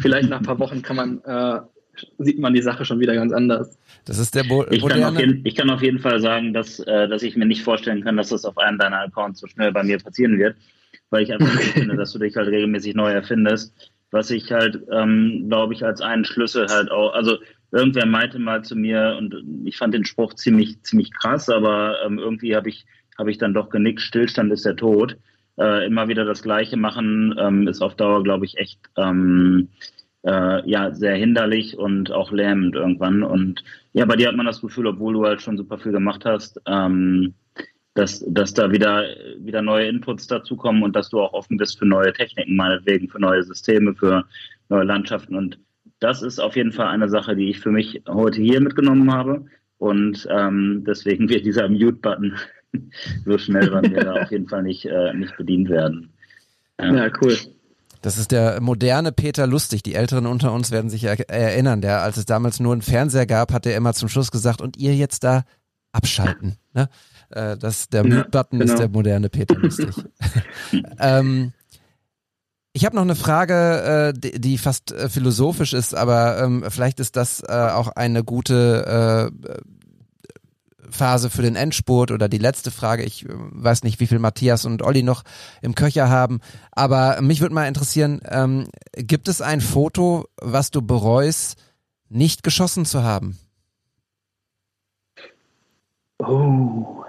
F: vielleicht nach ein paar Wochen kann man, äh, sieht man die Sache schon wieder ganz anders.
A: Das ist der Bo
B: ich, kann jeden, ich kann auf jeden Fall sagen, dass, äh, dass ich mir nicht vorstellen kann, dass das auf einem deiner Accounts so schnell bei mir passieren wird, weil ich einfach finde, dass du dich halt regelmäßig neu erfindest. Was ich halt, ähm, glaube ich, als einen Schlüssel halt auch, also irgendwer meinte mal zu mir und ich fand den Spruch ziemlich, ziemlich krass, aber ähm, irgendwie habe ich, habe ich dann doch genickt, Stillstand ist der Tod. Äh, immer wieder das Gleiche machen ähm, ist auf Dauer, glaube ich, echt ähm, äh, ja sehr hinderlich und auch lähmend irgendwann. Und ja, bei dir hat man das Gefühl, obwohl du halt schon super viel gemacht hast, ähm, dass, dass da wieder, wieder neue Inputs dazukommen und dass du auch offen bist für neue Techniken, meinetwegen, für neue Systeme, für neue Landschaften. Und das ist auf jeden Fall eine Sache, die ich für mich heute hier mitgenommen habe. Und ähm, deswegen wird dieser Mute-Button so schnell bei mir da auf jeden Fall nicht, äh, nicht bedient werden.
F: Ja. ja, cool.
A: Das ist der moderne Peter Lustig. Die Älteren unter uns werden sich er erinnern. Der, als es damals nur einen Fernseher gab, hat er immer zum Schluss gesagt, und ihr jetzt da abschalten. Ne? Äh, das, der Mute-Button genau. ist der moderne Peter Lustig. ähm, ich habe noch eine Frage, äh, die, die fast äh, philosophisch ist, aber ähm, vielleicht ist das äh, auch eine gute äh, Phase für den Endspurt oder die letzte Frage. Ich äh, weiß nicht, wie viel Matthias und Olli noch im Köcher haben, aber mich würde mal interessieren, ähm, gibt es ein Foto, was du bereust, nicht geschossen zu haben?
F: Oh.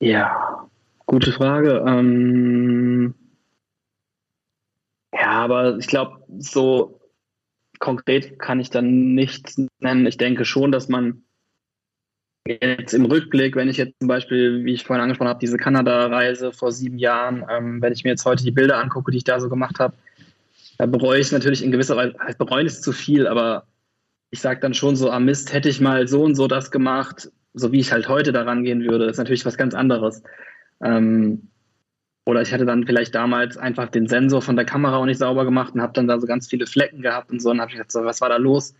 F: Ja, gute Frage. Ähm ja, aber ich glaube, so konkret kann ich dann nichts nennen. Ich denke schon, dass man Jetzt im Rückblick, wenn ich jetzt zum Beispiel, wie ich vorhin angesprochen habe, diese Kanada-Reise vor sieben Jahren, ähm, wenn ich mir jetzt heute die Bilder angucke, die ich da so gemacht habe, da bereue ich natürlich in gewisser Weise, halt bereuen ist zu viel, aber ich sage dann schon so, ah Mist, hätte ich mal so und so das gemacht, so wie ich halt heute daran gehen würde, ist natürlich was ganz anderes. Ähm, oder ich hätte dann vielleicht damals einfach den Sensor von der Kamera auch nicht sauber gemacht und habe dann da so ganz viele Flecken gehabt und so und habe ich gedacht, so, was war da los?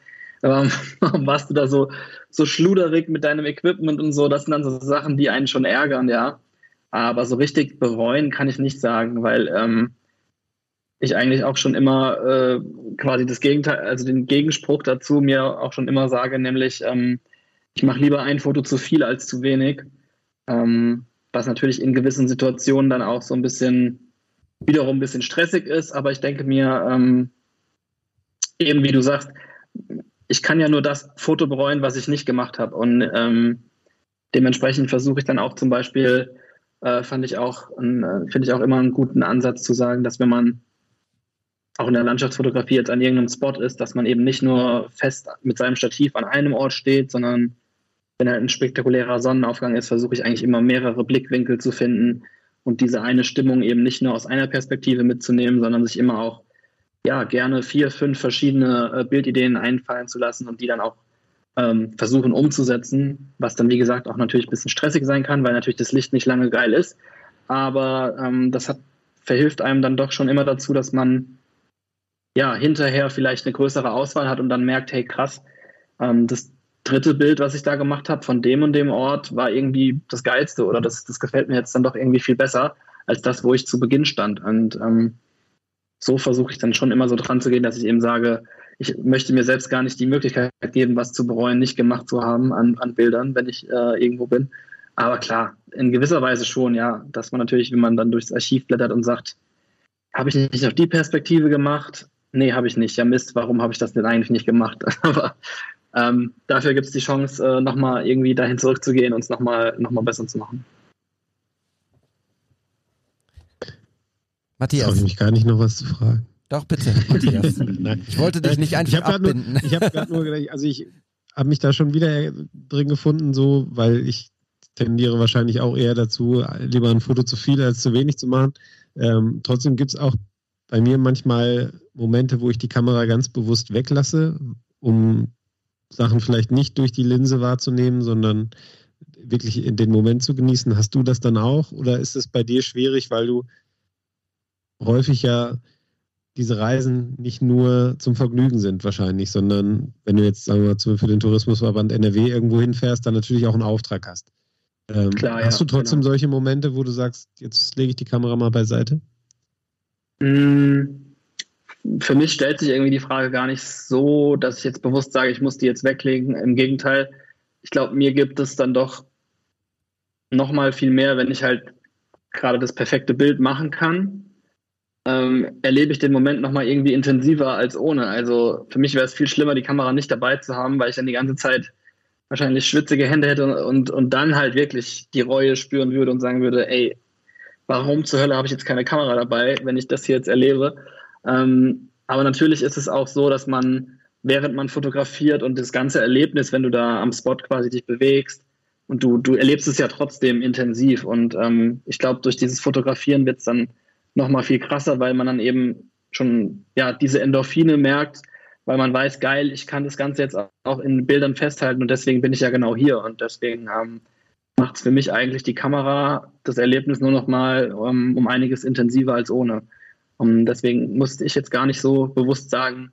F: Warum, warum warst du da so, so schluderig mit deinem Equipment und so? Das sind dann so Sachen, die einen schon ärgern, ja. Aber so richtig bereuen kann ich nicht sagen, weil ähm, ich eigentlich auch schon immer äh, quasi das Gegenteil, also den Gegenspruch dazu mir auch schon immer sage, nämlich ähm, ich mache lieber ein Foto zu viel als zu wenig. Ähm, was natürlich in gewissen Situationen dann auch so ein bisschen wiederum ein bisschen stressig ist, aber ich denke mir, ähm, eben wie du sagst, ich kann ja nur das Foto bereuen, was ich nicht gemacht habe. Und ähm, dementsprechend versuche ich dann auch zum Beispiel, äh, fand ich auch, äh, finde ich auch immer einen guten Ansatz zu sagen, dass wenn man auch in der Landschaftsfotografie jetzt an irgendeinem Spot ist, dass man eben nicht nur fest mit seinem Stativ an einem Ort steht, sondern wenn halt ein spektakulärer Sonnenaufgang ist, versuche ich eigentlich immer mehrere Blickwinkel zu finden und diese eine Stimmung eben nicht nur aus einer Perspektive mitzunehmen, sondern sich immer auch ja, gerne vier, fünf verschiedene äh, Bildideen einfallen zu lassen und die dann auch ähm, versuchen umzusetzen, was dann, wie gesagt, auch natürlich ein bisschen stressig sein kann, weil natürlich das Licht nicht lange geil ist. Aber ähm, das hat, verhilft einem dann doch schon immer dazu, dass man ja hinterher vielleicht eine größere Auswahl hat und dann merkt, hey krass, ähm, das dritte Bild, was ich da gemacht habe von dem und dem Ort, war irgendwie das geilste oder das, das gefällt mir jetzt dann doch irgendwie viel besser als das, wo ich zu Beginn stand. Und ähm, so versuche ich dann schon immer so dran zu gehen, dass ich eben sage, ich möchte mir selbst gar nicht die Möglichkeit geben, was zu bereuen, nicht gemacht zu haben an, an Bildern, wenn ich äh, irgendwo bin. Aber klar, in gewisser Weise schon, ja, dass man natürlich, wenn man dann durchs Archiv blättert und sagt, habe ich nicht auf die Perspektive gemacht? Nee, habe ich nicht. Ja, Mist, warum habe ich das denn eigentlich nicht gemacht? Aber ähm, dafür gibt es die Chance, äh, nochmal irgendwie dahin zurückzugehen und es nochmal noch mal besser zu machen.
C: Matthias. Traue ich mich gar nicht noch was zu fragen.
A: Doch, bitte, Matthias. ich wollte dich nicht einfach ich abbinden.
C: Nur, ich habe gerade nur gedacht, also ich habe mich da schon wieder drin gefunden, so, weil ich tendiere wahrscheinlich auch eher dazu, lieber ein Foto zu viel als zu wenig zu machen. Ähm, trotzdem gibt es auch bei mir manchmal Momente, wo ich die Kamera ganz bewusst weglasse, um Sachen vielleicht nicht durch die Linse wahrzunehmen, sondern wirklich in den Moment zu genießen. Hast du das dann auch oder ist es bei dir schwierig, weil du häufig ja diese Reisen nicht nur zum Vergnügen sind wahrscheinlich, sondern wenn du jetzt, sagen wir mal, für den Tourismusverband NRW irgendwo hinfährst, dann natürlich auch einen Auftrag hast. Ähm, Klar, hast ja, du trotzdem genau. solche Momente, wo du sagst, jetzt lege ich die Kamera mal beiseite?
F: Mm, für mich stellt sich irgendwie die Frage gar nicht so, dass ich jetzt bewusst sage, ich muss die jetzt weglegen. Im Gegenteil, ich glaube, mir gibt es dann doch nochmal viel mehr, wenn ich halt gerade das perfekte Bild machen kann. Ähm, erlebe ich den Moment nochmal irgendwie intensiver als ohne. Also für mich wäre es viel schlimmer, die Kamera nicht dabei zu haben, weil ich dann die ganze Zeit wahrscheinlich schwitzige Hände hätte und, und, und dann halt wirklich die Reue spüren würde und sagen würde, ey, warum zur Hölle habe ich jetzt keine Kamera dabei, wenn ich das hier jetzt erlebe? Ähm, aber natürlich ist es auch so, dass man, während man fotografiert und das ganze Erlebnis, wenn du da am Spot quasi dich bewegst, und du, du erlebst es ja trotzdem intensiv. Und ähm, ich glaube, durch dieses Fotografieren wird es dann nochmal viel krasser, weil man dann eben schon ja diese Endorphine merkt, weil man weiß, geil, ich kann das Ganze jetzt auch in Bildern festhalten und deswegen bin ich ja genau hier und deswegen ähm, macht es für mich eigentlich die Kamera das Erlebnis nur noch mal um, um einiges intensiver als ohne. Und deswegen musste ich jetzt gar nicht so bewusst sagen,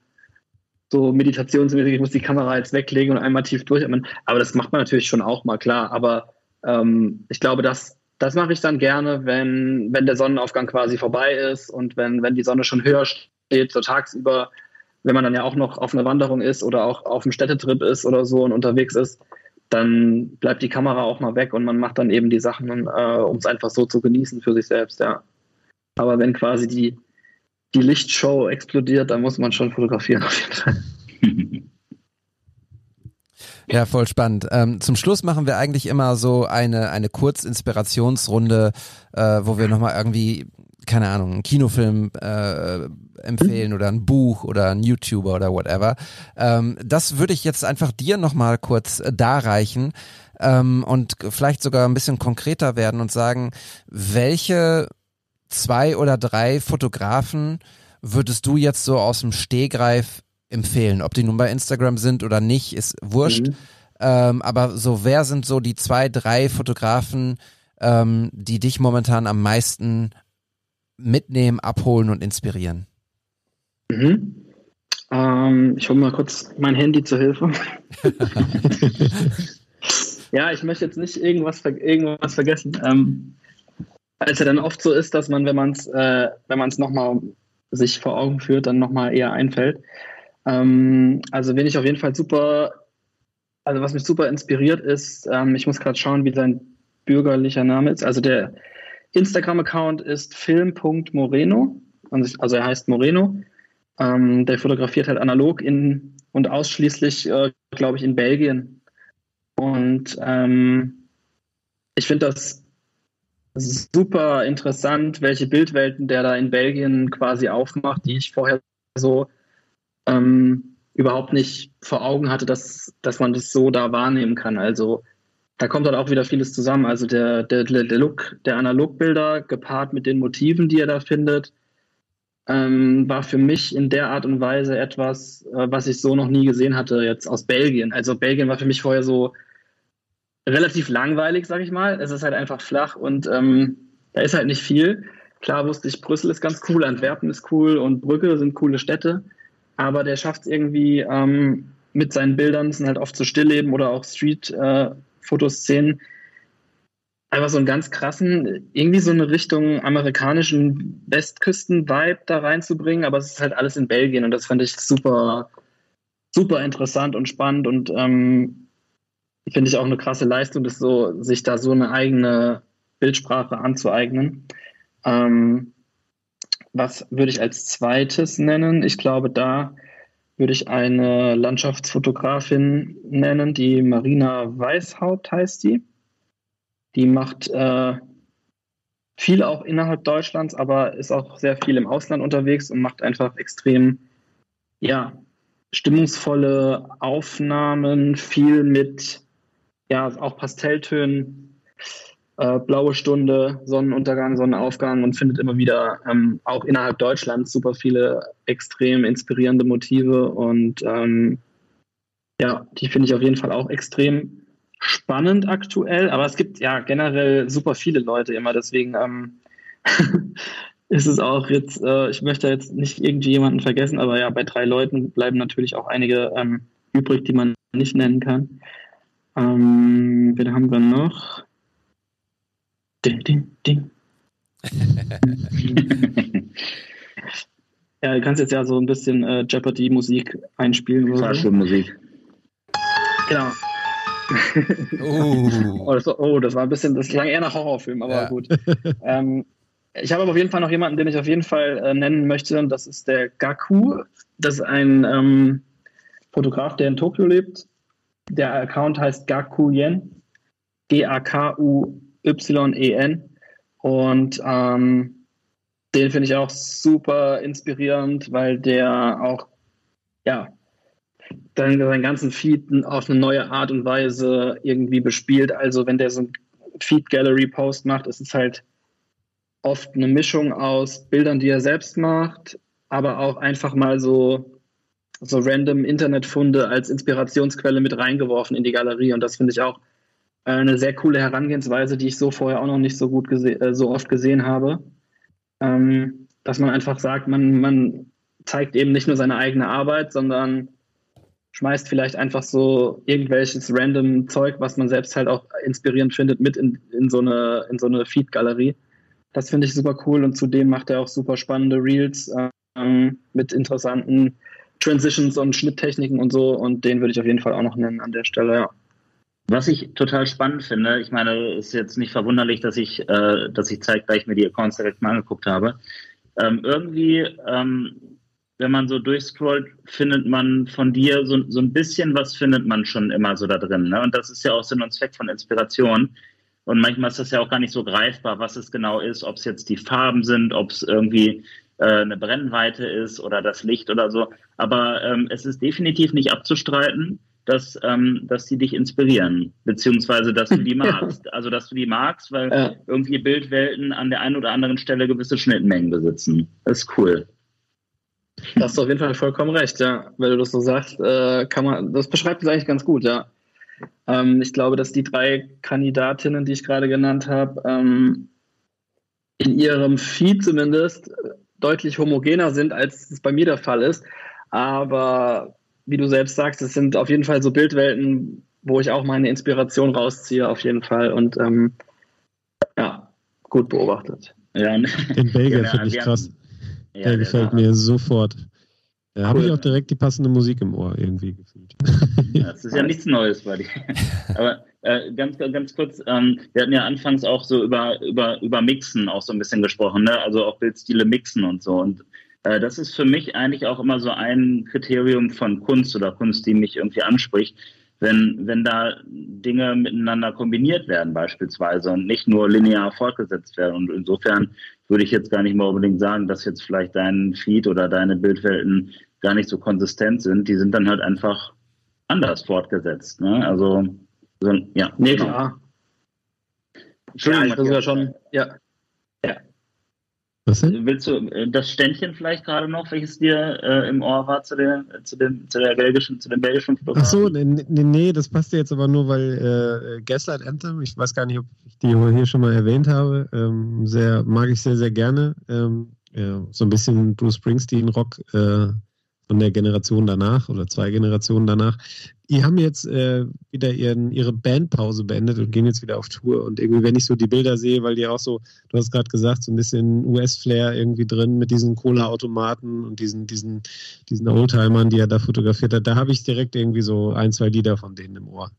F: so meditationsmäßig, ich muss die Kamera jetzt weglegen und einmal tief durchatmen. Aber das macht man natürlich schon auch mal klar. Aber ähm, ich glaube, das, das mache ich dann gerne, wenn, wenn der Sonnenaufgang quasi vorbei ist und wenn, wenn die Sonne schon höher steht, so tagsüber wenn man dann ja auch noch auf einer Wanderung ist oder auch auf einem Städtetrip ist oder so und unterwegs ist, dann bleibt die Kamera auch mal weg und man macht dann eben die Sachen, äh, um es einfach so zu genießen für sich selbst, ja. Aber wenn quasi die, die Lichtshow explodiert, dann muss man schon fotografieren auf jeden Fall.
A: Ja, voll spannend. Ähm, zum Schluss machen wir eigentlich immer so eine, eine Kurzinspirationsrunde, äh, wo wir nochmal irgendwie keine Ahnung, einen Kinofilm äh, empfehlen oder ein Buch oder ein YouTuber oder whatever. Ähm, das würde ich jetzt einfach dir nochmal kurz äh, darreichen ähm, und vielleicht sogar ein bisschen konkreter werden und sagen, welche zwei oder drei Fotografen würdest du jetzt so aus dem Stehgreif empfehlen? Ob die nun bei Instagram sind oder nicht, ist wurscht. Mhm. Ähm, aber so, wer sind so die zwei, drei Fotografen, ähm, die dich momentan am meisten mitnehmen, abholen und inspirieren?
F: Mhm. Ähm, ich hole mal kurz mein Handy zur Hilfe. ja, ich möchte jetzt nicht irgendwas, irgendwas vergessen. Ähm, als ja dann oft so ist, dass man, wenn man es äh, wenn man es nochmal sich vor Augen führt, dann nochmal eher einfällt. Ähm, also wen ich auf jeden Fall super, also was mich super inspiriert ist, ähm, ich muss gerade schauen, wie sein bürgerlicher Name ist. Also der Instagram-Account ist film.moreno, also er heißt Moreno. Ähm, der fotografiert halt analog in, und ausschließlich, äh, glaube ich, in Belgien. Und ähm, ich finde das super interessant, welche Bildwelten der da in Belgien quasi aufmacht, die ich vorher so ähm, überhaupt nicht vor Augen hatte, dass, dass man das so da wahrnehmen kann. Also da kommt dann auch wieder vieles zusammen. Also der, der, der Look der Analogbilder gepaart mit den Motiven, die er da findet, ähm, war für mich in der Art und Weise etwas, äh, was ich so noch nie gesehen hatte, jetzt aus Belgien. Also Belgien war für mich vorher so relativ langweilig, sag ich mal. Es ist halt einfach flach und ähm, da ist halt nicht viel. Klar wusste ich, Brüssel ist ganz cool, Antwerpen ist cool und Brügge sind coole Städte. Aber der schafft es irgendwie ähm, mit seinen Bildern, sind halt oft so Stillleben oder auch Street, äh, einfach so einen ganz krassen, irgendwie so eine Richtung amerikanischen Westküsten-Vibe da reinzubringen, aber es ist halt alles in Belgien und das fand ich super, super interessant und spannend und ähm, finde ich auch eine krasse Leistung, das so, sich da so eine eigene Bildsprache anzueignen. Ähm, was würde ich als zweites nennen? Ich glaube, da würde ich eine Landschaftsfotografin nennen, die Marina Weißhaupt heißt die. Die macht äh, viel auch innerhalb Deutschlands, aber ist auch sehr viel im Ausland unterwegs und macht einfach extrem, ja, stimmungsvolle Aufnahmen, viel mit, ja, auch Pastelltönen, äh, blaue Stunde, Sonnenuntergang, Sonnenaufgang und findet immer wieder ähm, auch innerhalb Deutschlands super viele extrem inspirierende Motive und ähm, ja, die finde ich auf jeden Fall auch extrem spannend aktuell, aber es gibt ja generell super viele Leute immer, deswegen ähm, ist es auch jetzt, äh, ich möchte jetzt nicht irgendwie jemanden vergessen, aber ja, bei drei Leuten bleiben natürlich auch einige ähm, übrig, die man nicht nennen kann. Ähm, wen haben wir noch? Ding, ding, ding. ja, du kannst jetzt ja so ein bisschen äh, Jeopardy-Musik einspielen.
B: Fahrstuhlmusik.
F: Genau. Uh. oh, das war, oh, das war ein bisschen, das klang eher nach Horrorfilm, aber ja. gut. ähm, ich habe aber auf jeden Fall noch jemanden, den ich auf jeden Fall äh, nennen möchte, und das ist der Gaku. Das ist ein ähm, Fotograf, der in Tokio lebt. Der Account heißt Gakuyen. G-A-K-U-Y-E-N. Und ähm, den finde ich auch super inspirierend, weil der auch ja, dann seinen ganzen Feed auf eine neue Art und Weise irgendwie bespielt. Also wenn der so ein Feed Gallery Post macht, ist es halt oft eine Mischung aus Bildern, die er selbst macht, aber auch einfach mal so so random Internetfunde als Inspirationsquelle mit reingeworfen in die Galerie und das finde ich auch eine sehr coole Herangehensweise, die ich so vorher auch noch nicht so gut äh, so oft gesehen habe, ähm, dass man einfach sagt, man man zeigt eben nicht nur seine eigene Arbeit, sondern schmeißt vielleicht einfach so irgendwelches random Zeug, was man selbst halt auch inspirierend findet, mit in, in so eine, in so eine Feed-Galerie. Das finde ich super cool und zudem macht er auch super spannende Reels ähm, mit interessanten Transitions und Schnitttechniken und so und den würde ich auf jeden Fall auch noch nennen an der Stelle, ja.
B: Was ich total spannend finde, ich meine, es ist jetzt nicht verwunderlich, dass ich, äh, dass ich zeitgleich mir die Accounts direkt mal angeguckt habe. Ähm, irgendwie ähm, wenn man so durchscrollt, findet man von dir so, so ein bisschen was findet man schon immer so da drin. Ne? Und das ist ja auch Sinn und Zweck von Inspiration. Und manchmal ist das ja auch gar nicht so greifbar, was es genau ist, ob es jetzt die Farben sind, ob es irgendwie äh, eine Brennweite ist oder das Licht oder so. Aber ähm, es ist definitiv nicht abzustreiten, dass, ähm, dass die dich inspirieren, beziehungsweise dass du die magst. Also dass du die magst, weil ja. irgendwie Bildwelten an der einen oder anderen Stelle gewisse Schnittmengen besitzen. Das ist cool.
F: Da hast du auf jeden Fall vollkommen recht, ja. Wenn du das so sagst, äh, kann man, das beschreibt es eigentlich ganz gut, ja. Ähm, ich glaube, dass die drei Kandidatinnen, die ich gerade genannt habe, ähm, in ihrem Feed zumindest deutlich homogener sind, als es bei mir der Fall ist. Aber wie du selbst sagst, es sind auf jeden Fall so Bildwelten, wo ich auch meine Inspiration rausziehe, auf jeden Fall. Und ähm, ja, gut beobachtet.
C: Ja, Den Belgier finde ich krass. Ja, der, der gefällt mir sofort. Da cool. habe ich auch direkt die passende Musik im Ohr irgendwie gefühlt.
B: Ja, das ist ja nichts Neues bei dir. Aber äh, ganz, ganz kurz, ähm, wir hatten ja anfangs auch so über, über, über Mixen auch so ein bisschen gesprochen, ne? also auch Bildstile mixen und so. Und das ist für mich eigentlich auch immer so ein Kriterium von Kunst oder Kunst, die mich irgendwie anspricht. Wenn, wenn da Dinge miteinander kombiniert werden beispielsweise und nicht nur linear fortgesetzt werden. Und insofern würde ich jetzt gar nicht mal unbedingt sagen, dass jetzt vielleicht dein Feed oder deine Bildwelten gar nicht so konsistent sind. Die sind dann halt einfach anders fortgesetzt. Ne? Also, so, ja.
F: Nee, genau. klar. Entschuldigung, ja, ich ja schon, ja.
B: Was denn? Willst du äh, das Ständchen vielleicht gerade noch, welches dir äh, im Ohr war zu der, zu dem, zu der belgischen, zu dem belgischen
C: Fotografen? Ach so, nee, nee, das passt jetzt aber nur, weil äh, Gaslight Anthem, ich weiß gar nicht, ob ich die hier schon mal erwähnt habe, ähm, sehr, mag ich sehr, sehr gerne. Ähm, ja, so ein bisschen Bruce Springsteen Rock, äh, von der Generation danach oder zwei Generationen danach. Die haben jetzt äh, wieder ihren, ihre Bandpause beendet und gehen jetzt wieder auf Tour. Und irgendwie, wenn ich so die Bilder sehe, weil die auch so, du hast gerade gesagt, so ein bisschen US-Flair irgendwie drin mit diesen Cola-Automaten und diesen, diesen, diesen Oldtimern, die er da fotografiert hat, da habe ich direkt irgendwie so ein, zwei Lieder von denen im Ohr.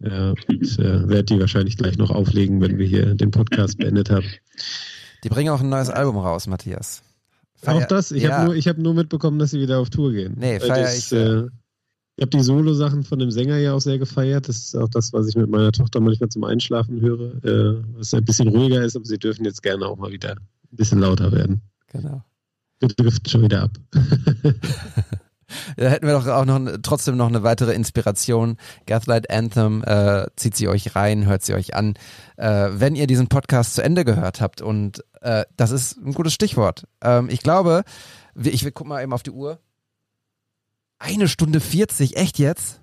C: Ja, und äh, werde die wahrscheinlich gleich noch auflegen, wenn wir hier den Podcast beendet haben.
A: Die bringen auch ein neues Album raus, Matthias.
C: Feier, auch das? Ich ja. habe nur, hab nur mitbekommen, dass sie wieder auf Tour gehen.
A: Nee, feier ich. Äh,
C: ich habe die Solo-Sachen von dem Sänger ja auch sehr gefeiert. Das ist auch das, was ich mit meiner Tochter manchmal zum Einschlafen höre. Äh, was ein bisschen ruhiger ist, aber sie dürfen jetzt gerne auch mal wieder ein bisschen lauter werden.
A: Genau.
C: Wir driften schon wieder ab.
A: Da hätten wir doch auch noch trotzdem noch eine weitere Inspiration. Gaslight Anthem äh, zieht sie euch rein, hört sie euch an. Äh, wenn ihr diesen Podcast zu Ende gehört habt und äh, das ist ein gutes Stichwort. Ähm, ich glaube, ich, ich guck mal eben auf die Uhr. Eine Stunde 40, echt jetzt?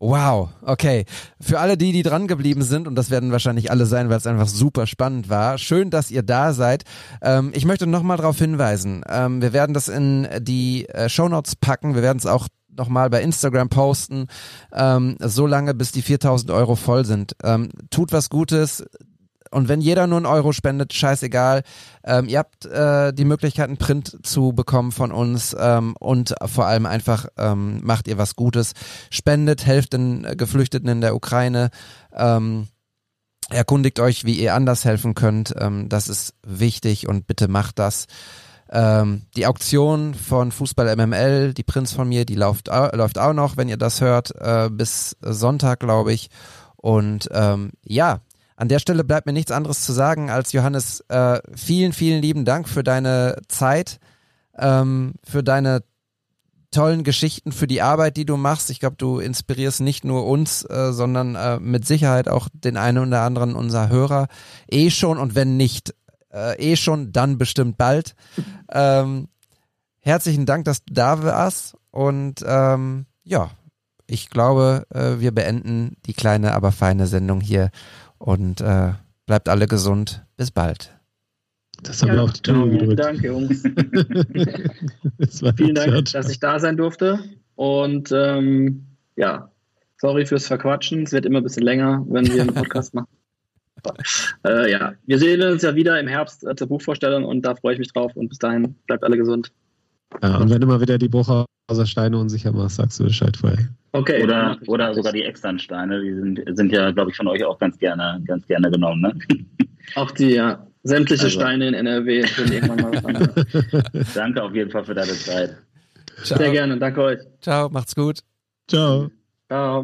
A: Wow, okay. Für alle die, die dran geblieben sind, und das werden wahrscheinlich alle sein, weil es einfach super spannend war, schön, dass ihr da seid. Ähm, ich möchte nochmal darauf hinweisen, ähm, wir werden das in die äh, Shownotes packen, wir werden es auch nochmal bei Instagram posten, ähm, so lange bis die 4000 Euro voll sind. Ähm, tut was Gutes, und wenn jeder nur einen Euro spendet, scheißegal. Ähm, ihr habt äh, die Möglichkeit, einen Print zu bekommen von uns ähm, und vor allem einfach ähm, macht ihr was Gutes. Spendet, helft den Geflüchteten in der Ukraine. Ähm, erkundigt euch, wie ihr anders helfen könnt. Ähm, das ist wichtig und bitte macht das. Ähm, die Auktion von Fußball MML, die Prinz von mir, die läuft, läuft auch noch, wenn ihr das hört, äh, bis Sonntag, glaube ich. Und ähm, ja, an der Stelle bleibt mir nichts anderes zu sagen als Johannes, äh, vielen, vielen lieben Dank für deine Zeit, ähm, für deine tollen Geschichten, für die Arbeit, die du machst. Ich glaube, du inspirierst nicht nur uns, äh, sondern äh, mit Sicherheit auch den einen oder anderen unserer Hörer. Eh schon und wenn nicht äh, eh schon, dann bestimmt bald. Ähm, herzlichen Dank, dass du da warst und ähm, ja, ich glaube, äh, wir beenden die kleine, aber feine Sendung hier und äh, bleibt alle gesund. Bis bald.
C: Das haben ja, wir auf die Tür gedrückt.
F: Danke, Jungs. Vielen Dank, dass ich da sein durfte. Und ähm, ja, sorry fürs Verquatschen. Es wird immer ein bisschen länger, wenn wir einen Podcast machen. Äh, ja, wir sehen uns ja wieder im Herbst zur Buchvorstellung und da freue ich mich drauf. Und bis dahin bleibt alle gesund.
C: Ja, und wenn du mal wieder die Bruchhauser Steine unsicher machst, sagst du Bescheid vorher.
B: Okay. Oder, oder sogar die externen Steine, die sind, sind ja, glaube ich, von euch auch ganz gerne, ganz gerne genommen. Ne?
F: Auch die, ja. Sämtliche also. Steine in NRW sind irgendwann mal
B: danke auf jeden Fall für deine Zeit.
F: Ciao. Sehr gerne, danke euch.
A: Ciao, macht's gut.
C: Ciao.
F: Ciao.